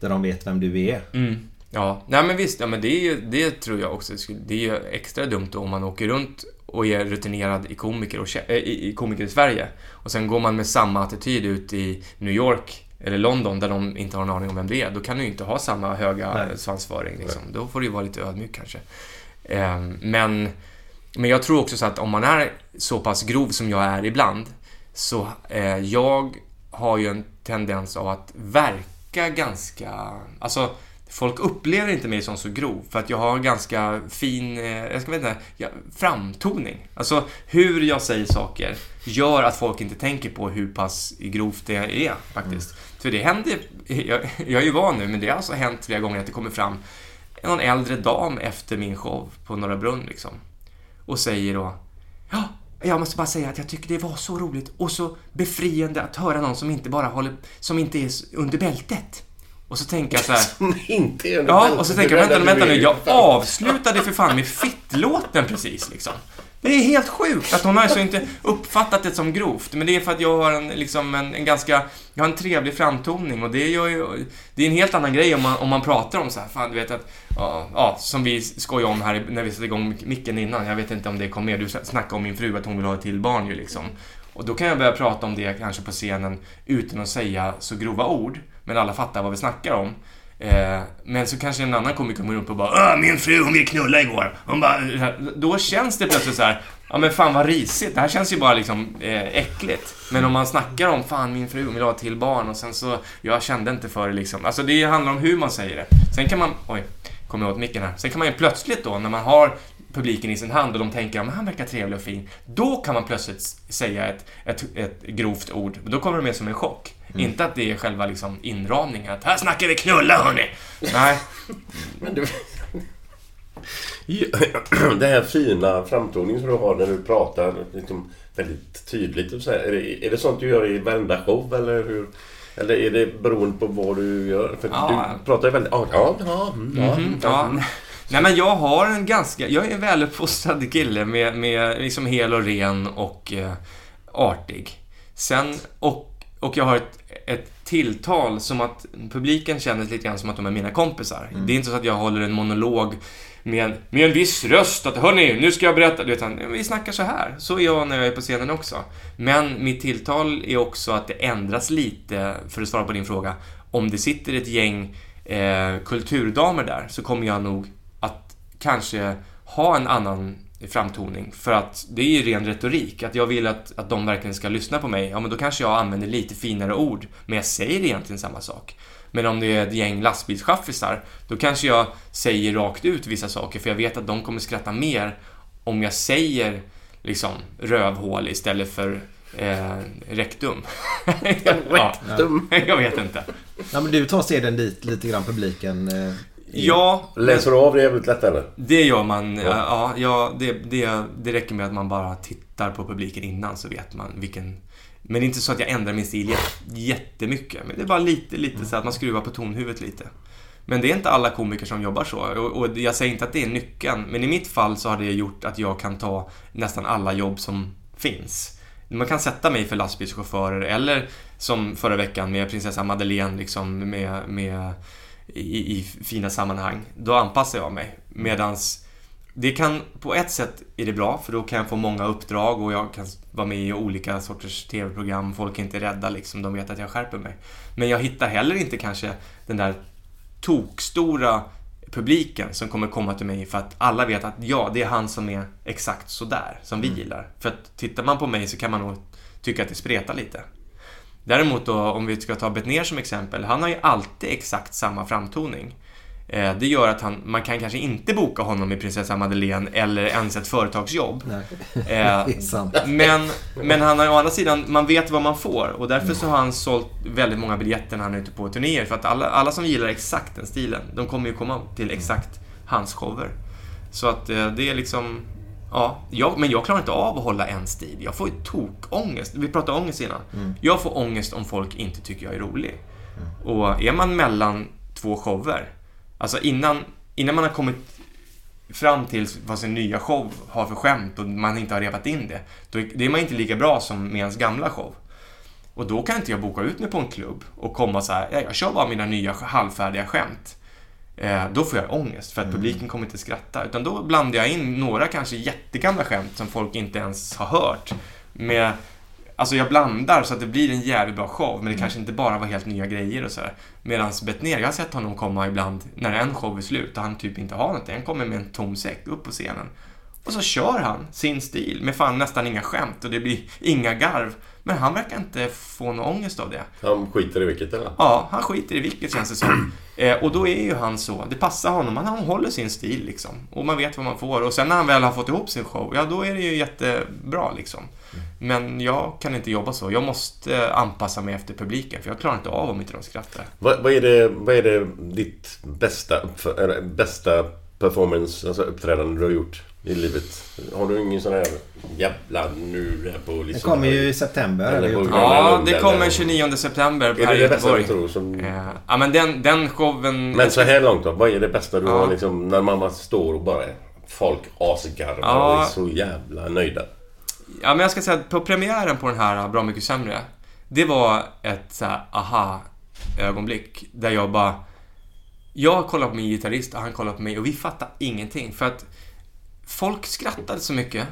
Där de vet vem du är. Mm. Ja, nej men visst, ja, men det, är ju, det tror jag också. Det är ju extra dumt då om man åker runt och är rutinerad i komiker, och, äh, i, i komiker i Sverige. Och sen går man med samma attityd ut i New York eller London där de inte har en aning om vem det är. Då kan du inte ha samma höga Nej. svansföring. Liksom. Då får du ju vara lite ödmjuk kanske. Eh, men, men jag tror också så att om man är så pass grov som jag är ibland så eh, jag har ju en tendens av att verka ganska... Alltså, folk upplever inte mig som så grov för att jag har ganska fin, eh, jag ska veta, ja, framtoning. Alltså, hur jag säger saker gör att folk inte tänker på hur pass grovt det är faktiskt. För det händer, jag, jag är ju van nu, men det har alltså hänt flera gånger att det kommer fram någon äldre dam efter min show på Norra Brunn liksom. Och säger då Ja, jag måste bara säga att jag tycker det var så roligt och så befriande att höra någon som inte bara håller, som inte är under bältet. Och så tänker jag så här. [LAUGHS] Som inte är under Ja, bältet. och så tänker jag, vänta, vänta nu, jag avslutade för fan med fittlåten precis liksom. Det är helt sjukt att hon har alltså inte uppfattat det som grovt. Men det är för att jag har en, liksom en, en ganska, jag har en trevlig framtoning och det gör ju, det är en helt annan grej om man, om man pratar om så här, fan du vet att, ja, ja som vi skojade om här när vi satte igång micken innan, jag vet inte om det kom med, du snackade om min fru att hon vill ha ett till barn ju liksom. Och då kan jag börja prata om det kanske på scenen utan att säga så grova ord, men alla fattar vad vi snackar om. Eh, men så kanske en annan komiker kommer upp och bara min fru hon vill knulla igår. Hon bara, då känns det plötsligt så här. Ja men fan vad risigt. Det här känns ju bara liksom eh, äckligt. Men om man snackar om fan min fru hon vill ha ett till barn och sen så, jag kände inte för det liksom. Alltså det handlar om hur man säger det. Sen kan man, oj, kommer jag åt micken här. Sen kan man ju plötsligt då när man har publiken i sin hand och de tänker att han verkar trevlig och fin. Då kan man plötsligt säga ett, ett, ett grovt ord. Då kommer det med som en chock. Mm. Inte att det är själva liksom inramningen. Att här snackar vi knulla hörni. Nej. Men du... [CLEARS THROAT] Den här fina framtoningen som du har när du pratar liksom väldigt tydligt. Och så här, är, det, är det sånt du gör i varenda show eller hur? Eller är det beroende på vad du gör? För Ja. du pratar ju väldigt... Ja, ja, ja, mm, ja, Mhm, ja. Nej men jag har en ganska, jag är en väluppfostrad kille med, med liksom hel och ren och eh, artig. Sen, och, och jag har ett, ett tilltal som att publiken känner lite grann som att de är mina kompisar. Mm. Det är inte så att jag håller en monolog med, med en viss röst att hörni, nu ska jag berätta. Du vet, han, vi snackar så här. Så är jag när jag är på scenen också. Men mitt tilltal är också att det ändras lite, för att svara på din fråga. Om det sitter ett gäng eh, kulturdamer där så kommer jag nog kanske ha en annan framtoning. För att det är ju ren retorik. Att jag vill att, att de verkligen ska lyssna på mig. Ja, men då kanske jag använder lite finare ord. Men jag säger egentligen samma sak. Men om det är ett gäng lastbilschaffisar, då kanske jag säger rakt ut vissa saker. För jag vet att de kommer skratta mer om jag säger liksom rövhål istället för eh, rektum. [LAUGHS] ja, Rektum? jag vet inte. Ja, men du tar seden dit lite grann publiken. eh, Ja, Läser du av det jävligt lätt eller? Det gör man. Ja. Ja, det, det, det räcker med att man bara tittar på publiken innan så vet man vilken... Men det är inte så att jag ändrar min stil jät- jättemycket. Men det är bara lite, lite så att man skruvar på tonhuvudet lite. Men det är inte alla komiker som jobbar så. Och, och jag säger inte att det är nyckeln. Men i mitt fall så har det gjort att jag kan ta nästan alla jobb som finns. Man kan sätta mig för lastbilschaufförer eller som förra veckan med prinsessa Madeleine liksom med, med i, i fina sammanhang. Då anpassar jag mig. Medans det kan, på ett sätt är det bra för då kan jag få många uppdrag och jag kan vara med i olika sorters TV-program. Folk är inte rädda liksom, de vet att jag skärper mig. Men jag hittar heller inte kanske den där tokstora publiken som kommer komma till mig för att alla vet att ja, det är han som är exakt sådär, som vi Mm. gillar. För att tittar man på mig så kan man nog tycka att det spretar lite. Däremot då, om vi ska ta Betnér som exempel, han har ju alltid exakt samma framtoning. Eh, Det gör att han, man kan kanske inte boka honom i Prinsessa Madeleine eller ens ett företagsjobb. Eh, [LAUGHS] men, men han har å andra sidan, man vet vad man får och därför så har han sålt väldigt många biljetter när han är ute på turnéer. För att alla, alla som gillar exakt den stilen, de kommer ju komma till exakt hans shower. Så att eh, det är liksom, ja, jag, men jag klarar inte av att hålla en stil. Jag får ju tokångest. Vi pratade ångest innan. Mm. Jag får ångest om folk inte tycker jag är rolig. Och är man mellan två shower, alltså innan, innan man har kommit fram till vad sin nya show har för skämt och man inte har repat in det, då är- är man inte lika bra som med ens gamla show. Och då kan inte jag boka ut mig på en klubb och komma så här, "Ja, jag kör bara mina nya halvfärdiga skämt. Eh, då får jag ångest för att publiken kommer inte skratta. Utan då blandar jag in några kanske jättegamla skämt som folk inte ens har hört. Med, alltså jag blandar så att det blir en jävligt bra show, men det kanske inte bara var helt nya grejer och sådär. Medan Betnér, jag har sett honom komma ibland när en show är slut och han typ inte har någonting. Han kommer med en tom säck upp på scenen. Och så kör han sin stil med fan nästan inga skämt och det blir inga garv. Men han verkar inte få någon ångest av det. Han skiter i vilket eller? Ja, han skiter i vilket känns det som. [CLEARS THROAT] Eh, och då är ju han så. Det passar honom. Han, han håller sin stil liksom. Och man vet vad man får. Och sen när han väl har fått ihop sin show, ja då är det ju jättebra liksom. Men jag kan inte jobba så. Jag måste anpassa mig efter publiken. För jag klarar inte av om inte de skrattar. Vad, vad, är det, vad är det ditt bästa, bästa performance, alltså uppträdande du har gjort i livet? Har du ingen sån här jävla nu är på Det liksom... kommer ju i september. Eller eller på Ja, det kommer 29 september Är här det det bästa du tror som... Eh, Ja, men den, den showen... Men så här långt då? Vad är det bästa du Ja. har liksom när mamma står och bara folk asgarvar Ja. och är så jävla nöjda? Ja, men jag ska säga att på premiären på den här Bra Mycket Sämre, det var ett så här aha-ögonblick där jag bara... Jag kollade på min gitarrist och han kollade på mig och vi fattade ingenting. För att folk skrattade så mycket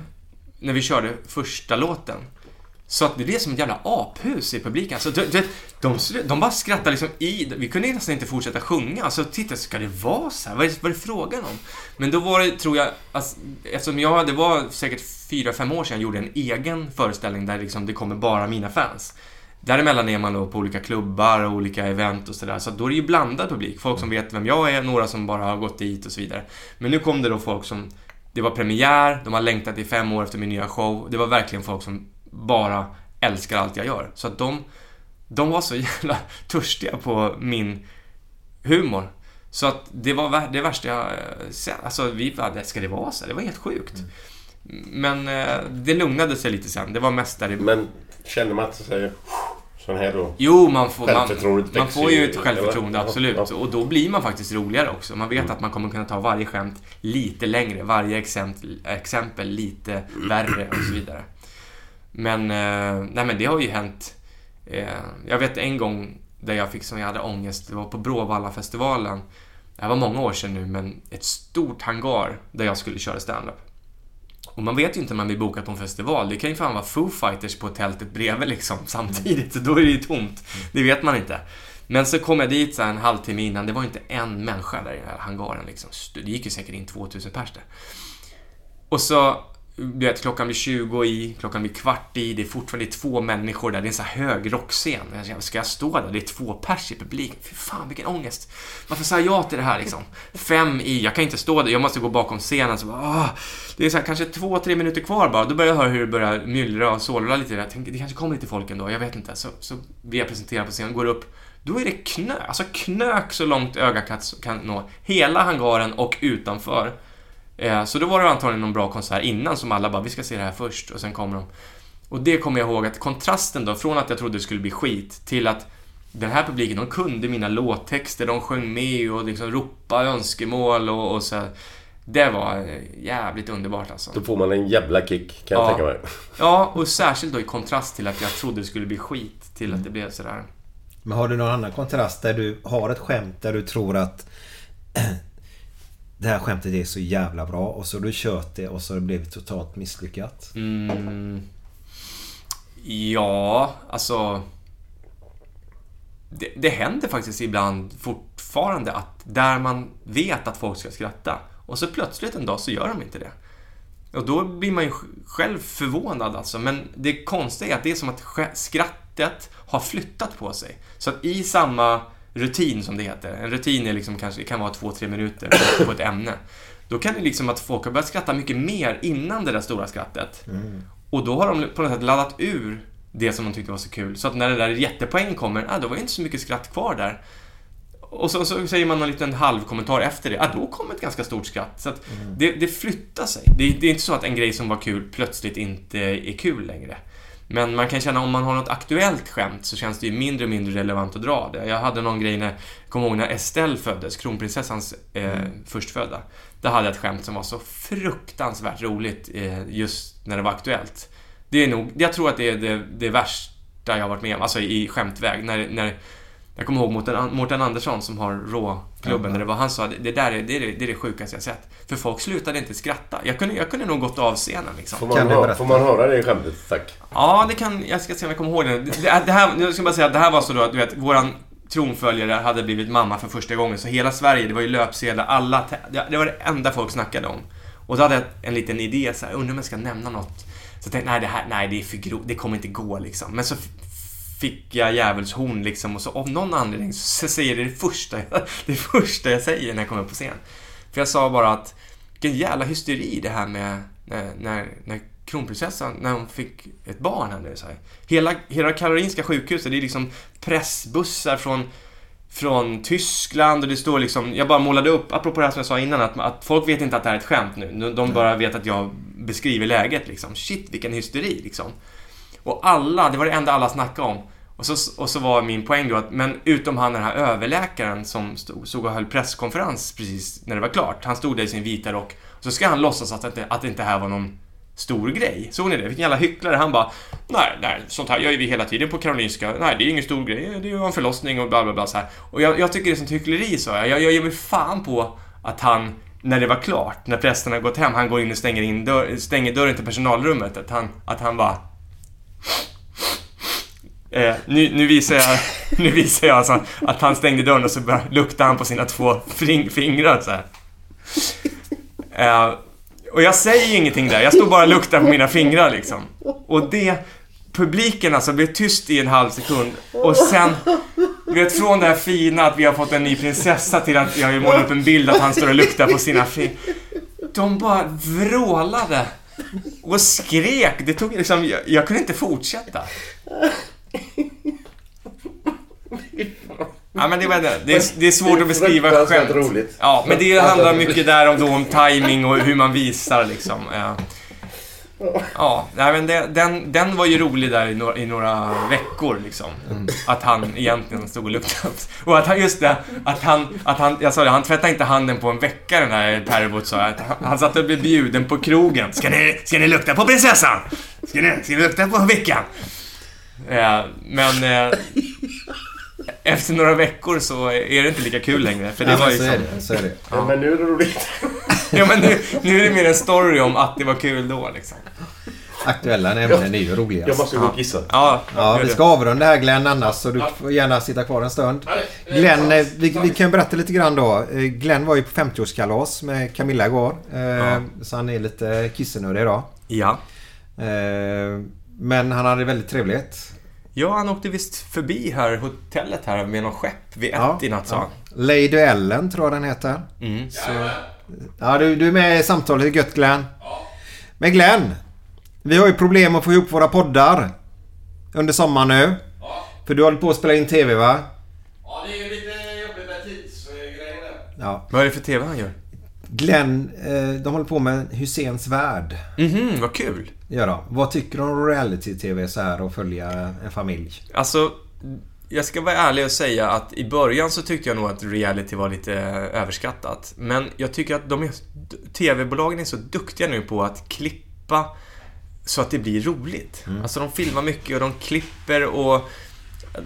när vi körde första låten. Så att det blev som ett jävla aphus i publiken. Alltså, du, du vet, de, de bara skrattade liksom i... Vi kunde nästan inte fortsätta sjunga. Alltså, titta, ska det vara så här? Vad är, vad är det frågan om? Men då var det, tror jag, alltså, eftersom jag, det var säkert fyra, fem år sedan jag gjorde en egen föreställning där liksom det kommer bara mina fans. Däremellan är man då på olika klubbar och olika event och sådär. Så att då är det ju blandad publik. Folk som vet vem jag är, några som bara har gått dit och så vidare. Men nu kom det då folk som... Det var premiär, de har längtat i fem år efter min nya show. Det var verkligen folk som bara älskar allt jag gör. Så att de, de var så [LAUGHS] jävla törstiga på min humor. Så att det var det värsta jag eh, sett. Alltså, vi bara, ska det vara så? Det var helt sjukt. Men eh, det lugnade sig lite sen. Det var mest där det... Men känner man att säger sån här då? Jo, man får, man, man får ju ett självförtroende, eller? absolut. Och då blir man faktiskt roligare också. Man vet att man kommer kunna ta varje skämt lite längre, varje exempel, exempel lite värre och så vidare. Men, eh, nej men det har ju hänt. Eh, jag vet en gång där jag fick som jag hade ångest, det var på Bråvalla-festivalen. Det här var många år sedan nu, men ett stort hangar där jag skulle köra standup. Och man vet ju inte om man blir bokad på en festival. Det kan ju fan vara Foo Fighters på tältet bredvid liksom [LAUGHS] samtidigt. Då är det ju tomt. Det vet man inte. Men så kom jag dit så här en halvtimme innan. Det var inte en människa där i den här hangaren liksom. Det gick ju säkert in 2000 pers där. Och så, du vet, klockan blir 20 i, klockan blir kvart i, det är fortfarande två människor där, det är en sån här hög rockscen. Ska jag stå där? Det är två pers i publiken. Fy fan vilken ångest. Varför sa jag ja till det här liksom? Fem i, jag kan inte stå där, jag måste gå bakom scenen. Så bara, det är så här, kanske två, tre minuter kvar bara. Då börjar jag höra hur det börjar myllra och såla lite. Jag tänkte, det kanske kommer lite folk ändå, jag vet inte. Så, så blir jag presenterad på scenen, går upp. Då är det knö, alltså knök så långt ögat kan- kan nå. Hela hangaren och utanför. Eh, Så då var det antagligen någon bra konsert innan som alla bara, vi ska se det här först och sen kommer de. Och det kommer jag ihåg att kontrasten då, från att jag trodde det skulle bli skit till att den här publiken, de kunde mina låttexter, de sjöng med och liksom ropade önskemål och, och så. här. Det var eh, jävligt underbart alltså. Då får man en jävla kick kan jag Ja. tänka mig. Ja, och särskilt då i kontrast till att jag trodde det skulle bli skit till att det blev sådär. Men har du någon annan kontrast där du har ett skämt där du tror att det här skämtet är så jävla bra och så har du kört det och så har det blivit totalt misslyckat? Mm. Ja, alltså... Det, det händer faktiskt ibland fortfarande att där man vet att folk ska skratta och så plötsligt en dag så gör de inte det. Och då blir man ju själv förvånad alltså. Men det konstiga är att det är som att skrattet har flyttat på sig. Så att i samma rutin som det heter, en rutin är liksom kanske, kan vara två, tre minuter på ett ämne. Då kan det liksom att folk har börjat skratta mycket mer innan det där stora skrattet. Och då har de på något sätt laddat ur det som de tyckte var så kul. Så att när det där jättepoäng kommer, ah, då var det inte så mycket skratt kvar där. Och så, så säger man en liten halvkommentar efter det, ah, då kommer ett ganska stort skratt. Så att det, det flyttar sig. Det, det är inte så att en grej som var kul plötsligt inte är kul längre. Men man kan känna om man har något aktuellt skämt så känns det ju mindre och mindre relevant att dra det. Jag hade någon grej när, jag kommer ihåg när Estelle föddes, kronprinsessans eh, förstfödda. Där hade jag ett skämt som var så fruktansvärt roligt eh, just när det var aktuellt. Det är nog, jag tror att det är det, det värsta jag har varit med om, alltså i skämtväg. När, när, jag kommer ihåg Mårten, Mårten Andersson som har Rå-klubben, Ja. där det var, han sa att det där är det, är det, är det sjukaste jag sett. För folk slutade inte skratta. Jag kunde, jag kunde nog gått av scenen liksom. Får man, hö- får man höra det skämtet, tack? Ja, det kan... Jag ska se om jag kommer ihåg det. Det, det här, jag ska bara säga att det här var så då att du vet, våran tronföljare hade blivit mamma för första gången. Så hela Sverige, det var ju löpsedlar, alla... Det, det var det enda folk snackade om. Och då hade jag en liten idé så här, undrar om jag ska nämna något. Så jag tänkte, nej det här, nej det är för grovt, det kommer inte gå liksom. Men så fick jag djävulshorn liksom och så av någon anledning så säger jag det första, jag- [LAUGHS] det första jag säger när jag kommer upp på scen. För jag sa bara att vilken jävla hysteri det här med när, när, när kronprinsessan, när hon fick ett barn här nu. Så här. Hela, hela Karolinska sjukhuset, det är liksom pressbussar från, från Tyskland och det står liksom, jag bara målade upp, apropå det här som jag sa innan, att, att folk vet inte att det här är ett skämt nu. De- De bara vet att jag beskriver läget liksom. Shit, vilken hysteri liksom. Och alla, det var det enda alla snackade om. Och så, och så var min poäng då att, men utom han den här överläkaren som stod, stod och höll presskonferens precis när det var klart. Han stod där i sin vita rock. Och så ska han låtsas att, det inte- att det inte här var någon stor grej. Såg ni det? Vilken jävla hycklare. Han bara, nej, nej, sånt här gör ju vi hela tiden på Karolinska. Nej, det är ingen stor grej. Det är ju en förlossning och bla, bla, bla så här. Och jag, jag tycker det är sånt hyckleri, sa jag. Jag, jag ger mig fan på att han, när det var klart, när prästen har gått hem, han går in och stänger, in dörr, stänger dörren till personalrummet. Att han, att han bara... Eh, nu, nu visar jag, [LAUGHS] nu visar jag alltså att han stängde dörren och så bara luktade han på sina två fingrar så här. Eh, och jag säger ingenting där, jag står bara och luktar på mina fingrar liksom. Och det, publiken alltså blev tyst i en halv sekund och sen, du vet från det här fina att vi har fått en ny prinsessa till att jag har målat upp en bild att han står och luktar på sina fingrar. De bara vrålade och skrek. Det tog liksom, jag, jag kunde inte fortsätta. Ja, men det, var det. Det, är, det är svårt att beskriva skämt. roligt. Ja, men det handlar mycket där om, då om timing och hur man visar liksom. Ja, ja nej, men det, den, den var ju rolig där i några, i några veckor liksom. Att han egentligen stod och luktade. Och att han, just det, att han, att han, jag sa det, han tvättade inte handen på en vecka den där Pervot sa. Att han, han satt och blev bjuden på krogen. Ska ni, ska ni lukta på prinsessan? Ska ni, ska ni lukta på veckan? Eh, men eh, efter några veckor så är det inte lika kul längre. För det Ja, var ju så är det, så är det. Ja, men nu är det roligt. ja, men nu, nu är det mer en story om att det var kul då liksom. Aktuella ämnen är ju roligast. Jag måste gå och kissa. Ja, Ja, vi det. ska avrunda här Glenn annars så du får gärna sitta kvar en stund. Glenn, eh, vi, vi kan berätta lite grann då. Eh, Glenn var ju på 50-årskalas med Camilla igår. Eh, Ja. Så han är lite kissenödig idag. Ja. Men han hade väldigt trevligt. Ja, han åkte visst förbi här, hotellet här med någon skepp vid ett i natt han. Lady Ellen tror jag den heter. Mm. Så, ja, du, du är med i samtalet. Gött Glenn. Men Glenn. Vi har ju problem att få ihop våra poddar. Under sommaren nu. För du håller på att spela in TV va? Ja, det är ju lite jobbigt med tidsgrejer. Ja. Vad är det för TV han gör? Glenn, eh, de håller på med Husseins värld. Mhm, vad kul. Ja då. Vad tycker du om reality-TV så här och följa en familj? Alltså, jag ska vara ärlig och säga att i början så tyckte jag nog att reality var lite överskattat. Men jag tycker att de är, TV-bolagen är så duktiga nu på att klippa så att det blir roligt. Mm. Alltså de filmar mycket och de klipper och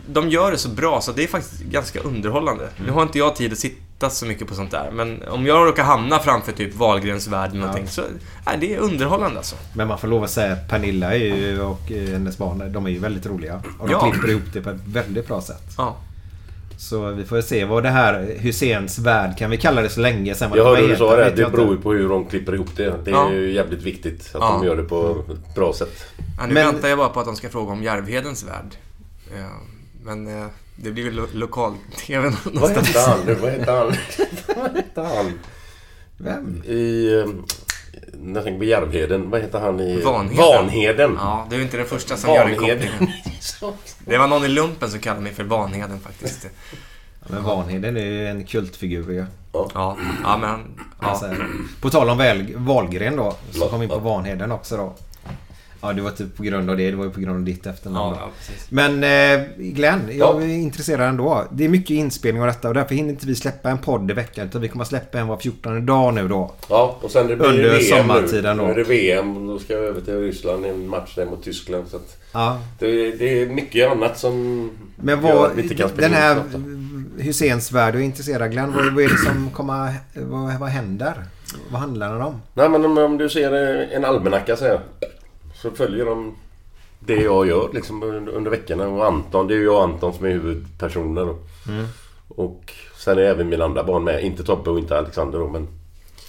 de gör det så bra så det är faktiskt ganska underhållande. Mm. Nu har inte jag tid att sitta så mycket på sånt där, men om jag råkar hamna framför typ Wahlgrens värld eller någonting så är det underhållande alltså. Men man får lov att säga att Pernilla är ju, och eh, hennes barn, de är ju väldigt roliga. Och de Ja. klipper ihop det på ett väldigt bra sätt. Ja. Så vi får se vad det här Husseins värld, kan vi kalla det så länge sen Jag hörde du sa det, det jag beror ju på hur de klipper ihop det. Det är Ja. ju jävligt viktigt att Ja. de gör det på ett bra sätt. Ja, nu Men- väntar jag bara på att de ska fråga om Järvhedens värld. Ja, men eh, det blir väl lo- lokal-TV Vad hette han nu? Vad hette han? [LAUGHS] Vad hette han? Vem? I... När jag tänker på Järvheden. Vad heter han i... Vanheden. Vanheden. Ja, du är inte den första som gör den Vanheden. kopplingen. Det var någon i lumpen som kallade mig för Vanheden faktiskt. Men Vanheden är ju en kultfigur ju. Ja, ja men han... Ja. Alltså, på tal om Väl, Wahlgren då, så Ja, kom vi in på ja. Vanheden också då. Ja, det var typ på grund av det. Det var ju på grund av ditt efternamn. Ja, ja. Men eh, Glenn, jag Ja. är intresserad ändå. Det är mycket inspelning av detta och därför hinner inte vi släppa en podd i veckan. Utan vi kommer att släppa en var 14 dag nu då. Ja, och sen det blir Under VM sommartiden nu. då. Nu är det VM. Då ska jag över till Ryssland i en match där mot Tyskland. Så Ja. det, det är mycket annat som Men gör vad, att vi inte kan spela den här. Husseins värld, du är intresserad Glenn. Vad, vad är det som kommer... Vad, vad händer? Vad handlar den om? Nej men om, om du ser en almanacka så här. Så följer de det jag gör liksom under, veckorna. Och Anton, det är ju jag och Anton som är huvudpersoner. Mm. Och sen är även mina andra barn med. Inte Tobbe och inte Alexander då men...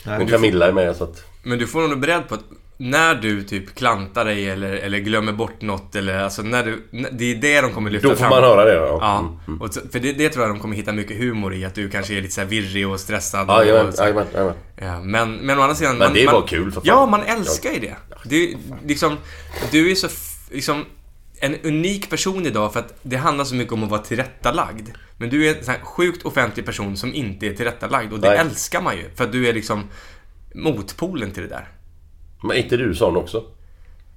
Nej, men du Camilla är med så att... Men du får nog beredd på att när du typ klantar dig eller, eller glömmer bort något eller alltså när du... när- Det är det de kommer lyfta Då får fram. man höra det ja. Ja, och så, för det, det tror jag de kommer hitta mycket humor i. Att du kanske är lite så här virrig och stressad. Ja, och, jajamän, och så. jajamän, jajamän. Ja, men, men å andra sidan... Men man, det är man, bara kul, för fan. Ja, man älskar ju det. Är, liksom, du är så liksom, en unik person idag för att det handlar så mycket om att vara tillrättalagd. Men du är en sån här sjukt offentlig person som inte är tillrättalagd och det Nej. älskar man ju. För att du är liksom motpolen till det där. Men är inte du sån också?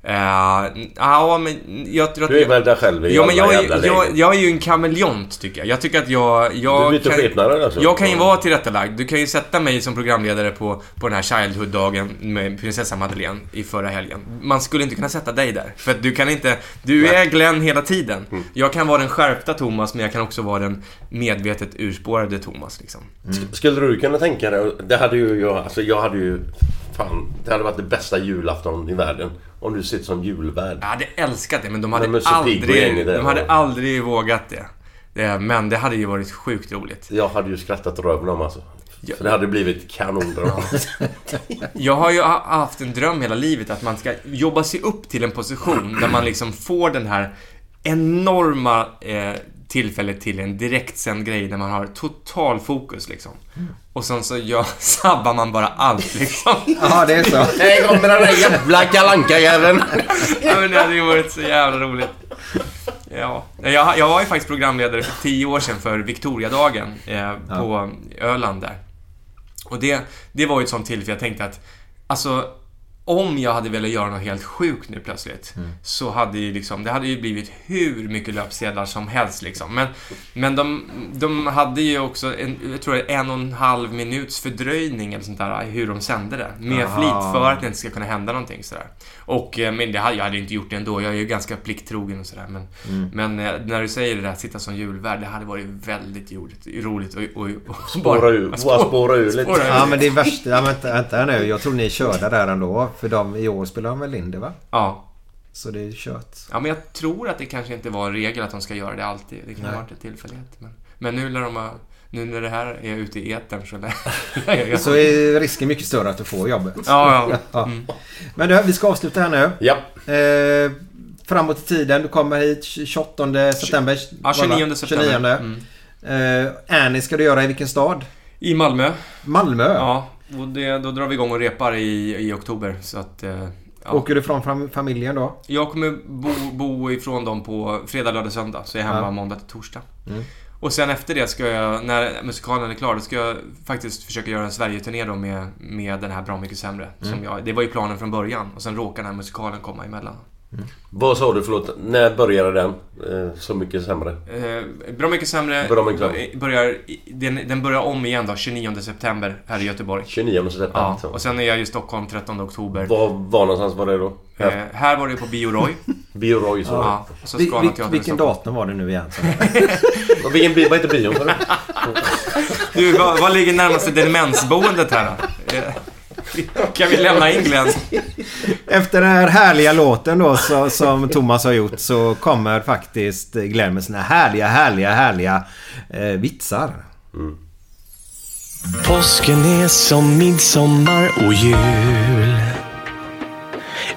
Uh, ja, men jag att... Du är väl där själv i Ja, men jag, jävla jag, lägen. jag är ju en kameleont, tycker jag. Jag tycker att jag... jag Du byter skepnader, alltså? Jag kan ju vara tillrättalagd. Du kan ju sätta mig som programledare på, på den här Childhood-dagen med prinsessa Madeleine i förra helgen. Man skulle inte kunna sätta dig där. För att du kan inte... Du är Glenn hela tiden. Mm. Jag kan vara den skärpta Thomas, men jag kan också vara den medvetet urspårade Thomas, liksom. Sk- Skulle du kunna tänka dig, det hade ju jag, alltså jag hade ju... Fan, det hade varit det bästa julafton i världen. Om du sitter som julvärd. Jag hade älskat det, men de hade och aldrig... De hade aldrig vågat det. det. Men det hade ju varit sjukt roligt. Jag hade ju skrattat röven om alltså. Ja. För det hade blivit kanonbra. Jag har ju ha- haft en dröm hela livet att man ska jobba sig upp till en position där man liksom får den här enorma eh, tillfället till en direktsänd grej där man har total fokus liksom. Och sen så gör, [LAUGHS] sabbar man bara allt liksom. [LAUGHS] Ja, det är så. Här kommer den där jävla kalanka jäveln ja, men det hade ju varit så jävla roligt. Ja, jag, jag var ju faktiskt programledare för tio år sedan för Victoriadagen eh, på Öland där. Och det, det var ju ett sånt tillfälle jag tänkte att, alltså om jag hade velat göra något helt sjukt nu plötsligt så hade ju liksom, det hade ju blivit hur mycket löpsedlar som helst liksom. Men, men de, de hade ju också, en, jag tror en och en halv minuts fördröjning eller sånt där hur de sände det. Med Aha. flit för att det inte ska kunna hända någonting sådär. Och, eh, men det hade, jag hade inte gjort det ändå. Jag är ju ganska plikttrogen och sådär. Men, Mm. men eh, när du säger det där, sitta som julvärd, det hade varit väldigt roligt. roligt och, och, och Spåra ur, bara spåra ur lite. spåra ur. Ja men det är värsta, ja, vänta, vänta nu. Jag tror ni körde där ändå. För de, i år spelar de väl in det va? Ja. Så det är kört. Ja, men jag tror att det kanske inte var en regel att de ska göra det alltid. Det kan ha varit en tillfällighet. Men, men nu när de har, nu när det här är ute i etern så [LAUGHS] lär jag... Så är risken mycket större att du får jobbet. Ja, [LAUGHS] ja. Mm. Men du, vi ska avsluta här nu. Ja. Eh, framåt i tiden. Du kommer hit 28 september. Ja, 29 september. 29. Mm. Eh, Annie ska du göra i vilken stad? I Malmö. Malmö? Ja, och det, då drar vi igång och repar i, i oktober. Så att... eh, Ja. Åker du från fam- familjen då? Jag kommer bo, bo ifrån dem på fredag, lördag, söndag. Så jag är hemma Ja. måndag till torsdag. Mm. Och sen efter det ska jag, när musikalen är klar, då ska jag faktiskt försöka göra en Sverige-turné då med, med den här Bra Mycket Sämre. Mm. Som jag, det var ju planen från början. Och sen råkar den här musikalen komma emellan. Vad sa du, förlåt? När började den? Eh, så mycket sämre? Eh, bra mycket sämre. Bra mycket sämre. Eh, Börjar, den, den börjar om igen då, 29 september här i Göteborg. 29 september. Ja, och sen är jag i Stockholm 13 oktober. Var, var någonstans var det då? Eh, här var det på Bio Roy. [LAUGHS] Bio Roy, så. Ja, och så Vil- Scala vil- teater i vilken datum var det nu igen? [LAUGHS] [LAUGHS] Vilken bio, vad heter bion? du? Du, vad, vad ligger närmaste demensboendet här då? [LAUGHS] Kan vi lämna in Glenn? Efter den här härliga låten då så, som Thomas har gjort så kommer faktiskt Glenn med sina härliga, härliga, härliga eh, vitsar. Påsken är som midsommar och jul.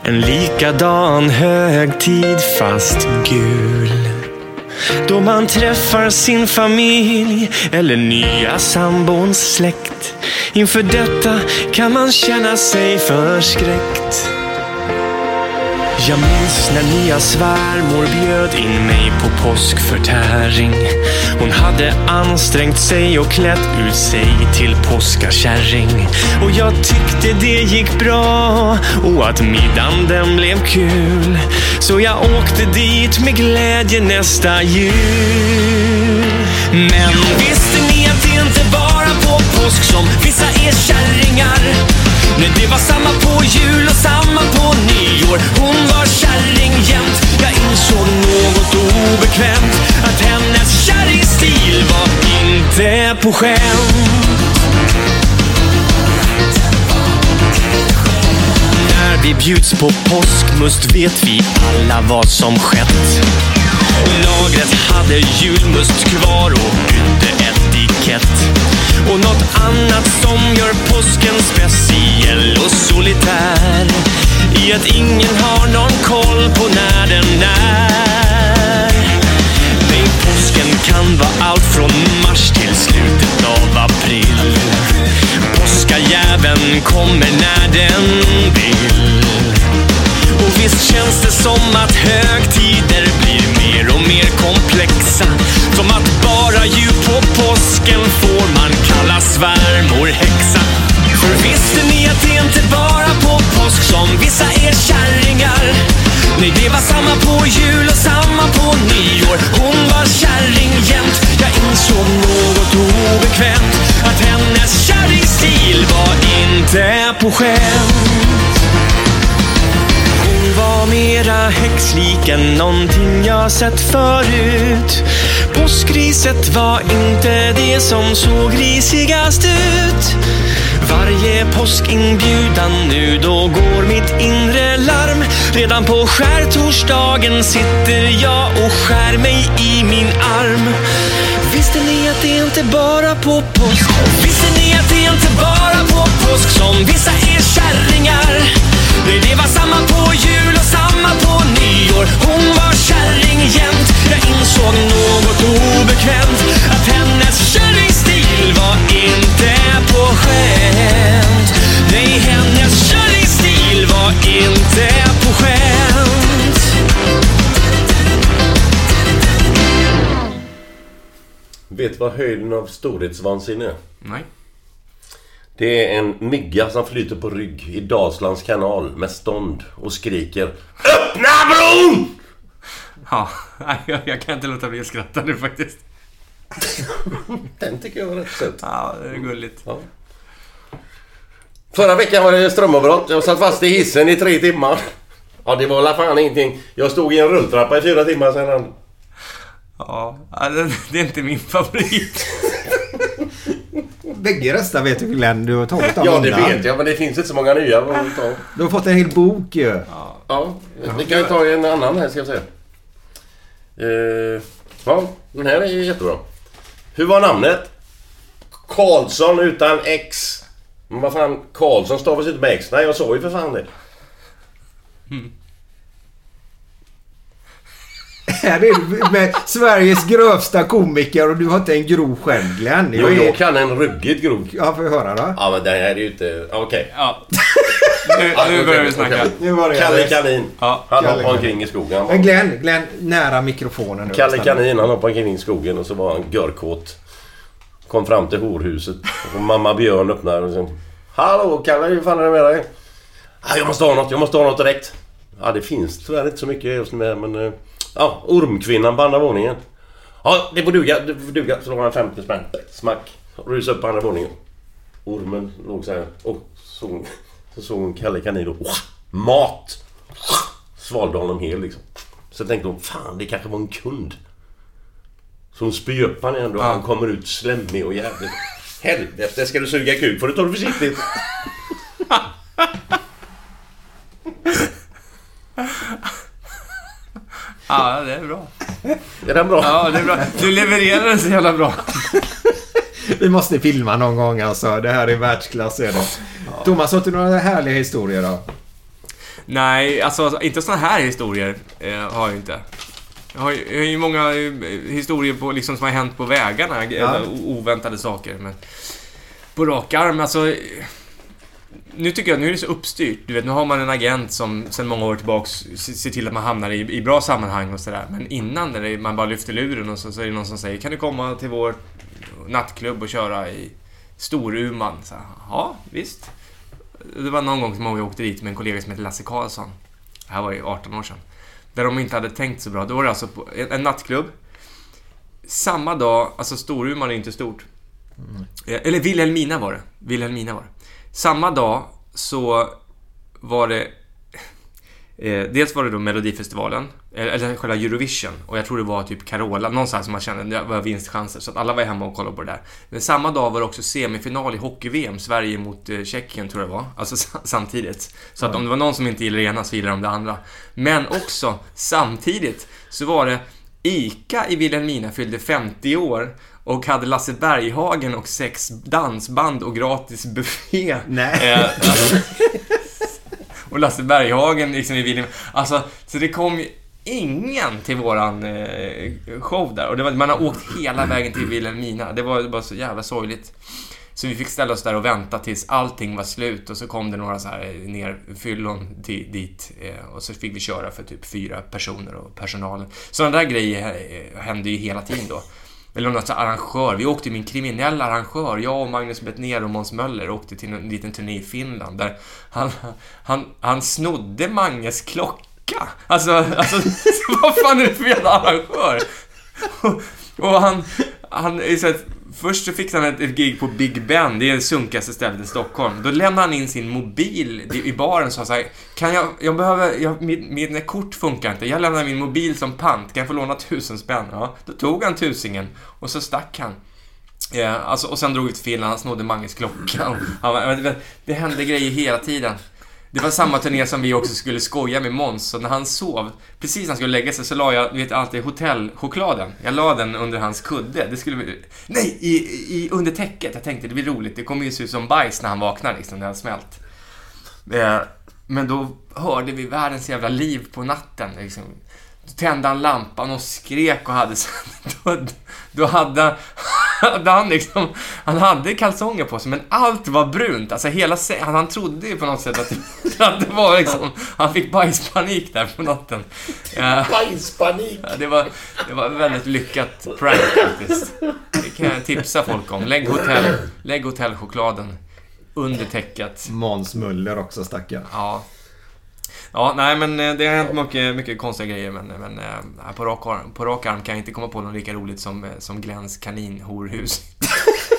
En likadan högtid fast gul. Då man träffar sin familj eller nya sambons släkt. Inför detta kan man känna sig förskräckt. Jag minns när nya svärmor bjöd in mig på påskförtäring. Hon hade ansträngt sig och klätt ut sig till påskakärring. Och jag tyckte det gick bra och att middagen den blev kul. Så jag åkte dit med glädje nästa jul. Men visste ni att det inte bara på påsk som vissa är kärringar? Men det var samma på jul och samma på nyår. Hon var kärring jämt. Jag insåg något obekvämt. Att hennes kärringstil var inte på skämt. När vi bjuds på påskmust vet vi alla vad som skett. Lagret hade julmust kvar och bytte etikett. Och något annat som gör påsken speciell och solitär i att ingen har någon koll på när den är. Nej, påsken kan vara allt från mars till slutet av april. Påskajäveln kommer när den vill. Visst känns det som att högtider blir mer och mer komplexa. Som att bara ju på påsken får man kalla svärmor häxa. För visste ni att det inte bara på påsk som vissa är kärringar? Nej, det var samma på jul och samma på nyår. Hon var kärring jämt. Jag insåg något obekvämt. Att hennes kärringstil var inte på skämt. Var mera häxlik än någonting jag sett förut. Påskriset var inte det som såg risigast ut. Varje påskinbjudan nu, då går mitt inre larm. Redan på skärtorsdagen sitter jag och skär mig i min arm. Visste ni att det inte bara på påsk? Visste ni att det inte bara på påsk som vissa är kärringar? Det var samma på jul och samma på nyår. Hon var kärring jämt. Jag insåg något obekvämt. Att hennes kärringstil var inte på skämt. Nej, hennes kärringstil var inte på skämt. Vet du vad höjden av storhetsvansinne är? Nej. Det är en mygga som flyter på rygg i Dalslands kanal med stånd och skriker ÖPPNA BRON! Ja, [LAUGHS] jag, jag kan inte låta bli att skratta nu faktiskt. [LAUGHS] Den tycker jag var rätt söt. Ja, det är gulligt. Ja. Förra veckan var det strömavbrott. Jag satt fast i hissen i tre timmar. Ja, det var la fan ingenting. Jag stod i en rulltrappa i fyra timmar sedan. Ja, det är inte min favorit. [LAUGHS] Bägge röster vet du Glenn, du har tagit dem Ja, det vet jag, men det finns inte så många nya. ta. Du har fått en hel bok ju. Ja, vi kan ju ta en annan här ska jag säga. Eh, ja, den här är ju jättebra. Hur var namnet? Karlsson utan X. Men vad fan, Karlsson stavas inte med X. Nej, jag sa ju för fan det. Här är du med Sveriges grövsta komiker och du har inte en grov själv Glenn. Jo, Jag är- jag kan en ruggigt grov. Ja, får jag höra då? Ja, men det här är ju inte... Okej. Ja. Nu, [LAUGHS] Ja, nu okej, börjar vi snacka. Nu var det Kalle. Kanin. Ja. Han Kalle hoppade omkring i skogen. Men Glenn, Glenn, nära mikrofonen nu. Kalle. Kanin, han hoppade omkring i skogen och så var han görkåt. Kom fram till horhuset. Och mamma Björn öppnade och så... Hallå Kalle, hur fan är det med dig? Jag måste ha något, jag måste ha något direkt. Ja, det finns tyvärr inte så mycket just nu men... Ja, Ormkvinnan på andra våningen. Ja, det får duga. Det får duga. Så har han 50 spänn. Smack. Rusa upp på andra våningen. Ormen låg så här. Och så, så såg hon Kalle Kanin och... Mat! Svalde honom hel liksom. Så tänkte hon, fan det kanske var en kund. Så hon spyr upp han igen då. Han kommer ut slemmig och jävligt. Helvete, ska du suga kuk får du ta det försiktigt. Ja, det är bra. Är den bra? Ja, det är bra. Du levererar den så jävla bra. [LAUGHS] Vi måste filma någon gång alltså. Det här är världsklass är det. Thomas, har du några härliga historier då? Nej, alltså inte såna här historier eh, har jag inte. Jag har, ju- jag har ju många eh, historier på, liksom, som har hänt på vägarna. Ja. Oväntade saker. Men på rak arm, alltså... Nu tycker jag, nu är det så uppstyrt. Du vet, nu har man en agent som sedan många år tillbaks se- ser till att man hamnar i, i bra sammanhang och sådär. Men innan, när man bara lyfter luren och så, så är det någon som säger Kan du komma till vår nattklubb och köra i Storuman? Så, ja, visst. Det var någon gång som jag åkte dit med en kollega som heter Lasse Karlsson. Det här var ju 18 år sedan. Där de inte hade tänkt så bra. Då var det alltså på en, en nattklubb. Samma dag, alltså Storuman är inte stort. Eh, Eller Vilhelmina var det. Vilhelmina var det. Samma dag så var det... Eh, dels var det då Melodifestivalen, eh, eller själva Eurovision, och jag tror det var typ Carola, någonstans som man kände det var vinstchanser, så att alla var hemma och kollade på det där. Men samma dag var det också semifinal i hockey-VM, Sverige mot eh, Tjeckien tror jag det var, alltså [LAUGHS] sa- samtidigt. Så att om det var någon som inte gillade det ena så gillade de det andra. Men också, samtidigt, så var det ICA i Vilhelmina fyllde 50 år och hade Lasse Berghagen och sex dansband och gratis buffé. Nej. Eh, alltså, och Lasse Berghagen liksom i Vilhelmina. Alltså, så det kom ju ingen till våran eh, show där. Och det var, man har åkt hela vägen till Vilhelmina. Det var bara så jävla sorgligt. Så vi fick ställa oss där och vänta tills allting var slut och så kom det några så här nerfyllon till, dit eh, och så fick vi köra för typ fyra personer och personalen. Sådana där grejer eh, hände ju hela tiden då. Eller något så arrangör. Vi åkte med en kriminell arrangör. Jag och Magnus Bettner och Måns Möller åkte till en liten turné i Finland där han, han, han snodde Manges klocka. Alltså, alltså [LAUGHS] vad fan är det för jävla arrangör? Och, och han, han är så här, Först så fixade han ett, ett gig på Big Ben, det är det sunkigaste stället i Stockholm. Då lämnade han in sin mobil i baren och sa så här, kan jag, jag behöver, jag, min, min kort funkar inte, jag lämnar min mobil som pant, kan jag få låna tusen spänn? Ja, då tog han tusingen och så stack han. Ja, alltså, och sen drog vi till Finland, han snodde Manges klocka. Och Han, det hände grejer hela tiden. Det var samma turné som vi också skulle skoja med Måns, så när han sov, precis när han skulle lägga sig så la jag, du vet alltid hotellchokladen. Jag la den under hans kudde. Det skulle bli, nej, i, i, under täcket. Jag tänkte det blir roligt, det kommer ju se ut som bajs när han vaknar liksom, när han smält. Eh, men då hörde vi världens jävla liv på natten. Liksom. Då tände han lampan och skrek och hade så, [LAUGHS] då, då hade, [LAUGHS] hade han liksom, han hade kalsonger på sig men allt var brunt. Alltså hela han, han trodde ju på något sätt att, [LAUGHS] att det var liksom, han fick bajspanik där på natten. Bajspanik! Ja, det, var, det var väldigt lyckat prank faktiskt. Det kan jag tipsa folk om. Lägg, hotell, lägg hotellchokladen under täcket. Måns Möller också stackarn. Ja. Ja, nej men eh, det har hänt mycket, mycket konstiga grejer men, men eh, på, rak arm, på rak arm kan jag inte komma på något lika roligt som, eh, som Glens kaninhorhus.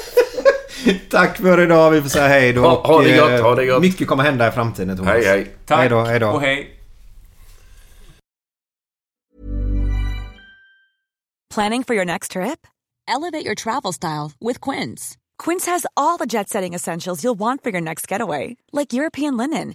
[LAUGHS] Tack för idag. Vi får säga hej då. Ha- ha det gott, eh, ha det gott. Mycket kommer hända i framtiden Thomas. Hej, hej. Tack Hej då, hej då. och hej. Planning for your next trip? Elevate your travel style with Quince. Quince has all the jet setting essentials you'll want for your next getaway, like European linen,